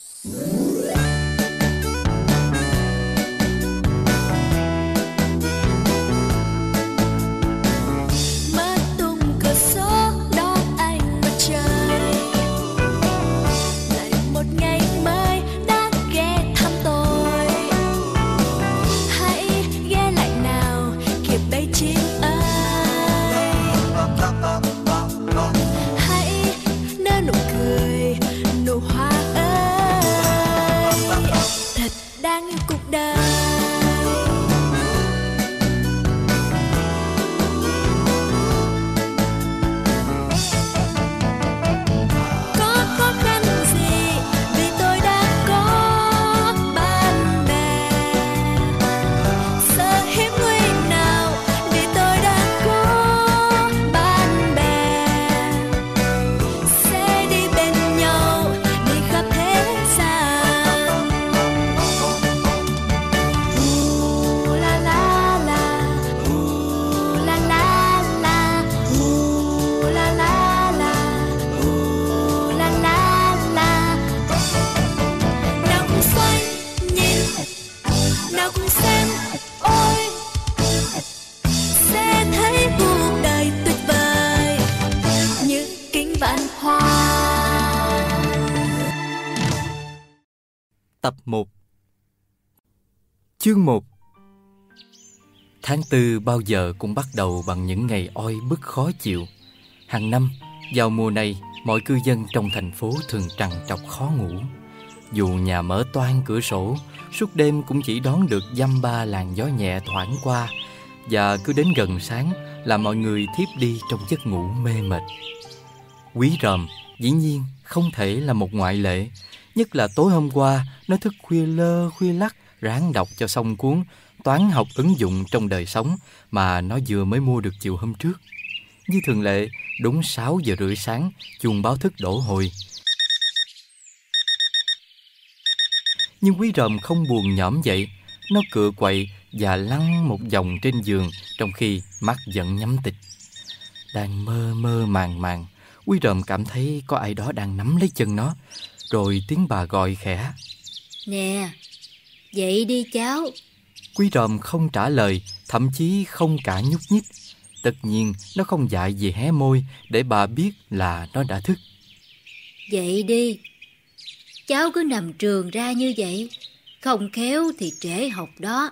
Tập Chương 1 Tháng tư bao giờ cũng bắt đầu bằng những ngày oi bức khó chịu. Hàng năm, vào mùa này, mọi cư dân trong thành phố thường trằn trọc khó ngủ. Dù nhà mở toan cửa sổ, suốt đêm cũng chỉ đón được dăm ba làn gió nhẹ thoảng qua và cứ đến gần sáng là mọi người thiếp đi trong giấc ngủ mê mệt. Quý ròm, dĩ nhiên, không thể là một ngoại lệ Nhất là tối hôm qua, nó thức khuya lơ khuya lắc, ráng đọc cho xong cuốn Toán học ứng dụng trong đời sống mà nó vừa mới mua được chiều hôm trước. Như thường lệ, đúng 6 giờ rưỡi sáng, chuông báo thức đổ hồi. Nhưng quý ròm không buồn nhõm dậy, nó cựa quậy và lăn một vòng trên giường trong khi mắt vẫn nhắm tịch. Đang mơ mơ màng màng, quý ròm cảm thấy có ai đó đang nắm lấy chân nó, rồi tiếng bà gọi khẽ Nè Dậy đi cháu. Quý ròm không trả lời Thậm chí không cả nhúc nhích. Tất nhiên nó không dại gì hé môi Để bà biết là nó đã thức. Dậy đi. Cháu cứ nằm trường ra như vậy Không khéo thì trễ học đó.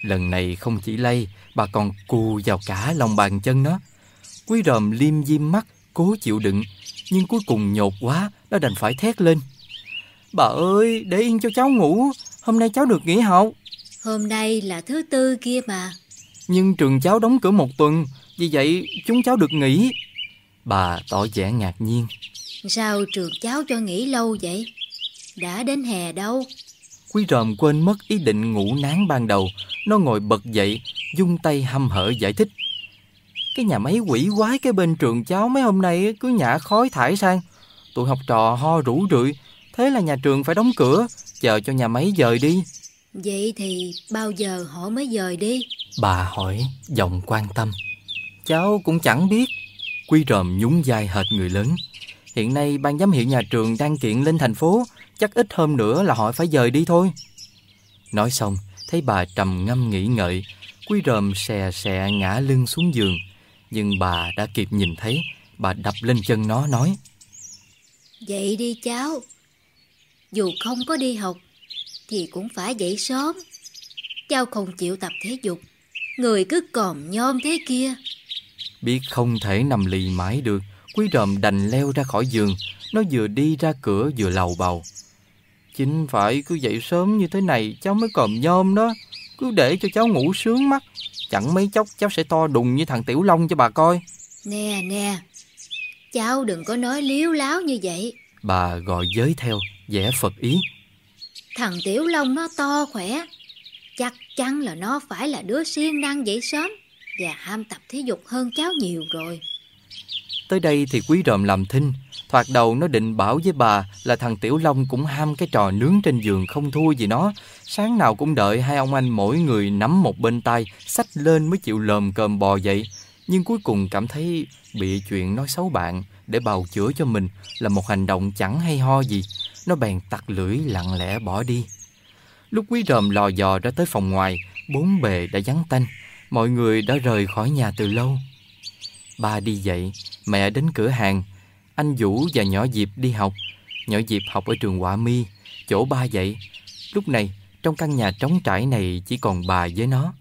Lần này không chỉ lay Bà còn cù vào cả lòng bàn chân nó. Quý ròm liêm diêm mắt Cố chịu đựng nhưng cuối cùng nhột quá, nó đành phải thét lên. Bà ơi, để yên cho cháu ngủ, hôm nay cháu được nghỉ học. Hôm nay là thứ tư kia mà. Nhưng trường cháu đóng cửa một tuần, vì vậy chúng cháu được nghỉ. Bà tỏ vẻ ngạc nhiên. Sao trường cháu cho nghỉ lâu vậy? Đã đến hè đâu? Quý ròm quên mất ý định ngủ nán ban đầu. Nó ngồi bật dậy, dung tay hăm hở giải thích. Cái nhà máy quỷ quái cái bên trường cháu mấy hôm nay cứ nhả khói thải sang. Tụi học trò ho rủ rượi, thế là nhà trường phải đóng cửa, chờ cho nhà máy dời đi. Vậy thì bao giờ họ mới dời đi? Bà hỏi, giọng quan tâm. Cháu cũng chẳng biết. Quy ròm nhún vai hệt người lớn. Hiện nay ban giám hiệu nhà trường đang kiện lên thành phố, chắc ít hôm nữa là họ phải dời đi thôi. Nói xong, thấy bà trầm ngâm nghĩ ngợi, Quy ròm xè xè ngã lưng xuống giường, nhưng bà đã kịp nhìn thấy Bà đập lên chân nó nói Dậy đi cháu Dù không có đi học Thì cũng phải dậy sớm. Cháu không chịu tập thể dục Người cứ còm nhom thế kia. Biết không thể nằm lì mãi được Quý ròm đành leo ra khỏi giường. Nó vừa đi ra cửa vừa lầu bầu. Chính phải cứ dậy sớm như thế này Cháu mới còm nhôm đó. Cứ để cho cháu ngủ sướng mắt. Chẳng mấy chốc cháu sẽ to đùng như thằng Tiểu Long cho bà coi. Nè nè Cháu đừng có nói liếu láo như vậy Bà gọi giới theo vẻ Phật ý Thằng Tiểu Long nó to khỏe Chắc chắn là nó phải là đứa siêng năng dậy sớm Và ham tập thể dục hơn cháu nhiều rồi Tới đây thì quý ròm làm thinh Thoạt đầu nó định bảo với bà là thằng Tiểu Long cũng ham cái trò nướng trên giường không thua gì nó. Sáng nào cũng đợi hai ông anh mỗi người nắm một bên tay, xách lên mới chịu lờm cơm bò dậy. Nhưng cuối cùng cảm thấy bị chuyện nói xấu bạn để bào chữa cho mình là một hành động chẳng hay ho gì. Nó bèn tặc lưỡi, lặng lẽ bỏ đi. Lúc quý ròm lò dò ra tới phòng ngoài, Bốn bề đã vắng tanh. Mọi người đã rời khỏi nhà từ lâu. Ba đi dậy, Mẹ đến cửa hàng. Anh Vũ và nhỏ Diệp đi học. Nhỏ Diệp học ở trường Họa Mi, Chỗ ba dậy Lúc này, trong căn nhà trống trải này Chỉ còn bà với nó.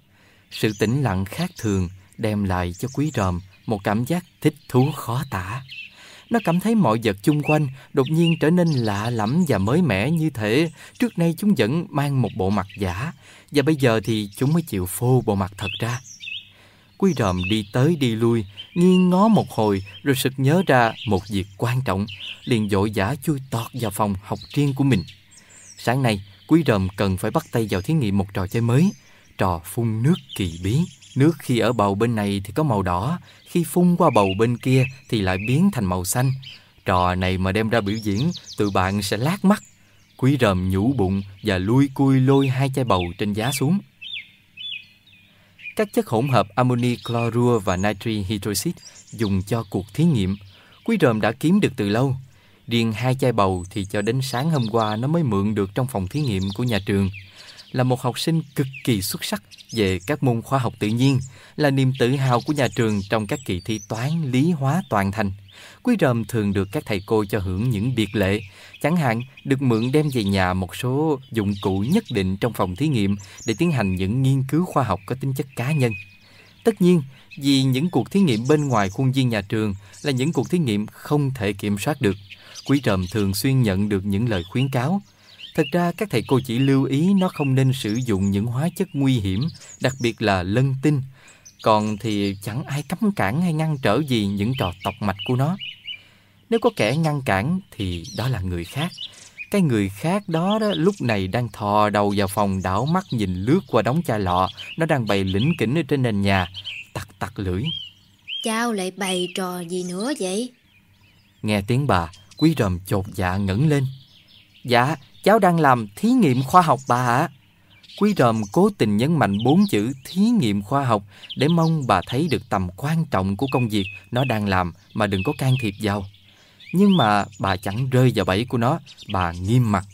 Sự tĩnh lặng khác thường Đem lại cho quý ròm một cảm giác thích thú khó tả nó cảm thấy mọi vật chung quanh đột nhiên trở nên lạ lẫm và mới mẻ như thế. Trước nay chúng vẫn mang một bộ mặt giả, và bây giờ thì chúng mới chịu phô bộ mặt thật ra. Quy ròm đi tới đi lui, nghiêng ngó một hồi rồi sực nhớ ra một việc quan trọng, liền dội giả chui tọt vào phòng học riêng của mình. Sáng nay, quý ròm cần phải bắt tay vào thí nghiệm một trò chơi mới, trò phun nước kỳ bí. Nước khi ở bầu bên này thì có màu đỏ, khi phun qua bầu bên kia thì lại biến thành màu xanh. Trò này mà đem ra biểu diễn, tụi bạn sẽ lát mắt. Quý rầm nhủ bụng và lui cui lôi hai chai bầu trên giá xuống. Các chất hỗn hợp amoni chlorua và natri hydroxit dùng cho cuộc thí nghiệm, quý rầm đã kiếm được từ lâu. Riêng hai chai bầu thì cho đến sáng hôm qua nó mới mượn được trong phòng thí nghiệm của nhà trường. Là một học sinh cực kỳ xuất sắc về các môn khoa học tự nhiên, là niềm tự hào của nhà trường trong các kỳ thi toán, lý, hóa toàn thành. Quý rầm thường được các thầy cô cho hưởng những biệt lệ, chẳng hạn được mượn đem về nhà một số dụng cụ nhất định trong phòng thí nghiệm để tiến hành những nghiên cứu khoa học có tính chất cá nhân. Tất nhiên, vì những cuộc thí nghiệm bên ngoài khuôn viên nhà trường là những cuộc thí nghiệm không thể kiểm soát được. Quý trầm thường xuyên nhận được những lời khuyến cáo. Thật ra các thầy cô chỉ lưu ý nó không nên sử dụng những hóa chất nguy hiểm, đặc biệt là lân tinh. Còn thì chẳng ai cấm cản hay ngăn trở gì những trò tọc mạch của nó. Nếu có kẻ ngăn cản thì đó là người khác. Cái người khác đó, đó lúc này đang thò đầu vào phòng đảo mắt nhìn lướt qua đống chai lọ. Nó đang bày lĩnh kỉnh ở trên nền nhà, tặc tặc lưỡi. Cháu lại bày trò gì nữa vậy? Nghe tiếng bà, quý ròm chột dạ ngẩng lên. Dạ, cháu đang làm thí nghiệm khoa học bà ạ. Quý ròm cố tình nhấn mạnh bốn chữ thí nghiệm khoa học để mong bà thấy được tầm quan trọng của công việc nó đang làm mà đừng có can thiệp vào. Nhưng mà bà chẳng rơi vào bẫy của nó, bà nghiêm mặt.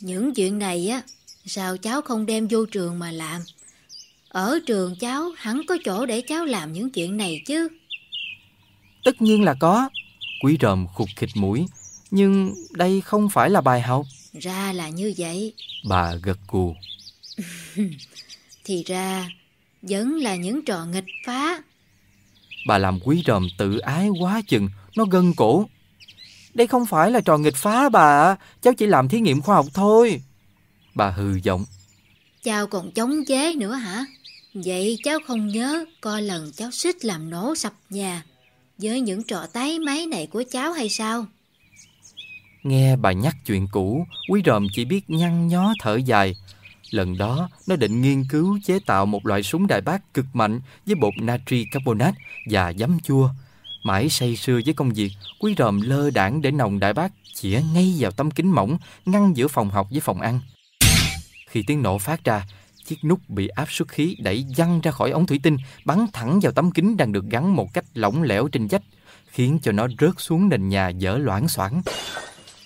Những chuyện này á, sao cháu không đem vô trường mà làm? Ở trường cháu hẳn có chỗ để cháu làm những chuyện này chứ. Tất nhiên là có. Quý ròm khục khịch mũi. Nhưng đây không phải là bài học. Ra là như vậy. Bà gật cù. Thì ra vẫn là những trò nghịch phá. Bà làm quý ròm tự ái quá chừng, nó gân cổ. Đây không phải là trò nghịch phá bà, cháu chỉ làm thí nghiệm khoa học thôi. Bà hừ giọng. Cháu còn chống chế nữa hả? Vậy cháu không nhớ coi lần cháu xích làm nổ sập nhà với những trò tái máy này của cháu hay sao? Nghe bà nhắc chuyện cũ, quý ròm chỉ biết nhăn nhó thở dài. Lần đó, nó định nghiên cứu chế tạo một loại súng đại bác cực mạnh với bột natri carbonate và giấm chua. Mãi say sưa với công việc, quý ròm lơ đảng để nòng đại bác chĩa ngay vào tấm kính mỏng ngăn giữa phòng học với phòng ăn. Khi tiếng nổ phát ra, chiếc nút bị áp suất khí đẩy văng ra khỏi ống thủy tinh, bắn thẳng vào tấm kính đang được gắn một cách lỏng lẻo trên vách, khiến cho nó rớt xuống nền nhà dở loãng xoảng.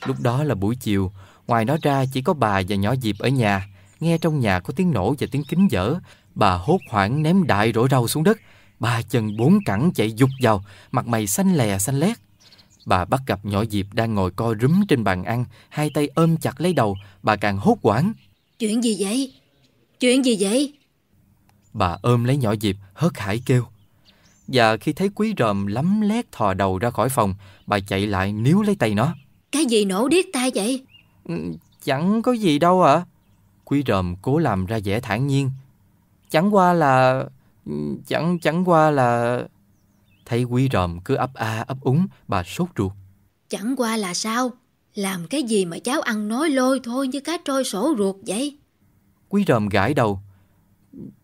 Lúc đó là buổi chiều, ngoài nó ra chỉ có bà và nhỏ Diệp ở nhà. Nghe trong nhà có tiếng nổ và tiếng kính dở, bà hốt hoảng ném đại rổ rau xuống đất, Ba chân bốn cẳng chạy dục vào, mặt mày xanh lè xanh lét. Bà bắt gặp nhỏ Diệp đang ngồi co rúm trên bàn ăn, hai tay ôm chặt lấy đầu, bà càng hốt quảng. Chuyện gì vậy? Chuyện gì vậy? Bà ôm lấy nhỏ Diệp, hớt hải kêu. Và khi thấy quý ròm lắm lét thò đầu ra khỏi phòng, bà chạy lại níu lấy tay nó. Cái gì nổ điếc tai vậy? Ừ, chẳng có gì đâu ạ. À. Quý ròm cố làm ra vẻ thản nhiên. Chẳng qua là Chẳng chẳng qua là... Thấy quý ròm cứ ấp a ấp úng, bà sốt ruột. Chẳng qua là sao? Làm cái gì mà cháu ăn nói lôi thôi như cá trôi sổ ruột vậy? Quý ròm gãi đầu.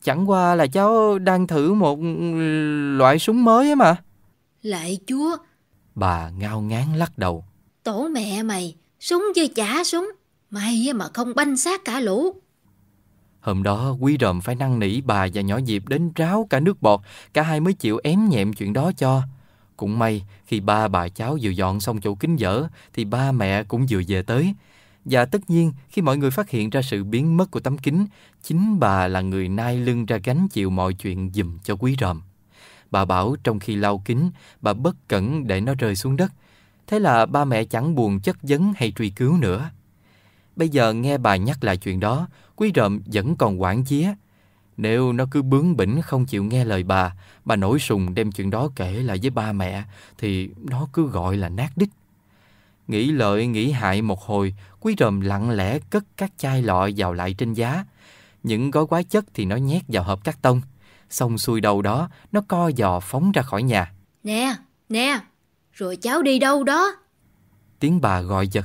Chẳng qua là cháu đang thử một loại súng mới ấy mà. Lại chúa. Bà ngao ngán lắc đầu. Tổ mẹ mày, súng với chả súng. Mày mà không banh xác cả lũ. Hôm đó quý ròm phải năn nỉ bà và nhỏ Diệp đến ráo cả nước bọt, cả hai mới chịu ém nhẹm chuyện đó cho. Cũng may, khi ba bà cháu vừa dọn xong chỗ kính dở, thì ba mẹ cũng vừa về tới. Và tất nhiên, khi mọi người phát hiện ra sự biến mất của tấm kính, chính bà là người nai lưng ra gánh chịu mọi chuyện dùm cho quý ròm. Bà bảo trong khi lau kính, bà bất cẩn để nó rơi xuống đất. Thế là ba mẹ chẳng buồn chất vấn hay truy cứu nữa. Bây giờ nghe bà nhắc lại chuyện đó, quý ròm vẫn còn quản chía. Nếu nó cứ bướng bỉnh không chịu nghe lời bà, bà nổi sùng đem chuyện đó kể lại với ba mẹ, thì nó cứ gọi là nát đích. Nghĩ lợi nghĩ hại một hồi, quý rầm lặng lẽ cất các chai lọ vào lại trên giá. Những gói quá chất thì nó nhét vào hộp cắt tông. Xong xuôi đầu đó, nó co giò phóng ra khỏi nhà. Nè, nè, rồi cháu đi đâu đó? Tiếng bà gọi giật.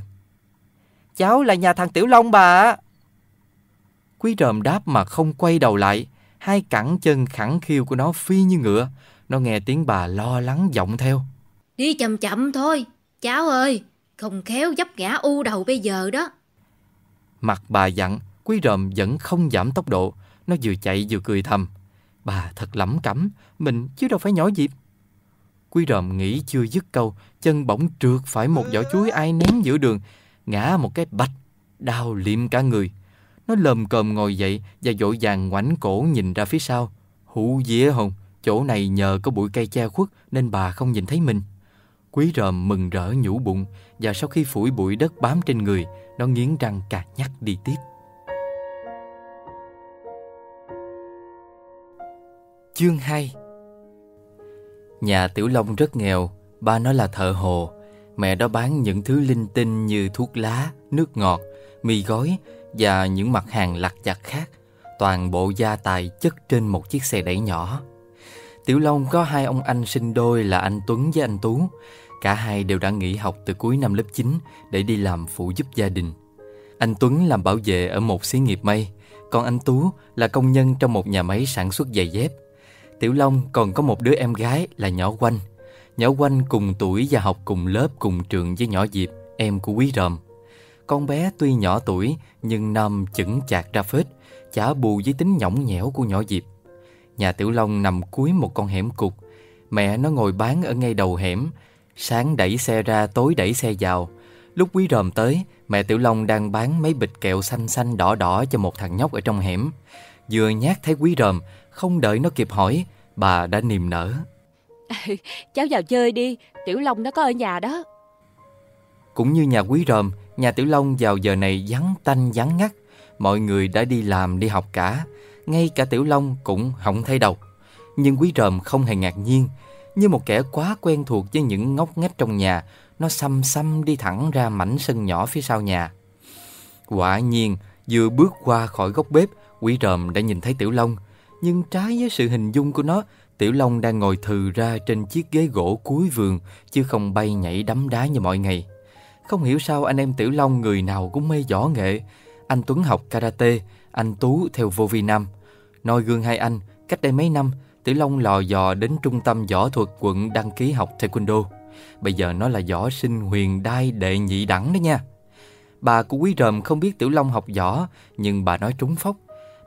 Cháu là nhà thằng Tiểu Long bà ạ. Quý ròm đáp mà không quay đầu lại. Hai cẳng chân khẳng khiu của nó phi như ngựa. Nó nghe tiếng bà lo lắng giọng theo. Đi chậm chậm thôi, cháu ơi, không khéo dấp ngã u đầu bây giờ đó. Mặt bà dặn, quý ròm vẫn không giảm tốc độ. Nó vừa chạy vừa cười thầm. Bà thật lẩm cẩm, mình chứ đâu phải nhỏ dịp. Quý ròm nghĩ chưa dứt câu, chân bỗng trượt phải một vỏ chuối ai ném giữa đường, ngã một cái bạch, đau liệm cả người. Nó lầm cồm ngồi dậy và vội vàng ngoảnh cổ nhìn ra phía sau. Hụ dĩa hồn, chỗ này nhờ có bụi cây che khuất nên bà không nhìn thấy mình. Quý ròm mừng rỡ nhủ bụng và sau khi phủi bụi đất bám trên người, nó nghiến răng cà nhắc đi tiếp. Chương 2 Nhà Tiểu Long rất nghèo, ba nó là thợ hồ. Mẹ đó bán những thứ linh tinh như thuốc lá, nước ngọt, mì gói và những mặt hàng lặt vặt khác. Toàn bộ gia tài chất trên một chiếc xe đẩy nhỏ. Tiểu Long có hai ông anh sinh đôi là anh Tuấn với anh Tú. Cả hai đều đã nghỉ học từ cuối năm lớp 9 để đi làm phụ giúp gia đình. Anh Tuấn làm bảo vệ ở một xí nghiệp may, còn anh Tú là công nhân trong một nhà máy sản xuất giày dép. Tiểu Long còn có một đứa em gái là nhỏ Quanh. Nhỏ Quanh cùng tuổi và học cùng lớp cùng trường với nhỏ Diệp, em của Quý Ròm. Con bé tuy nhỏ tuổi nhưng năm chững chạc ra phết, chả bù với tính nhõng nhẽo của nhỏ Diệp. Nhà Tiểu Long nằm cuối một con hẻm cục. Mẹ nó ngồi bán ở ngay đầu hẻm, sáng đẩy xe ra tối đẩy xe vào. Lúc Quý Ròm tới, mẹ Tiểu Long đang bán mấy bịch kẹo xanh xanh đỏ đỏ cho một thằng nhóc ở trong hẻm. Vừa nhát thấy Quý Ròm, không đợi nó kịp hỏi, bà đã niềm nở. Cháu vào chơi đi, Tiểu Long nó có ở nhà đó. Cũng như nhà Quý Ròm, nhà Tiểu Long vào giờ này vắng tanh vắng ngắt. Mọi người đã đi làm đi học cả, ngay cả Tiểu Long cũng không thấy đâu. Nhưng Quý Ròm không hề ngạc nhiên, như một kẻ quá quen thuộc với những ngóc ngách trong nhà, nó xăm xăm đi thẳng ra mảnh sân nhỏ phía sau nhà. Quả nhiên, vừa bước qua khỏi góc bếp, Quý Ròm đã nhìn thấy Tiểu Long, nhưng trái với sự hình dung của nó, Tiểu Long đang ngồi thừ ra trên chiếc ghế gỗ cuối vườn, chứ không bay nhảy đấm đá như mọi ngày. Không hiểu sao anh em Tiểu Long người nào cũng mê võ nghệ. Anh Tuấn học karate, anh Tú theo vô vi nam. Noi gương hai anh, cách đây mấy năm, Tiểu Long lò dò đến trung tâm võ thuật quận đăng ký học taekwondo. Bây giờ nó là võ sinh huyền đai đệ nhị đẳng đó nha. Bà của Quý Rầm không biết Tiểu Long học võ, nhưng bà nói trúng phóc.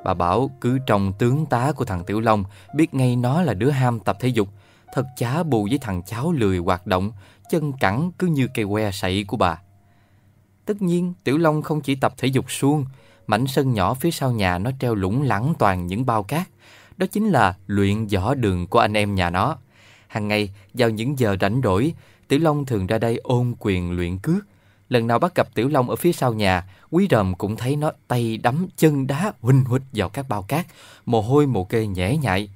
Bà bảo cứ trông tướng tá của thằng Tiểu Long biết ngay nó là đứa ham tập thể dục. Thật chá bù với thằng cháu lười hoạt động, chân cẳng cứ như cây que sậy của bà. Tất nhiên, Tiểu Long không chỉ tập thể dục suông, mảnh sân nhỏ phía sau nhà nó treo lủng lẳng toàn những bao cát. Đó chính là luyện võ đường của anh em nhà nó. Hàng ngày, vào những giờ rảnh rỗi, Tiểu Long thường ra đây ôn quyền luyện cước. Lần nào bắt gặp Tiểu Long ở phía sau nhà, Quý Rầm cũng thấy nó tay đấm chân đá huỳnh huỳnh vào các bao cát, mồ hôi mồ kê nhễ nhại.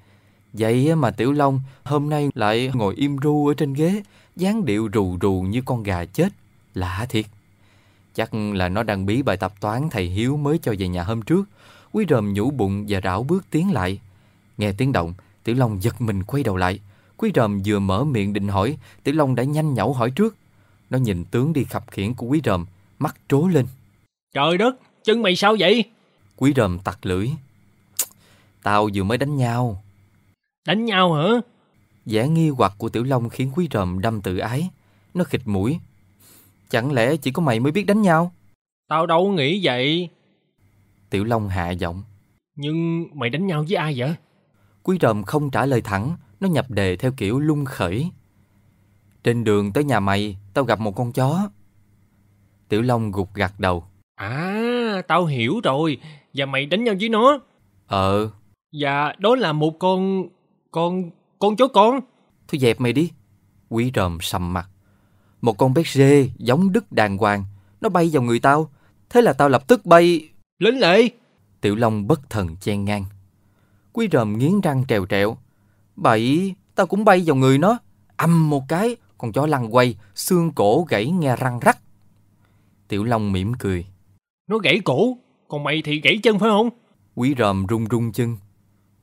Vậy mà Tiểu Long hôm nay lại ngồi im ru ở trên ghế, dáng điệu rù rù như con gà chết. Lạ thiệt. Chắc là nó đang bí bài tập toán thầy Hiếu mới cho về nhà hôm trước. Quý Rầm nhủ bụng và rảo bước tiến lại. Nghe tiếng động, Tiểu Long giật mình quay đầu lại. Quý Rầm vừa mở miệng định hỏi, Tiểu Long đã nhanh nhẩu hỏi trước. Nó nhìn tướng đi khập khiển của Quý Ròm, mắt trố lên. Trời đất, chân mày sao vậy? Quý Ròm tặc lưỡi. Tao vừa mới đánh nhau. Đánh nhau hả? vẻ nghi hoặc của Tiểu Long khiến Quý Ròm đâm tự ái. Nó khịt mũi. Chẳng lẽ chỉ có mày mới biết đánh nhau? Tao đâu nghĩ vậy. Tiểu Long hạ giọng. Nhưng mày đánh nhau với ai vậy? Quý Ròm không trả lời thẳng, nó nhập đề theo kiểu lung khởi. Trên đường tới nhà mày, tao gặp một con chó. Tiểu Long gục gặt đầu. À, tao hiểu rồi. Và mày đánh nhau với nó. Ờ, Và đó là một con... con... con chó con. thôi dẹp mày đi. Quý ròm sầm mặt. Một con bé rê giống đứt đàng hoàng. Nó bay vào người tao. Thế là tao lập tức bay... Lính lệ. Tiểu Long bất thần chen ngang. Quý ròm nghiến răng trèo trẹo. Bậy, tao cũng bay vào người nó. Âm một cái, con chó lăn quay, xương cổ gãy nghe răng rắc. Tiểu Long mỉm cười. Nó gãy cổ. Còn mày thì gãy chân phải không? Quý ròm rung rung chân.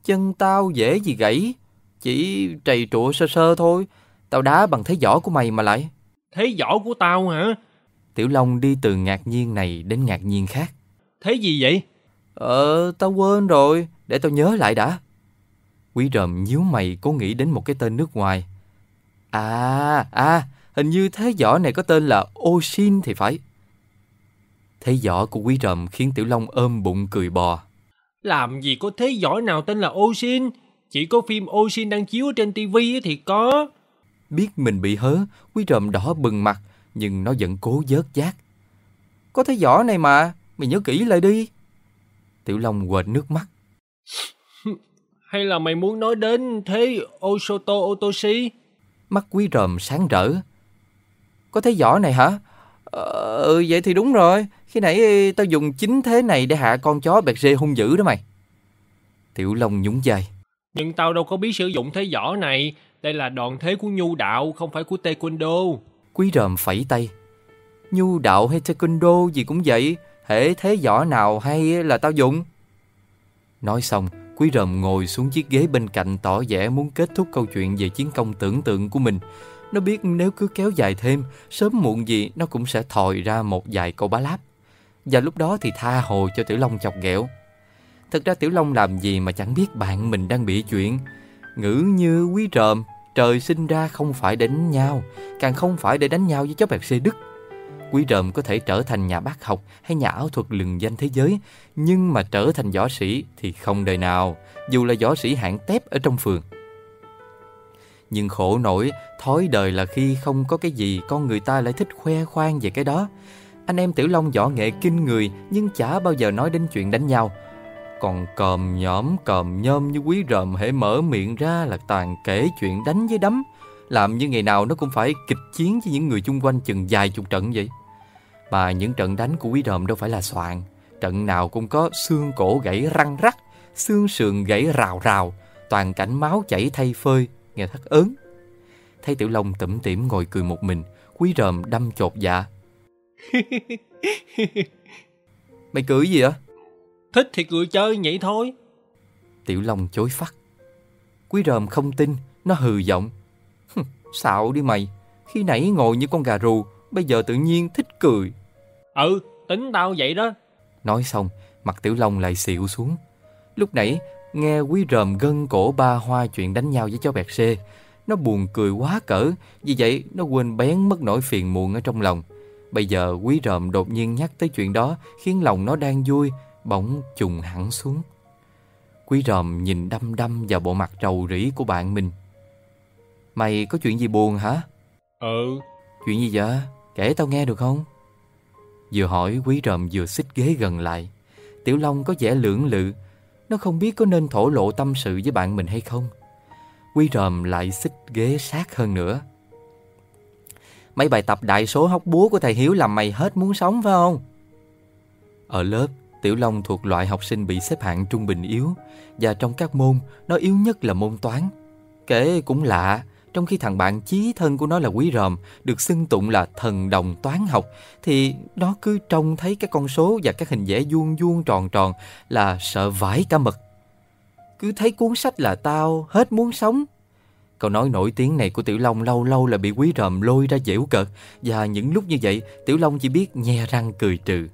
Chân tao dễ gì gãy. Chỉ trầy trụa sơ sơ thôi. Tao đá bằng thế võ của mày mà lại. Thế võ của tao hả? Tiểu Long đi từ ngạc nhiên này đến ngạc nhiên khác. Thế gì vậy? Ờ, tao quên rồi. Để tao nhớ lại đã. Quý ròm nhíu mày cố nghĩ đến một cái tên nước ngoài. À, à, hình như thế võ này có tên là Oshin thì phải. Thế võ của quý ròm khiến Tiểu Long ôm bụng cười bò. Làm gì có thế võ nào tên là Osin? Chỉ có phim Osin đang chiếu trên tivi thì có. Biết mình bị hớ, quý ròm đỏ bừng mặt, nhưng nó vẫn cố vớt giác. Có thế võ này mà, mày nhớ kỹ lại đi. Tiểu Long quệt nước mắt. Hay là mày muốn nói đến thế Osoto Otoshi? Mắt quý ròm sáng rỡ. Có thế võ này hả? Ờ, ừ, vậy thì đúng rồi. Khi nãy tao dùng chính thế này để hạ con chó bẹt rê hung dữ đó mày. Tiểu Long nhún vai. Nhưng tao đâu có biết sử dụng thế võ này. Đây là đòn thế của nhu đạo, không phải của taekwondo. Quý ròm phẩy tay. Nhu đạo hay taekwondo gì cũng vậy. Hễ thế võ nào hay là tao dùng. Nói xong, quý ròm ngồi xuống chiếc ghế bên cạnh tỏ vẻ muốn kết thúc câu chuyện về chiến công tưởng tượng của mình. Nó biết nếu cứ kéo dài thêm, sớm muộn gì nó cũng sẽ thòi ra một vài câu bá láp. Và lúc đó thì tha hồ cho Tiểu Long chọc ghẹo. Thật ra Tiểu Long làm gì mà chẳng biết bạn mình đang bị chuyện. Ngữ như quý ròm, trời sinh ra không phải để đánh nhau, càng không phải để đánh nhau với chó bẹt xê Đức. Quý rợm có thể trở thành nhà bác học hay nhà ảo thuật lừng danh thế giới, nhưng mà trở thành võ sĩ thì không đời nào, dù là võ sĩ hạng tép ở trong phường. Nhưng khổ nổi, thói đời là khi không có cái gì con người ta lại thích khoe khoang về cái đó. Anh em Tiểu Long võ nghệ kinh người nhưng chả bao giờ nói đến chuyện đánh nhau. Còn còm nhõm còm nhôm như quý rợm hễ mở miệng ra là toàn kể chuyện đánh với đấm. Làm như ngày nào nó cũng phải kịch chiến với những người chung quanh chừng vài chục trận vậy. Mà những trận đánh của quý ròm đâu phải là soạn. Trận nào cũng có xương cổ gãy răng rắc, xương sườn gãy rào rào, toàn cảnh máu chảy thay phơi, nghe thắt ớn. Thấy Tiểu Long tủm tỉm ngồi cười một mình, quý ròm đâm chột dạ. Mày cười gì vậy? Thích thì cười chơi vậy thôi. Tiểu Long chối phát. Quý ròm không tin, nó hừ giọng. "Hừ, Xạo đi mày, khi nãy ngồi như con gà rù, bây giờ tự nhiên thích cười. Ừ, tính tao vậy đó. Nói xong, mặt Tiểu Long lại xịu xuống. Lúc nãy, nghe quý ròm gân cổ ba hoa chuyện đánh nhau với chó bẹt xê. Nó buồn cười quá cỡ, vì vậy nó quên bén mất nỗi phiền muộn ở trong lòng. Bây giờ quý ròm đột nhiên nhắc tới chuyện đó khiến lòng nó đang vui, bỗng trùng hẳn xuống. Quý ròm nhìn đăm đăm vào bộ mặt rầu rĩ của bạn mình. Mày có chuyện gì buồn hả? Ừ, Chuyện gì vậy? Kể tao nghe được không? Vừa hỏi quý ròm vừa xích ghế gần lại. Tiểu Long có vẻ lưỡng lự. Nó không biết có nên thổ lộ tâm sự với bạn mình hay không. Quý ròm lại xích ghế sát hơn nữa. Mấy bài tập đại số hóc búa của thầy Hiếu làm mày hết muốn sống phải không? Ở lớp, Tiểu Long thuộc loại học sinh bị xếp hạng trung bình yếu và trong các môn, nó yếu nhất là môn toán. Kể cũng lạ, trong khi thằng bạn chí thân của nó là Quý Ròm được xưng tụng là thần đồng toán học thì nó cứ trông thấy các con số và các hình vẽ vuông vuông tròn tròn là sợ vãi cả mật. Cứ thấy cuốn sách là tao hết muốn sống. Câu nói nổi tiếng này của Tiểu Long lâu lâu là bị Quý Ròm lôi ra dễu cợt và những lúc như vậy Tiểu Long chỉ biết nhe răng cười trừ.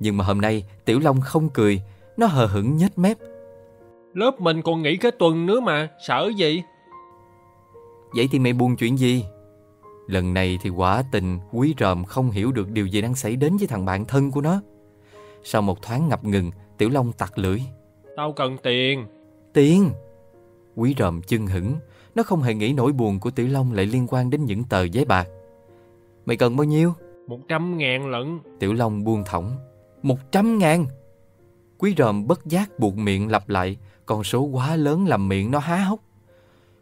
Nhưng mà hôm nay Tiểu Long không cười, nó hờ hững nhếch mép. lớp mình còn nghỉ cái tuần nữa mà, sợ gì? Vậy thì mày buồn chuyện gì? Lần này thì quả tình quý ròm không hiểu được điều gì đang xảy đến với thằng bạn thân của nó. Sau một thoáng ngập ngừng, Tiểu Long tặc lưỡi. Tao cần tiền. Tiền! Quý ròm chân hững, nó không hề nghĩ nỗi buồn của Tiểu Long lại liên quan đến những tờ giấy bạc. Mày cần bao nhiêu? Một trăm ngàn lận. Tiểu Long buông thõng. Một trăm ngàn Quý ròm bất giác buộc miệng lặp lại Con số quá lớn làm miệng nó há hốc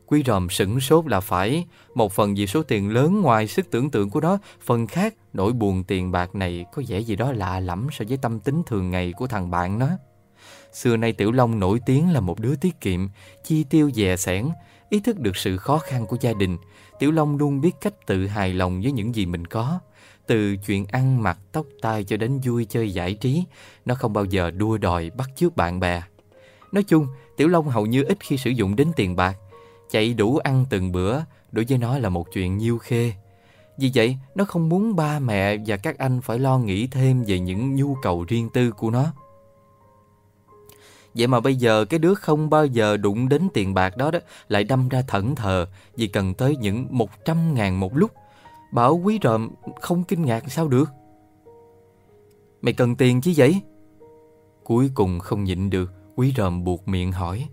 Quý ròm sửng sốt là phải Một phần vì số tiền lớn ngoài sức tưởng tượng của nó Phần khác nỗi buồn tiền bạc này Có vẻ gì đó lạ lẫm so với tâm tính thường ngày của thằng bạn nó Xưa nay Tiểu Long nổi tiếng là một đứa tiết kiệm Chi tiêu dè sẻn Ý thức được sự khó khăn của gia đình Tiểu Long luôn biết cách tự hài lòng với những gì mình có từ chuyện ăn mặc, tóc tai cho đến vui chơi giải trí, nó không bao giờ đua đòi bắt chước bạn bè. Nói chung, Tiểu Long hầu như ít khi sử dụng đến tiền bạc. Chạy đủ ăn từng bữa, đối với nó là một chuyện nhiêu khê. Vì vậy, nó không muốn ba mẹ và các anh phải lo nghĩ thêm về những nhu cầu riêng tư của nó. Vậy mà bây giờ cái đứa không bao giờ đụng đến tiền bạc đó đó lại đâm ra thẫn thờ vì cần tới những 100 ngàn một lúc. Bảo quý rộm không kinh ngạc sao được Mày cần tiền chứ vậy Cuối cùng không nhịn được Quý rộm buộc miệng hỏi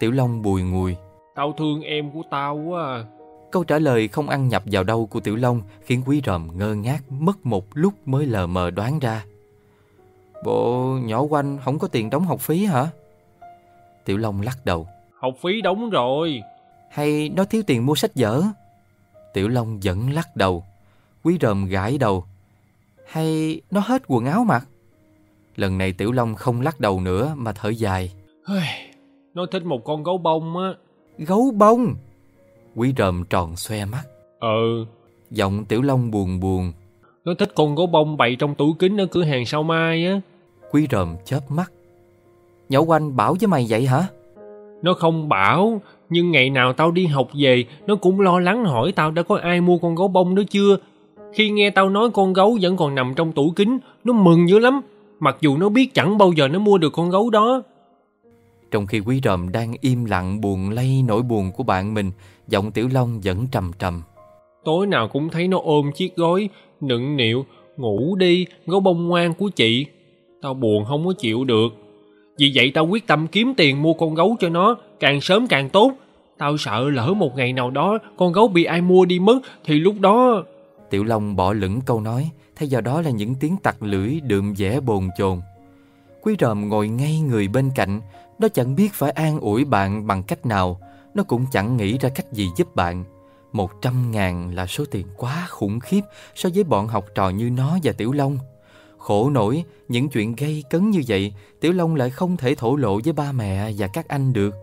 Tiểu Long bùi ngùi Tao thương em của tao quá à. Câu trả lời không ăn nhập vào đâu của Tiểu Long Khiến quý ròm ngơ ngác Mất một lúc mới lờ mờ đoán ra Bộ nhỏ quanh không có tiền đóng học phí hả Tiểu Long lắc đầu Học phí đóng rồi Hay nó thiếu tiền mua sách vở Tiểu Long vẫn lắc đầu. Quý ròm gãi đầu. Hay nó hết quần áo mặc? Lần này Tiểu Long không lắc đầu nữa mà thở dài. Nó thích một con gấu bông á. Gấu bông? Quý ròm tròn xoe mắt. Ừ. Giọng Tiểu Long buồn buồn. Nó thích con gấu bông bày trong tủ kính ở cửa hàng sao mai á. Quý ròm chớp mắt. Nhậu quanh bảo với mày vậy hả? Nó không bảo, nhưng ngày nào tao đi học về, nó cũng lo lắng hỏi tao đã có ai mua con gấu bông đó chưa. Khi nghe tao nói con gấu vẫn còn nằm trong tủ kính, nó mừng dữ lắm, mặc dù nó biết chẳng bao giờ nó mua được con gấu đó. Trong khi quý ròm đang im lặng buồn lây nỗi buồn của bạn mình, giọng Tiểu Long vẫn trầm trầm. Tối nào cũng thấy nó ôm chiếc gối, nựng nịu, ngủ đi, gấu bông ngoan của chị. Tao buồn không có chịu được. Vì vậy tao quyết tâm kiếm tiền mua con gấu cho nó, càng sớm càng tốt. Tao sợ lỡ một ngày nào đó con gấu bị ai mua đi mất thì lúc đó... Tiểu Long bỏ lửng câu nói, thay vào đó là những tiếng tặc lưỡi đượm vẻ bồn chồn. Quý ròm ngồi ngay người bên cạnh, nó chẳng biết phải an ủi bạn bằng cách nào, nó cũng chẳng nghĩ ra cách gì giúp bạn. Một trăm ngàn là số tiền quá khủng khiếp so với bọn học trò như nó và Tiểu Long. Khổ nổi, những chuyện gây cấn như vậy, Tiểu Long lại không thể thổ lộ với ba mẹ và các anh được.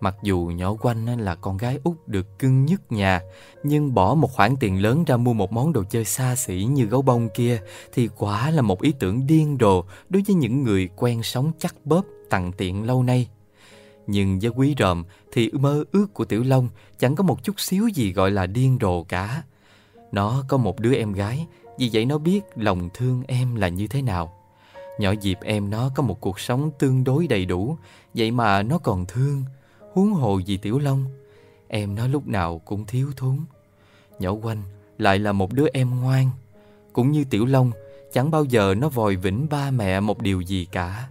Mặc dù nhỏ quanh là con gái út được cưng nhất nhà, nhưng bỏ một khoản tiền lớn ra mua một món đồ chơi xa xỉ như gấu bông kia thì quả là một ý tưởng điên rồ đối với những người quen sống chắc bóp tặng tiện lâu nay. Nhưng với quý ròm thì mơ ước của Tiểu Long chẳng có một chút xíu gì gọi là điên rồ cả. Nó có một đứa em gái, vì vậy nó biết lòng thương em là như thế nào. Nhỏ dịp em nó có một cuộc sống tương đối đầy đủ, Vậy mà nó còn thương, Huống hồ gì Tiểu Long. Em nó lúc nào cũng thiếu thốn. Nhỏ quanh lại là một đứa em ngoan. Cũng như Tiểu Long, Chẳng bao giờ nó vòi vĩnh ba mẹ một điều gì cả.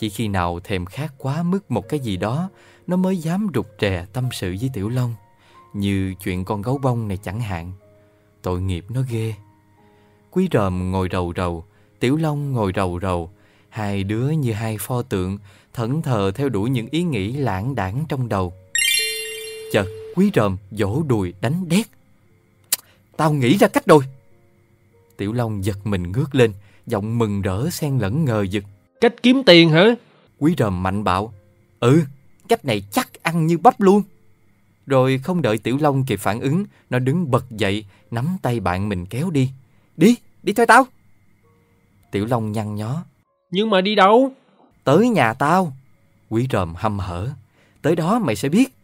Chỉ khi nào thèm khát quá mức một cái gì đó Nó mới dám rụt rè tâm sự với Tiểu Long Như chuyện con gấu bông này chẳng hạn Tội nghiệp nó ghê Quý ròm ngồi rầu rầu, Tiểu Long ngồi rầu rầu. Hai đứa như hai pho tượng, thẫn thờ theo đuổi những ý nghĩ lãng đảng trong đầu. Chợt, quý ròm vỗ đùi đánh đét. Tao nghĩ ra cách rồi. Tiểu Long giật mình ngước lên, giọng mừng rỡ xen lẫn ngờ vực. Cách kiếm tiền hả? Quý ròm mạnh bạo. Ừ, cách này chắc ăn như bắp luôn. Rồi không đợi Tiểu Long kịp phản ứng, nó đứng bật dậy, nắm tay bạn mình kéo đi. Đi, đi theo tao. Tiểu Long nhăn nhó. Nhưng mà đi đâu? Tới nhà tao. Quý ròm hâm hở. Tới đó mày sẽ biết.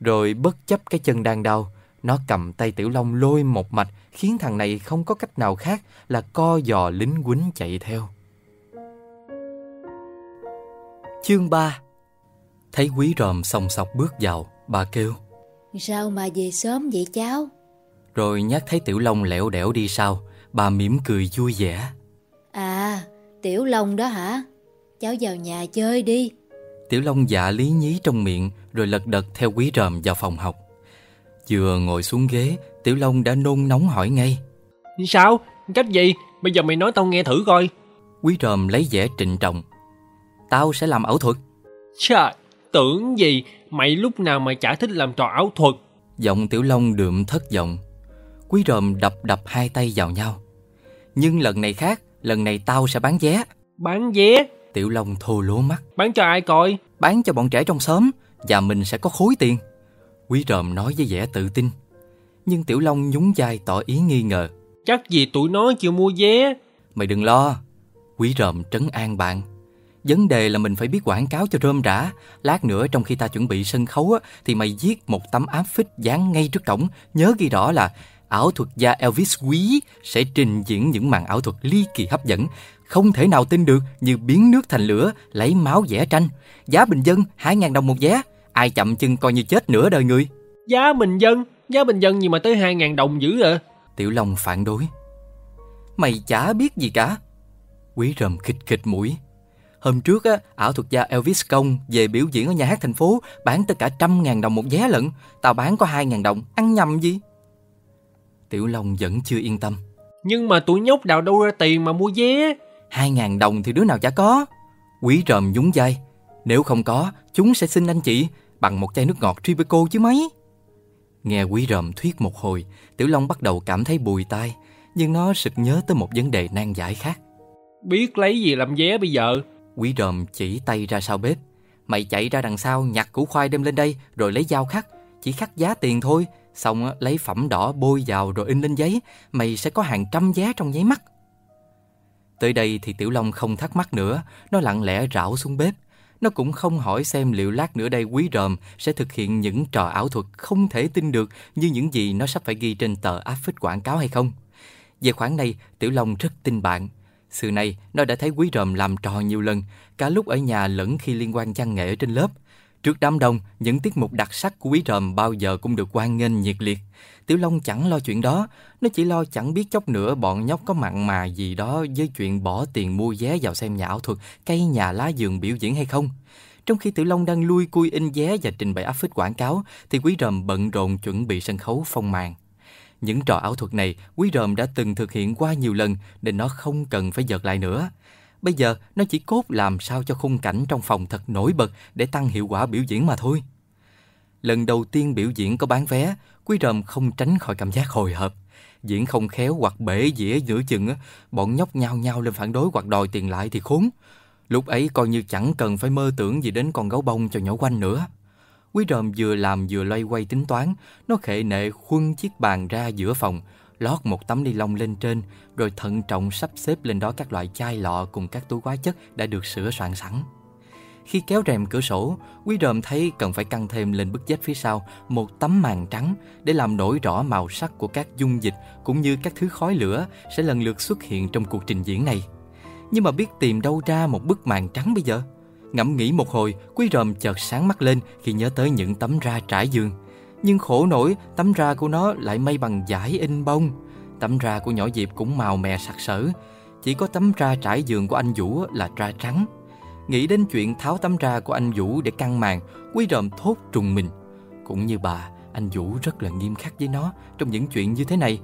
Rồi bất chấp cái chân đang đau, nó cầm tay Tiểu Long lôi một mạch khiến thằng này không có cách nào khác là co giò lính quýnh chạy theo. Chương 3 Thấy quý ròm sòng sọc bước vào, bà kêu Sao mà về sớm vậy cháu? Rồi nhắc thấy Tiểu Long lẻo đẻo đi sau Bà mỉm cười vui vẻ À Tiểu Long đó hả Cháu vào nhà chơi đi Tiểu Long dạ lý nhí trong miệng Rồi lật đật theo quý ròm vào phòng học Vừa ngồi xuống ghế Tiểu Long đã nôn nóng hỏi ngay Sao? Cách gì? Bây giờ mày nói tao nghe thử coi Quý ròm lấy vẻ trịnh trọng. Tao sẽ làm ảo thuật. Trời, tưởng gì mày lúc nào mà chả thích làm trò ảo thuật. Giọng Tiểu Long đượm thất vọng. Quý ròm đập đập hai tay vào nhau. Nhưng lần này khác, lần này tao sẽ bán vé. Bán vé? Tiểu Long thô lố mắt. Bán cho ai coi? Bán cho bọn trẻ trong xóm và mình sẽ có khối tiền. Quý ròm nói với vẻ tự tin. Nhưng Tiểu Long nhún vai tỏ ý nghi ngờ. Chắc gì tụi nó chưa mua vé. Mày đừng lo. Quý ròm trấn an bạn. Vấn đề là mình phải biết quảng cáo cho rơm rã. Lát nữa trong khi ta chuẩn bị sân khấu á, thì mày viết một tấm áp phích dán ngay trước cổng. Nhớ ghi rõ là ảo thuật gia Elvis Quý sẽ trình diễn những màn ảo thuật ly kỳ hấp dẫn. Không thể nào tin được như biến nước thành lửa, lấy máu vẽ tranh. Giá bình dân 2.000 đồng một vé. Ai chậm chân coi như chết nửa đời người. Giá bình dân? Giá bình dân gì mà tới 2.000 đồng dữ à? Tiểu Long phản đối. Mày chả biết gì cả. Quý rầm khịch khịch mũi. Hôm trước á, ảo thuật gia Elvis Công về biểu diễn ở nhà hát thành phố bán tất cả trăm ngàn đồng một vé lận. Tao bán có hai ngàn đồng, ăn nhầm gì? Tiểu Long vẫn chưa yên tâm. Nhưng mà tụi nhóc đào đâu ra tiền mà mua vé? Hai ngàn đồng thì đứa nào chả có. Quý rầm nhún vai. Nếu không có, chúng sẽ xin anh chị bằng một chai nước ngọt Tribeco chứ mấy. Nghe quý rầm thuyết một hồi, Tiểu Long bắt đầu cảm thấy bùi tai, nhưng nó sực nhớ tới một vấn đề nan giải khác. Biết lấy gì làm vé bây giờ? Quý đồm chỉ tay ra sau bếp. Mày chạy ra đằng sau nhặt củ khoai đem lên đây rồi lấy dao khắc. Chỉ khắc giá tiền thôi. Xong lấy phẩm đỏ bôi vào rồi in lên giấy. Mày sẽ có hàng trăm giá trong nháy mắt. Tới đây thì Tiểu Long không thắc mắc nữa. Nó lặng lẽ rảo xuống bếp. Nó cũng không hỏi xem liệu lát nữa đây quý ròm sẽ thực hiện những trò ảo thuật không thể tin được như những gì nó sắp phải ghi trên tờ áp phích quảng cáo hay không. Về khoản này, Tiểu Long rất tin bạn. Sự này, nó đã thấy quý ròm làm trò nhiều lần, cả lúc ở nhà lẫn khi liên quan văn nghệ ở trên lớp. Trước đám đông, những tiết mục đặc sắc của quý ròm bao giờ cũng được quan nghênh nhiệt liệt. Tiểu Long chẳng lo chuyện đó, nó chỉ lo chẳng biết chốc nữa bọn nhóc có mặn mà gì đó với chuyện bỏ tiền mua vé vào xem nhà ảo thuật, cây nhà lá giường biểu diễn hay không. Trong khi Tiểu Long đang lui cui in vé và trình bày áp phích quảng cáo, thì quý ròm bận rộn chuẩn bị sân khấu phong màn. Những trò ảo thuật này Quý Ròm đã từng thực hiện qua nhiều lần nên nó không cần phải giật lại nữa. Bây giờ nó chỉ cốt làm sao cho khung cảnh trong phòng thật nổi bật để tăng hiệu quả biểu diễn mà thôi. Lần đầu tiên biểu diễn có bán vé, Quý Ròm không tránh khỏi cảm giác hồi hộp. Diễn không khéo hoặc bể dĩa giữa chừng, bọn nhóc nhao nhao lên phản đối hoặc đòi tiền lại thì khốn. Lúc ấy coi như chẳng cần phải mơ tưởng gì đến con gấu bông cho nhỏ quanh nữa. Quý ròm vừa làm vừa loay quay tính toán, nó khệ nệ khuân chiếc bàn ra giữa phòng, lót một tấm ni lông lên trên, rồi thận trọng sắp xếp lên đó các loại chai lọ cùng các túi hóa chất đã được sửa soạn sẵn. Khi kéo rèm cửa sổ, Quý ròm thấy cần phải căng thêm lên bức vách phía sau một tấm màn trắng để làm nổi rõ màu sắc của các dung dịch cũng như các thứ khói lửa sẽ lần lượt xuất hiện trong cuộc trình diễn này. Nhưng mà biết tìm đâu ra một bức màn trắng bây giờ? Ngẫm nghĩ một hồi, Quý ròm chợt sáng mắt lên khi nhớ tới những tấm ra trải giường. Nhưng khổ nổi, tấm ra của nó lại may bằng giải in bông. Tấm ra của nhỏ Diệp cũng màu mè sặc sỡ. Chỉ có tấm ra trải giường của anh Vũ là ra trắng. Nghĩ đến chuyện tháo tấm ra của anh Vũ để căng màn, Quý ròm thốt trùng mình. Cũng như bà, anh Vũ rất là nghiêm khắc với nó trong những chuyện như thế này.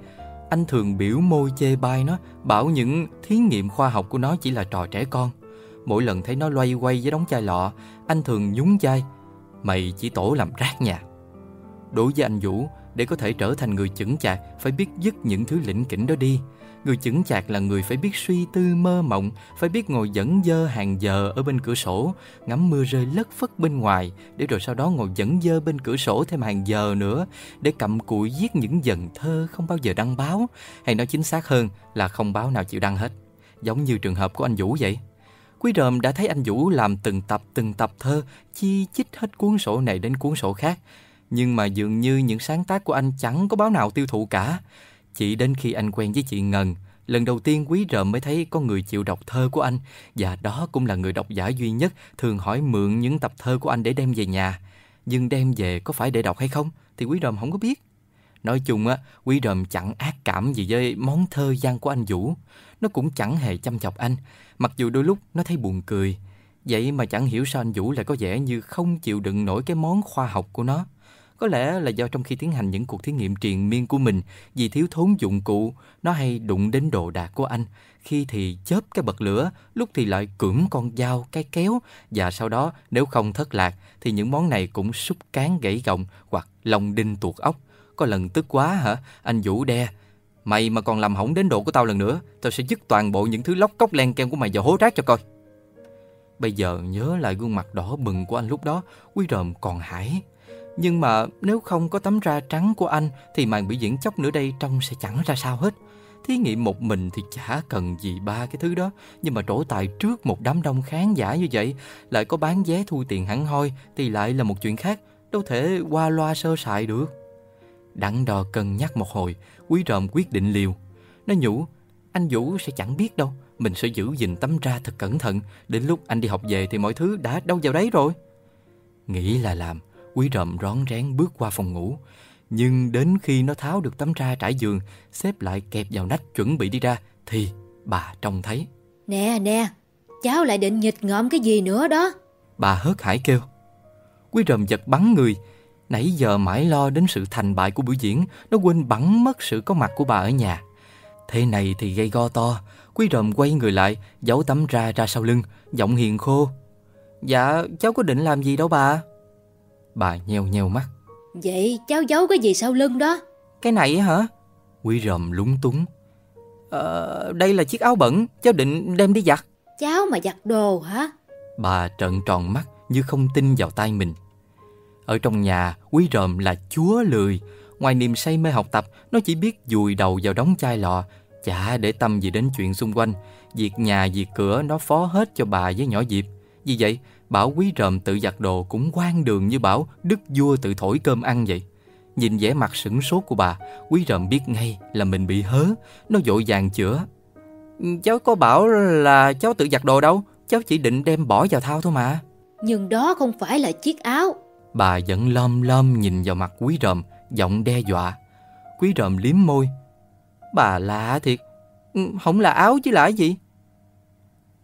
Anh thường biểu môi chê bai nó, bảo những thí nghiệm khoa học của nó chỉ là trò trẻ con. Mỗi lần thấy nó loay quay với đống chai lọ, anh thường nhún chai. Mày chỉ tổ làm rác nhà. Đối với anh Vũ, để có thể trở thành người chững chạc, phải biết dứt những thứ lĩnh kỉnh đó đi. Người chững chạc là người phải biết suy tư mơ mộng, phải biết ngồi dẫn dơ hàng giờ ở bên cửa sổ, ngắm mưa rơi lất phất bên ngoài, để rồi sau đó ngồi dẫn dơ bên cửa sổ thêm hàng giờ nữa, để cầm cụi viết những dần thơ không bao giờ đăng báo, hay nói chính xác hơn là không báo nào chịu đăng hết. Giống như trường hợp của anh Vũ vậy. Quý ròm đã thấy anh Vũ làm từng tập từng tập thơ, chi chích hết cuốn sổ này đến cuốn sổ khác. Nhưng mà dường như những sáng tác của anh chẳng có báo nào tiêu thụ cả. Chỉ đến khi anh quen với chị Ngân, lần đầu tiên quý Rơm mới thấy có người chịu đọc thơ của anh và đó cũng là người độc giả duy nhất thường hỏi mượn những tập thơ của anh để đem về nhà. Nhưng đem về có phải để đọc hay không thì quý ròm không có biết. Nói chung á, quý ròm chẳng ác cảm gì với món thơ văn của anh Vũ. Nó cũng chẳng hề chăm chọc anh, mặc dù đôi lúc nó thấy buồn cười. Vậy mà chẳng hiểu sao anh Vũ lại có vẻ như không chịu đựng nổi cái món khoa học của nó. Có lẽ là do trong khi tiến hành những cuộc thí nghiệm triền miên của mình, vì thiếu thốn dụng cụ, nó hay đụng đến đồ đạc của anh. Khi thì chớp cái bật lửa, lúc thì lại cưỡng con dao, cái kéo. Và sau đó, nếu không thất lạc, thì những món này cũng súc cán gãy gọng hoặc lòng đinh tuột ốc. Có lần tức quá hả? Anh Vũ đe. Mày mà còn làm hỏng đến độ của tao lần nữa, tao sẽ dứt toàn bộ những thứ lóc cốc len ken của mày vào hố rác cho coi. Bây giờ nhớ lại gương mặt đỏ bừng của anh lúc đó, Quý Ròm còn hãi. Nhưng mà nếu không có tấm da trắng của anh thì màn biểu diễn chốc nữa đây trông sẽ chẳng ra sao hết. Thí nghiệm một mình thì chả cần gì ba cái thứ đó Nhưng mà trổ tài trước một đám đông khán giả như vậy Lại có bán vé thu tiền hẳn hoi Thì lại là một chuyện khác Đâu thể qua loa sơ sài được Đắn đo cân nhắc một hồi Quý ròm quyết định liều. Nó nhủ Anh Vũ sẽ chẳng biết đâu Mình sẽ giữ gìn tấm ra thật cẩn thận Đến lúc anh đi học về thì mọi thứ đã đâu vào đấy rồi. Nghĩ là làm Quý ròm rón rén bước qua phòng ngủ. Nhưng đến khi nó tháo được tấm ra trải giường Xếp lại kẹp vào nách chuẩn bị đi ra Thì bà trông thấy. Nè nè Cháu lại định nghịch ngợm cái gì nữa đó? Bà hớt hải kêu. Quý ròm giật bắn người Nãy giờ mãi lo đến sự thành bại của buổi diễn Nó quên bắn mất sự có mặt của bà ở nhà. Thế này thì gây go to Quý ròm quay người lại Giấu tấm ra ra sau lưng Giọng hiền khô. Dạ cháu có định làm gì đâu bà? Bà nheo nheo mắt. Vậy cháu giấu cái gì sau lưng đó? Cái này hả? Quý ròm lúng túng. Ờ, đây là chiếc áo bẩn Cháu định đem đi giặt. Cháu mà giặt đồ hả? Bà trợn tròn mắt như không tin vào tay mình ở trong nhà, Quý ròm là chúa lười. Ngoài niềm say mê học tập, Nó chỉ biết dùi đầu vào đóng chai lọ, Chả để tâm gì đến chuyện xung quanh. Việc nhà, việc cửa nó phó hết cho bà với nhỏ Diệp. Vì vậy, Bảo quý ròm tự giặt đồ cũng quan đường như bảo Đức vua tự thổi cơm ăn vậy. Nhìn vẻ mặt sửng sốt của bà, Quý ròm biết ngay là mình bị hớ. Nó vội vàng chữa. Ừ, cháu có bảo là cháu tự giặt đồ đâu, Cháu chỉ định đem bỏ vào thao thôi mà. Nhưng đó không phải là chiếc áo. Bà vẫn lom lom nhìn vào mặt quý ròm Giọng đe dọa. Quý ròm liếm môi. Bà lạ thiệt? Ừ, Không là áo chứ là gì?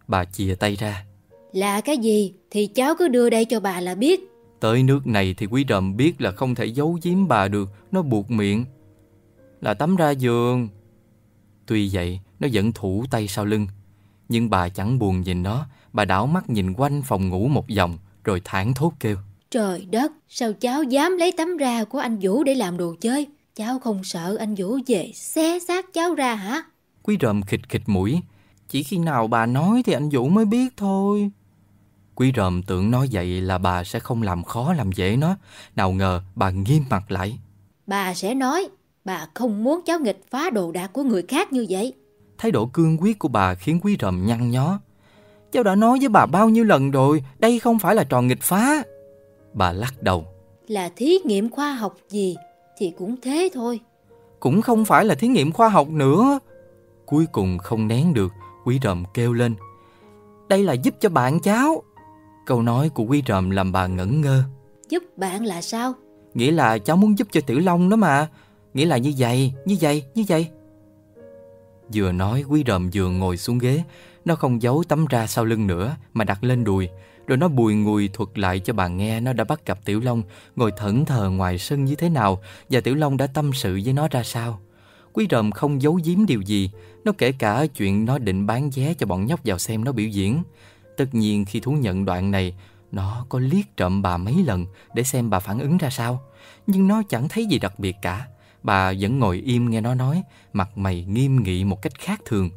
Bà chìa tay ra. Là cái gì thì cháu cứ đưa đây cho bà là biết. Tới nước này thì quý ròm biết là không thể giấu giếm bà được. Nó buộc miệng. Là tắm ra giường. Tuy vậy nó vẫn thủ tay sau lưng. Nhưng bà chẳng buồn nhìn nó. Bà đảo mắt nhìn quanh phòng ngủ một vòng Rồi thảng thốt kêu Trời đất, sao cháu dám lấy tấm ra của anh Vũ để làm đồ chơi? Cháu không sợ anh Vũ về xé xác cháu ra hả? Quý ròm khịch khịch mũi Chỉ khi nào bà nói thì anh Vũ mới biết thôi Quý ròm tưởng nói vậy là bà sẽ không làm khó làm dễ nó Nào ngờ bà nghiêm mặt lại Bà sẽ nói, bà không muốn cháu nghịch phá đồ đạc của người khác như vậy. Thái độ cương quyết của bà khiến quý ròm nhăn nhó Cháu đã nói với bà bao nhiêu lần rồi Đây không phải là trò nghịch phá Bà lắc đầu. Là thí nghiệm khoa học gì thì cũng thế thôi. Cũng không phải là thí nghiệm khoa học nữa. Cuối cùng không nén được Quý ròm kêu lên. Đây là giúp cho bạn cháu. Câu nói của quý ròm làm bà ngẩn ngơ. Giúp bạn là sao? Nghĩa là cháu muốn giúp cho Tiểu Long đó mà. Nghĩa là như vậy, như vậy, như vậy. Vừa nói quý ròm vừa ngồi xuống ghế. Nó không giấu tấm ra sau lưng nữa Mà đặt lên đùi rồi nó bùi ngùi thuật lại cho bà nghe Nó đã bắt gặp Tiểu Long Ngồi thẫn thờ ngoài sân như thế nào Và Tiểu Long đã tâm sự với nó ra sao. Quý ròm không giấu giếm điều gì, Nó kể cả chuyện nó định bán vé cho bọn nhóc vào xem nó biểu diễn. Tất nhiên khi thú nhận đoạn này, Nó có liếc trộm bà mấy lần Để xem bà phản ứng ra sao. Nhưng nó chẳng thấy gì đặc biệt cả. Bà vẫn ngồi im nghe nó nói, Mặt mày nghiêm nghị một cách khác thường.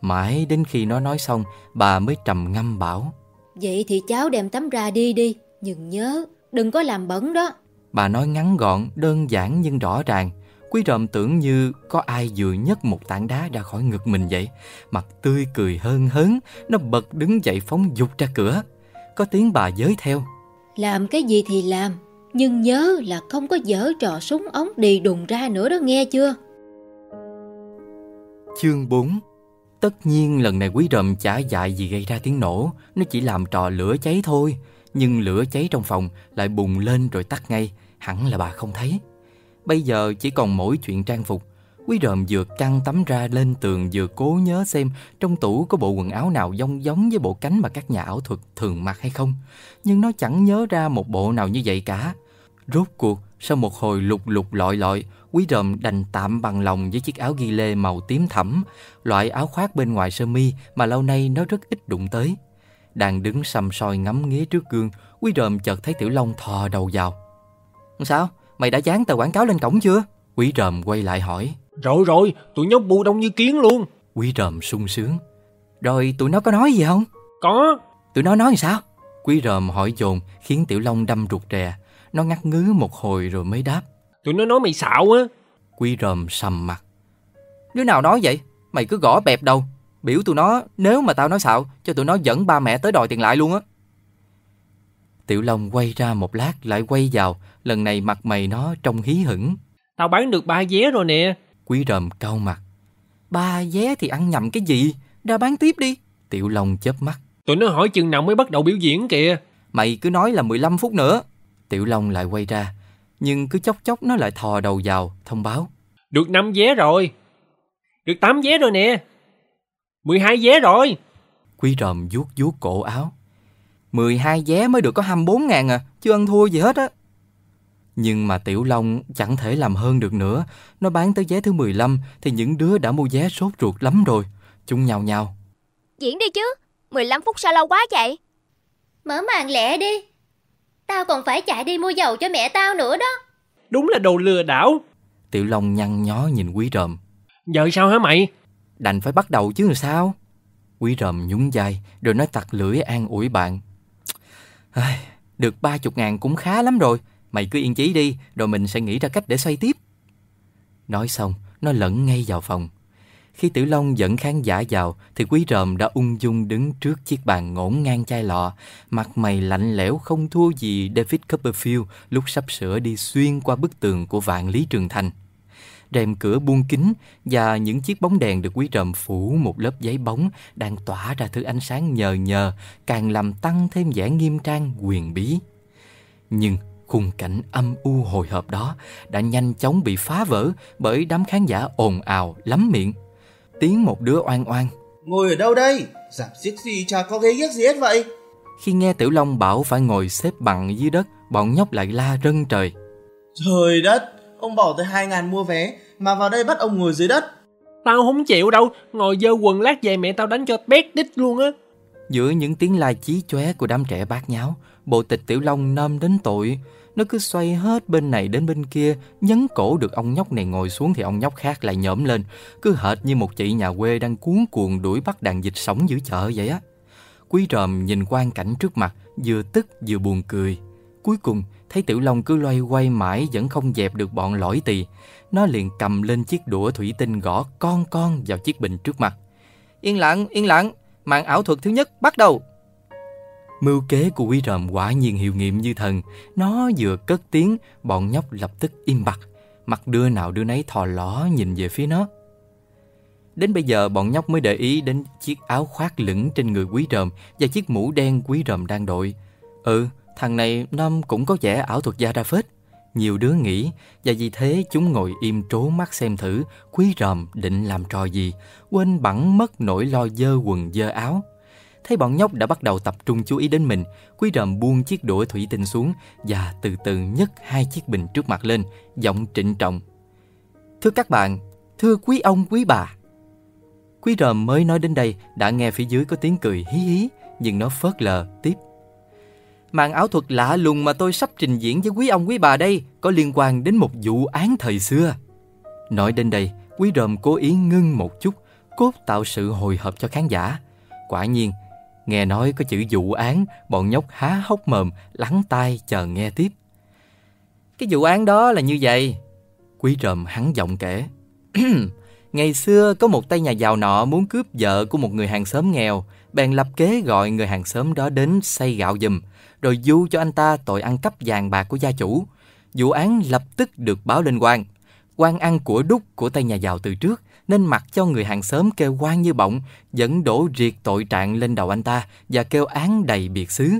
Mãi đến khi nó nói xong, Bà mới trầm ngâm bảo Vậy thì cháu đem tấm ra đi đi. Nhưng nhớ, đừng có làm bẩn đó. Bà nói ngắn gọn, đơn giản nhưng rõ ràng Quý ròm tưởng như có ai vừa nhấc một tảng đá ra khỏi ngực mình vậy Mặt tươi cười hơn hớn Nó bật đứng dậy phóng dục ra cửa Có tiếng bà giới theo Làm cái gì thì làm. Nhưng nhớ là không có dở trò súng ống đi đùng ra nữa đó nghe chưa? Chương 4 Tất nhiên lần này quý ròm chả dại gì gây ra tiếng nổ. Nó chỉ làm trò lửa cháy thôi. Nhưng lửa cháy trong phòng lại bùng lên rồi tắt ngay. Hẳn là bà không thấy. Bây giờ chỉ còn mỗi chuyện trang phục. Quý ròm vừa căng tấm ra lên tường vừa cố nhớ xem trong tủ có bộ quần áo nào giống giống với bộ cánh mà các nhà ảo thuật thường mặc hay không. Nhưng nó chẳng nhớ ra một bộ nào như vậy cả. Rốt cuộc, Sau một hồi lục lục lọi lọi, Quý ròm đành tạm bằng lòng với chiếc áo ghi lê màu tím thẫm, loại áo khoác bên ngoài sơ mi mà lâu nay nó rất ít đụng tới. Đang đứng sầm soi ngắm nghía trước gương, Quý ròm chợt thấy Tiểu Long thò đầu vào. Sao? Mày đã dán tờ quảng cáo lên cổng chưa? Quý ròm quay lại hỏi. Rồi rồi, tụi nhóc bu đông như kiến luôn. Quý ròm sung sướng. Rồi tụi nó có nói gì không? Có. Tụi nó nói sao? Quý ròm hỏi dồn khiến Tiểu Long đâm ruột rè. Nó ngắt ngứ một hồi rồi mới đáp. Tụi nó nói mày xạo á. Quý ròm sầm mặt. Đứa nào nói vậy? Mày cứ gõ bẹp đầu. Biểu tụi nó nếu mà tao nói xạo cho tụi nó dẫn ba mẹ tới đòi tiền lại luôn á. Tiểu Long quay ra một lát lại quay vào. Lần này mặt mày nó trông hí hửng. Tao bán được ba vé rồi nè. Quý ròm cau mặt. Ba vé thì ăn nhầm cái gì? Ra bán tiếp đi. Tiểu Long chớp mắt. Tụi nó hỏi chừng nào mới bắt đầu biểu diễn kìa. Mày cứ nói là 15 phút nữa. Tiểu Long lại quay ra. Nhưng cứ chốc chốc nó lại thò đầu vào, thông báo. Được 5 vé rồi. Được 8 vé rồi nè. 12 vé rồi. Quý ròm vuốt vuốt cổ áo. 12 vé mới được có 24 ngàn à, chưa ăn thua gì hết á. Nhưng mà Tiểu Long chẳng thể làm hơn được nữa. Nó bán tới vé thứ 15 thì những đứa đã mua vé sốt ruột lắm rồi. Chúng nhào nhào. Diễn đi chứ, 15 phút sao lâu quá vậy? Mở màn lẹ đi. Tao còn phải chạy đi mua dầu cho mẹ tao nữa đó. Đúng là đồ lừa đảo. Tiểu Long nhăn nhó nhìn Quý ròm. Giờ sao hả mày? Đành phải bắt đầu chứ làm sao? Quý ròm nhún vai rồi nói tặc lưỡi an ủi bạn. Ai, được ba chục ngàn cũng khá lắm rồi. Mày cứ yên chí đi, rồi mình sẽ nghĩ ra cách để xoay tiếp. Nói xong, nó lẫn ngay vào phòng. Khi Tử Long dẫn khán giả vào, thì Quý Ròm đã ung dung đứng trước chiếc bàn ngổn ngang chai lọ, mặt mày lạnh lẽo không thua gì David Copperfield lúc sắp sửa đi xuyên qua bức tường của vạn lý trường thành. Rèm cửa buông kính và những chiếc bóng đèn được Quý Ròm phủ một lớp giấy bóng đang tỏa ra thứ ánh sáng nhờ nhờ, càng làm tăng thêm vẻ nghiêm trang quyền bí. Nhưng khung cảnh âm u hồi hộp đó đã nhanh chóng bị phá vỡ bởi đám khán giả ồn ào lắm miệng. Tiếng một đứa oan oan. Ngồi ở đâu đây? Giảm xiếc gì chả có ghế ghiếc gì hết vậy? Khi nghe Tiểu Long bảo phải ngồi xếp bằng dưới đất, bọn nhóc lại la rân trời. Trời đất, ông bỏ tới 2 ngàn mua vé mà vào đây bắt ông ngồi dưới đất. Tao không chịu đâu, ngồi dơ quần lát về mẹ tao đánh cho bét đít luôn á. Giữa những tiếng la chí chóe của đám trẻ bát nháo, bộ tịch Tiểu Long nơm đến tội. Nó cứ xoay hết bên này đến bên kia, nhấn cổ được ông nhóc này ngồi xuống thì ông nhóc khác lại nhổm lên. Cứ hệt như một chị nhà quê đang cuốn cuồng đuổi bắt đàn dịch sống giữa chợ vậy á. Quý ròm nhìn quang cảnh trước mặt, vừa tức vừa buồn cười. Cuối cùng, thấy Tiểu Long cứ loay quay mãi vẫn không dẹp được bọn lõi tỳ. Nó liền cầm lên chiếc đũa thủy tinh gõ con con vào chiếc bình trước mặt. Yên lặng, yên lặng, màn ảo thuật thứ nhất bắt đầu. Mưu kế của quý ròm quả nhiên hiệu nghiệm như thần. Nó vừa cất tiếng, bọn nhóc lập tức im bặt. Mặt đứa nào đứa nấy thò ló nhìn về phía nó. Đến bây giờ bọn nhóc mới để ý đến chiếc áo khoác lửng trên người quý ròm và chiếc mũ đen quý ròm đang đội. Ừ, thằng này năm cũng có vẻ ảo thuật gia ra phết. Nhiều đứa nghĩ và vì thế chúng ngồi im trố mắt xem thử quý ròm định làm trò gì, quên bẵng mất nỗi lo dơ quần dơ áo. Thấy bọn nhóc đã bắt đầu tập trung chú ý đến mình, quý Rầm buông chiếc đũa thủy tinh xuống và từ từ nhấc hai chiếc bình trước mặt lên, giọng trịnh trọng. Thưa các bạn, thưa quý ông quý bà. Quý Rầm mới nói đến đây đã nghe phía dưới có tiếng cười hí hí, nhưng nó phớt lờ tiếp. Màn ảo thuật lạ lùng mà tôi sắp trình diễn với quý ông quý bà đây có liên quan đến một vụ án thời xưa. Nói đến đây, quý ròm cố ý ngưng một chút, cốt tạo sự hồi hộp cho khán giả. Quả nhiên, nghe nói có chữ vụ án, bọn nhóc há hốc mồm, lắng tai chờ nghe tiếp. Cái vụ án đó là như vậy. Quý trầm hắn giọng kể. Ngày xưa có một tay nhà giàu nọ muốn cướp vợ của một người hàng xóm nghèo, bèn lập kế gọi người hàng xóm đó đến xây gạo giùm, rồi du cho anh ta tội ăn cắp vàng bạc của gia chủ. Vụ án lập tức được báo lên quan. quan ăn của đúc của tay nhà giàu từ trước, nên mặc cho người hàng xóm kêu quan như bọng, dẫn đổ riệt tội trạng lên đầu anh ta và kêu án đầy biệt xứ.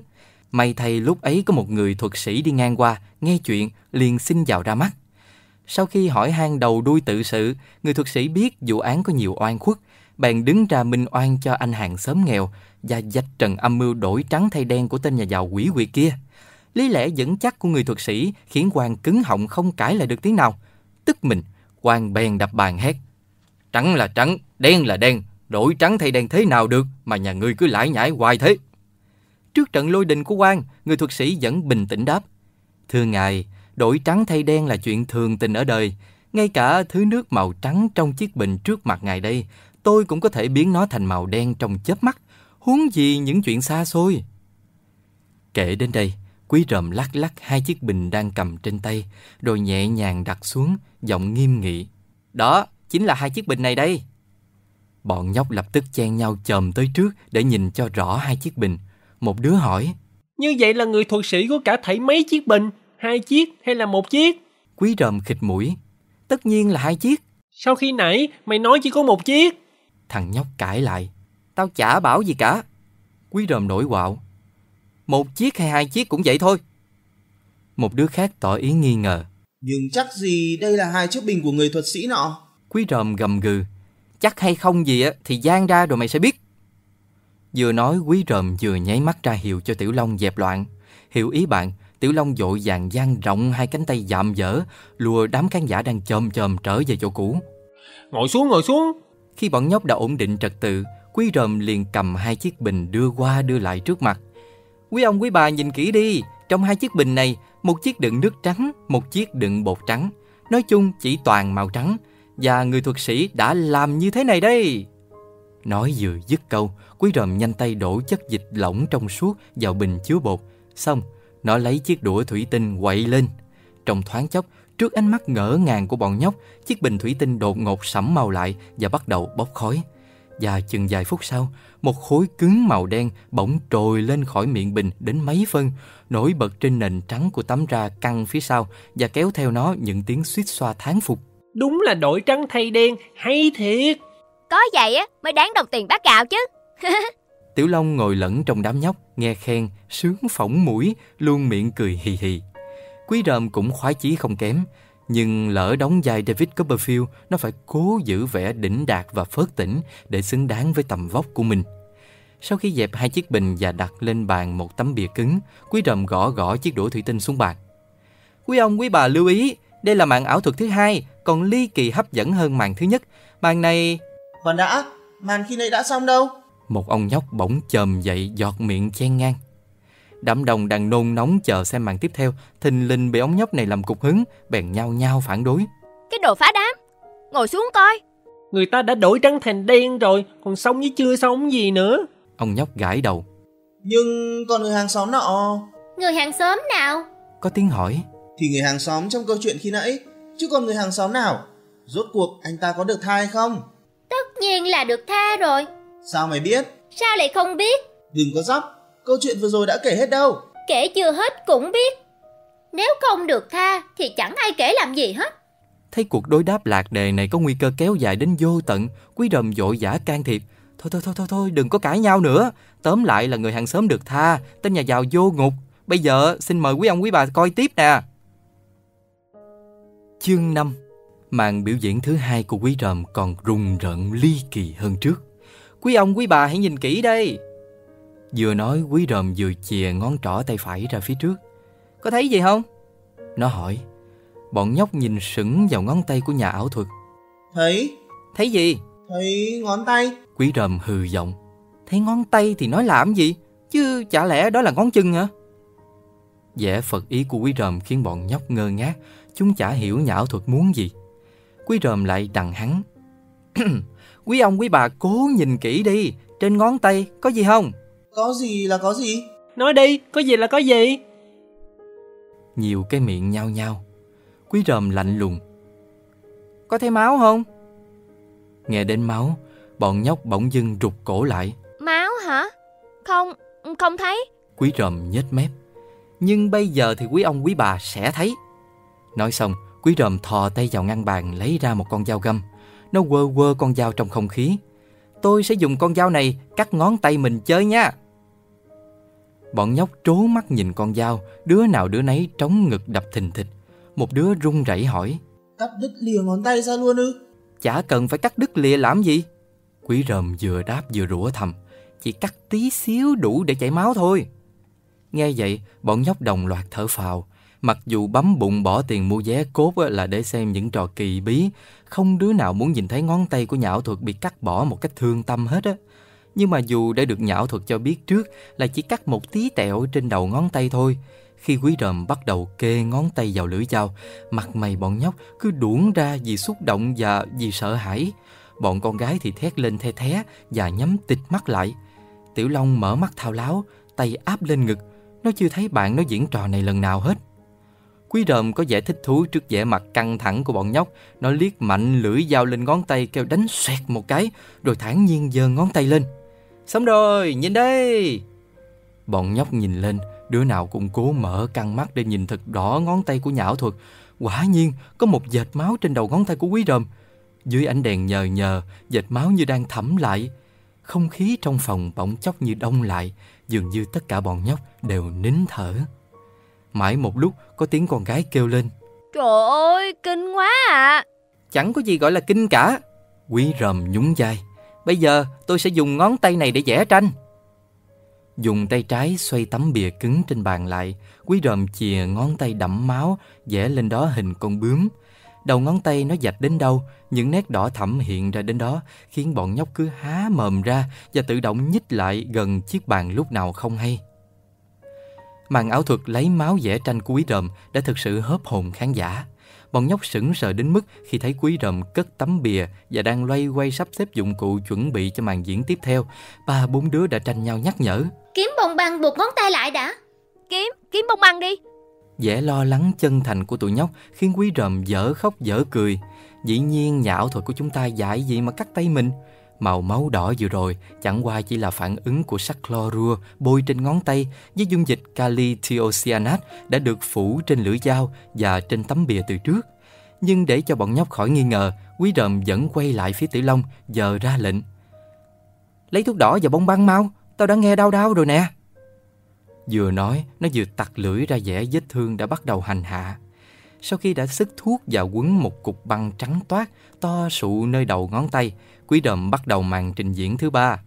May thay lúc ấy có một người thuật sĩ đi ngang qua, nghe chuyện, liền xin vào ra mắt. Sau khi hỏi han đầu đuôi tự sự, người thuật sĩ biết vụ án có nhiều oan khuất, bèn đứng ra minh oan cho anh hàng xóm nghèo và dạch trần âm mưu đổi trắng thay đen của tên nhà giàu quỷ quỷ kia. Lý lẽ vững chắc của người thuật sĩ khiến quan cứng họng không cãi lại được tiếng nào. Tức mình, quan bèn đập bàn hét. Trắng là trắng, đen là đen, đổi trắng thay đen thế nào được mà nhà ngươi cứ lải nhải hoài thế. Trước trận lôi đình của quan, người thuật sĩ vẫn bình tĩnh đáp. Thưa ngài, đổi trắng thay đen là chuyện thường tình ở đời. Ngay cả thứ nước màu trắng trong chiếc bình trước mặt ngài đây, tôi cũng có thể biến nó thành màu đen trong chớp mắt. Huống gì những chuyện xa xôi. Kể đến đây, quý rầm lắc lắc hai chiếc bình đang cầm trên tay, rồi nhẹ nhàng đặt xuống, giọng nghiêm nghị. Đó, chính là hai chiếc bình này đây. Bọn nhóc lập tức chen nhau chồm tới trước để nhìn cho rõ hai chiếc bình. Một đứa hỏi. Như vậy là người thuật sĩ có cả thảy mấy chiếc bình? Hai chiếc hay là một chiếc? Quý ròm khịt mũi. Tất nhiên là hai chiếc. Sao khi nãy mày nói chỉ có một chiếc? Thằng nhóc cãi lại. Tao chả bảo gì cả. Quý ròm nổi quạo. Một chiếc hay hai chiếc cũng vậy thôi. Một đứa khác tỏ ý nghi ngờ. Nhưng chắc gì đây là hai chiếc bình của người thuật sĩ nọ. Quý ròm gầm gừ. Chắc hay không gì á thì gian ra rồi mày sẽ biết. Vừa nói quý ròm vừa nháy mắt ra hiệu cho Tiểu Long dẹp loạn. Hiểu ý bạn, Tiểu Long vội vàng dang rộng hai cánh tay dạm dở, lùa đám khán giả đang chồm chồm trở về chỗ cũ. Ngồi xuống, ngồi xuống. Khi bọn nhóc đã ổn định trật tự, quý ròm liền cầm hai chiếc bình đưa qua đưa lại trước mặt. Quý ông quý bà nhìn kỹ đi, trong hai chiếc bình này, một chiếc đựng nước trắng, một chiếc đựng bột trắng. Nói chung chỉ toàn màu trắng, và người thuật sĩ đã làm như thế này đây. Nói vừa dứt câu, quý ròm nhanh tay đổ chất dịch lỏng trong suốt vào bình chứa bột. Xong, nó lấy chiếc đũa thủy tinh quậy lên. Trong thoáng chốc, trước ánh mắt ngỡ ngàng của bọn nhóc, chiếc bình thủy tinh đột ngột sẫm màu lại và bắt đầu bốc khói. Và chừng vài phút sau, một khối cứng màu đen bỗng trồi lên khỏi miệng bình đến mấy phân, nổi bật trên nền trắng của tấm ra căng phía sau và kéo theo nó những tiếng suýt xoa thán phục. Đúng là đổi trắng thay đen, hay thiệt. Có vậy á mới đáng đồng tiền bát gạo chứ. Tiểu Long ngồi lẫn trong đám nhóc, nghe khen, sướng phỏng mũi, luôn miệng cười hì hì. Quý ròm cũng khoái chí không kém, nhưng lỡ đóng vai David Copperfield, nó phải cố giữ vẻ đỉnh đạt và phớt tỉnh để xứng đáng với tầm vóc của mình. Sau khi dẹp hai chiếc bình và đặt lên bàn một tấm bìa cứng, quý ròm gõ gõ chiếc đũa thủy tinh xuống bàn. Quý ông, quý bà lưu ý, đây là màn ảo thuật thứ hai, còn ly kỳ hấp dẫn hơn màn thứ nhất. Màn này... Còn đã, màn khi nãy đã xong đâu. Một ông nhóc bỗng chồm dậy giọt miệng chen ngang. Đám đông đang nôn nóng chờ xem màn tiếp theo, thình lình bị ông nhóc này làm cục hứng, bèn nhau nhau phản đối. Cái đồ phá đám. Ngồi xuống coi. Người ta đã đổi trắng thành đen rồi, còn xong với chưa xong gì nữa. Ông nhóc gãi đầu. Nhưng còn người hàng xóm nọ... Người hàng xóm nào? Có tiếng hỏi. Thì người hàng xóm trong câu chuyện khi nãy, chứ còn người hàng xóm nào? Rốt cuộc anh ta có được tha hay không? Tất nhiên là được tha rồi. Sao mày biết? Sao lại không biết? Đừng có dóc, câu chuyện vừa rồi đã kể hết đâu. Kể chưa hết cũng biết. Nếu không được tha thì chẳng ai kể làm gì hết. Thấy cuộc đối đáp lạc đề này có nguy cơ kéo dài đến vô tận, quý đầm vội vã can thiệp. Thôi thôi thôi thôi thôi, đừng có cãi nhau nữa. Tóm lại là người hàng xóm được tha, tên nhà giàu vô ngục. Bây giờ xin mời quý ông quý bà coi tiếp nè. Chương 5 Màn biểu diễn thứ hai của quý ròm còn rùng rợn ly kỳ hơn trước. Quý ông quý bà hãy nhìn kỹ đây. Vừa nói quý ròm vừa chìa ngón trỏ tay phải ra phía trước. Có thấy gì không? Nó hỏi. Bọn nhóc nhìn sững vào ngón tay của nhà ảo thuật. Thấy, Thấy gì? thấy ngón tay. Quý ròm hừ giọng. Thấy ngón tay thì nói làm gì? Chứ chả lẽ đó là ngón chân hả? vẻ phật ý của quý ròm khiến bọn nhóc ngơ ngác. Chúng chả hiểu nhà ảo thuật muốn gì. Quý ròm lại đằng hắn. quý ông quý bà cố nhìn kỹ đi. Trên ngón tay có gì không? Có gì là có gì? Nói đi, có gì là có gì? Nhiều cái miệng nhao nhao. Quý ròm lạnh lùng. Có thấy máu không? Nghe đến máu, bọn nhóc bỗng dưng rụt cổ lại. Máu hả? Không, không thấy. Quý ròm nhếch mép. Nhưng bây giờ thì quý ông quý bà sẽ thấy. Nói xong, quý ròm thò tay vào ngăn bàn lấy ra một con dao găm. Nó quơ quơ con dao trong không khí. Tôi sẽ dùng con dao này cắt ngón tay mình chơi nha. Bọn nhóc trố mắt nhìn con dao, đứa nào đứa nấy trống ngực đập thình thịch. Một đứa run rẩy hỏi, Cắt đứt lìa ngón tay ra luôn ư? chả cần phải cắt đứt lìa làm gì. Quý ròm vừa đáp vừa rủa thầm, chỉ cắt tí xíu đủ để chảy máu thôi. Nghe vậy, bọn nhóc đồng loạt thở phào. Mặc dù bấm bụng bỏ tiền mua vé cốt là để xem những trò kỳ bí, không đứa nào muốn nhìn thấy ngón tay của nhà ảo thuật bị cắt bỏ một cách thương tâm hết á. Nhưng mà dù đã được nhà ảo thuật cho biết trước là chỉ cắt một tí tẹo trên đầu ngón tay thôi, khi quý rầm bắt đầu kê ngón tay vào lưỡi dao, mặt mày bọn nhóc cứ đuỗng ra vì xúc động và vì sợ hãi. Bọn con gái thì thét lên the thé và nhắm tịt mắt lại. Tiểu Long mở mắt thao láo, tay áp lên ngực. Nó chưa thấy bạn nó diễn trò này lần nào hết. Quý ròm có vẻ thích thú trước vẻ mặt căng thẳng của bọn nhóc. Nó liếc mạnh lưỡi dao lên ngón tay kêu đánh xoẹt một cái, rồi thản nhiên giơ ngón tay lên. Xong rồi, nhìn đây! Bọn nhóc nhìn lên, đứa nào cũng cố mở căng mắt để nhìn thật rõ ngón tay của nhà ảo thuật. Quả nhiên, có một vệt máu trên đầu ngón tay của quý ròm. Dưới ánh đèn nhờ nhờ, vệt máu như đang thẩm lại. Không khí trong phòng bỗng chốc như đông lại, dường như tất cả bọn nhóc đều nín thở. Mãi một lúc có tiếng con gái kêu lên. Trời ơi, kinh quá à. Chẳng có gì gọi là kinh cả. Quý ròm nhún vai. Bây giờ tôi sẽ dùng ngón tay này để vẽ tranh. Dùng tay trái xoay tấm bìa cứng trên bàn lại, quý ròm chìa ngón tay đẫm máu, vẽ lên đó hình con bướm. Đầu ngón tay nó dạch đến đâu, những nét đỏ thẫm hiện ra đến đó, khiến bọn nhóc cứ há mồm ra và tự động nhích lại gần chiếc bàn lúc nào không hay. Màn ảo thuật lấy máu vẽ tranh của quý ròm đã thực sự hớp hồn khán giả. Bọn nhóc sững sờ đến mức khi thấy quý ròm cất tấm bìa và đang loay quay sắp xếp dụng cụ chuẩn bị cho màn diễn tiếp theo. Ba bốn đứa đã tranh nhau nhắc nhở. Kiếm bông băng buộc ngón tay lại đã. Kiếm, kiếm bông băng đi. vẻ lo lắng chân thành của tụi nhóc khiến quý ròm dở khóc dở cười. Dĩ nhiên nhà ảo thuật của chúng ta dại gì mà cắt tay mình. Màu máu đỏ vừa rồi chẳng qua chỉ là phản ứng của sắc chlorua bôi trên ngón tay với dung dịch kali thiocyanate đã được phủ trên lưỡi dao và trên tấm bìa từ trước. Nhưng để cho bọn nhóc khỏi nghi ngờ, quý rầm vẫn quay lại phía Tử Long, giờ ra lệnh. Lấy thuốc đỏ và bông băng mau, tao đã nghe đau đau rồi nè. Vừa nói, nó vừa tặc lưỡi ra vẻ vết thương đã bắt đầu hành hạ. Sau khi đã sức thuốc và quấn một cục băng trắng toát, to sụ nơi đầu ngón tay, Quý đầm bắt đầu màn trình diễn thứ ba.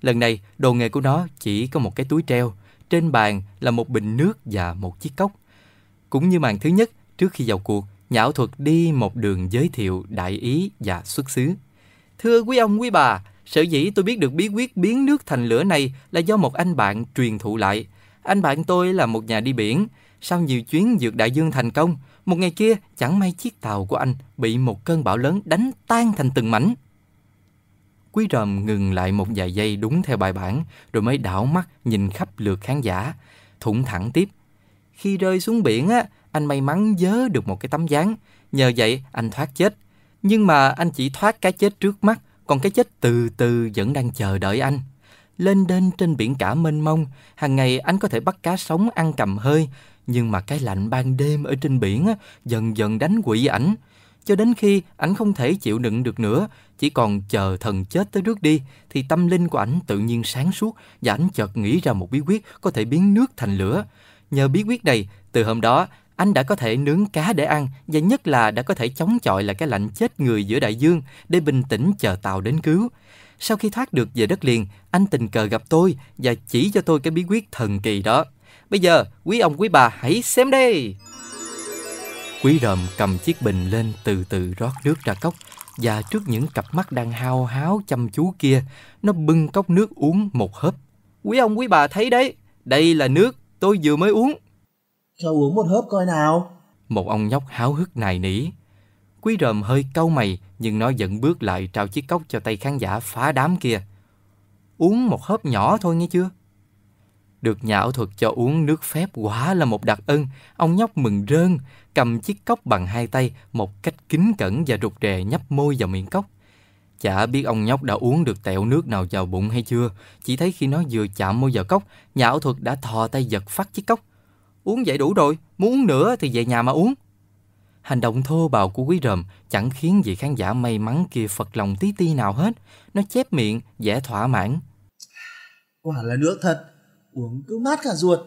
Lần này, đồ nghề của nó chỉ có một cái túi treo, trên bàn là một bình nước và một chiếc cốc. Cũng như màn thứ nhất, trước khi vào cuộc, nhà thuật đi một đường giới thiệu đại ý và xuất xứ. Thưa quý ông, quý bà, sở dĩ tôi biết được bí quyết biến nước thành lửa này là do một anh bạn truyền thụ lại. Anh bạn tôi là một nhà đi biển, sau nhiều chuyến vượt đại dương thành công, một ngày kia chẳng may chiếc tàu của anh bị một cơn bão lớn đánh tan thành từng mảnh. Quý ròm ngừng lại một vài giây đúng theo bài bản, rồi mới đảo mắt nhìn khắp lượt khán giả, thủng thẳng tiếp. Khi rơi xuống biển á, anh may mắn dớ được một cái tấm dáng, nhờ vậy anh thoát chết. Nhưng mà anh chỉ thoát cái chết trước mắt, còn cái chết từ từ vẫn đang chờ đợi anh. Lên đên trên biển cả mênh mông, hàng ngày anh có thể bắt cá sống ăn cầm hơi, nhưng mà cái lạnh ban đêm ở trên biển á, dần dần đánh quỵ ảnh. Cho đến khi ảnh không thể chịu đựng được nữa, chỉ còn chờ thần chết tới rước đi, thì tâm linh của ảnh tự nhiên sáng suốt và ảnh chợt nghĩ ra một bí quyết có thể biến nước thành lửa. Nhờ bí quyết này, từ hôm đó, anh đã có thể nướng cá để ăn và nhất là đã có thể chống chọi lại cái lạnh chết người giữa đại dương để bình tĩnh chờ tàu đến cứu. Sau khi thoát được về đất liền, anh tình cờ gặp tôi và chỉ cho tôi cái bí quyết thần kỳ đó. Bây giờ, quý ông quý bà hãy xem đây. Quý ròm cầm chiếc bình lên từ từ rót nước ra cốc và trước những cặp mắt đang hao háo chăm chú kia, nó bưng cốc nước uống một hớp. Quý ông quý bà thấy đấy, đây là nước tôi vừa mới uống. Cho uống một hớp coi nào. Một ông nhóc háo hức nài nỉ. Quý ròm hơi cau mày nhưng nó vẫn bước lại trao chiếc cốc cho tay khán giả phá đám kia. Uống một hớp nhỏ thôi nghe chưa? Được nhà ảo thuật cho uống nước phép quả là một đặc ân. Ông nhóc mừng rơn, cầm chiếc cốc bằng hai tay một cách kính cẩn và rụt rè nhấp môi vào miệng cốc. Chả biết ông nhóc đã uống được tẹo nước nào vào bụng hay chưa, chỉ thấy khi nó vừa chạm môi vào cốc, nhà ảo thuật đã thò tay giật phát chiếc cốc. Uống vậy đủ rồi, muốn uống nữa thì về nhà mà uống. Hành động thô bạo của quý ròm chẳng khiến vị khán giả may mắn kia phật lòng tí ti nào hết. Nó chép miệng, vẻ thỏa mãn. Quả là nước thật, uống cứ mát cả ruột.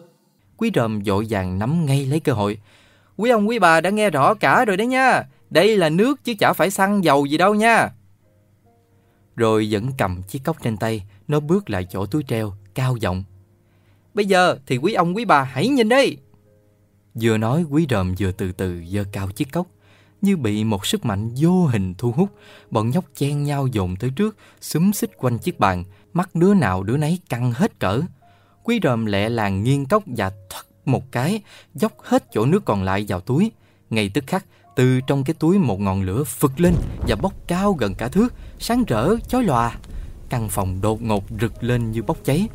Quý ròm dội vàng nắm ngay lấy cơ hội. Quý ông quý bà đã nghe rõ cả rồi đấy nha. Đây là nước chứ chả phải xăng dầu gì đâu nha. Rồi vẫn cầm chiếc cốc trên tay, nó bước lại chỗ túi treo, cao giọng. Bây giờ thì quý ông quý bà hãy nhìn đây. Vừa nói quý ròm vừa từ từ giơ cao chiếc cốc. Như bị một sức mạnh vô hình thu hút, bọn nhóc chen nhau dồn tới trước, xúm xích quanh chiếc bàn, mắt đứa nào đứa nấy căng hết cỡ. Quý ròm lẹ làng nghiêng cốc và thoát một cái, dốc hết chỗ nước còn lại vào túi. Ngay tức khắc, từ trong cái túi một ngọn lửa phực lên và bốc cao gần cả thước, sáng rỡ, chói lòa. Căn phòng đột ngột rực lên như bốc cháy.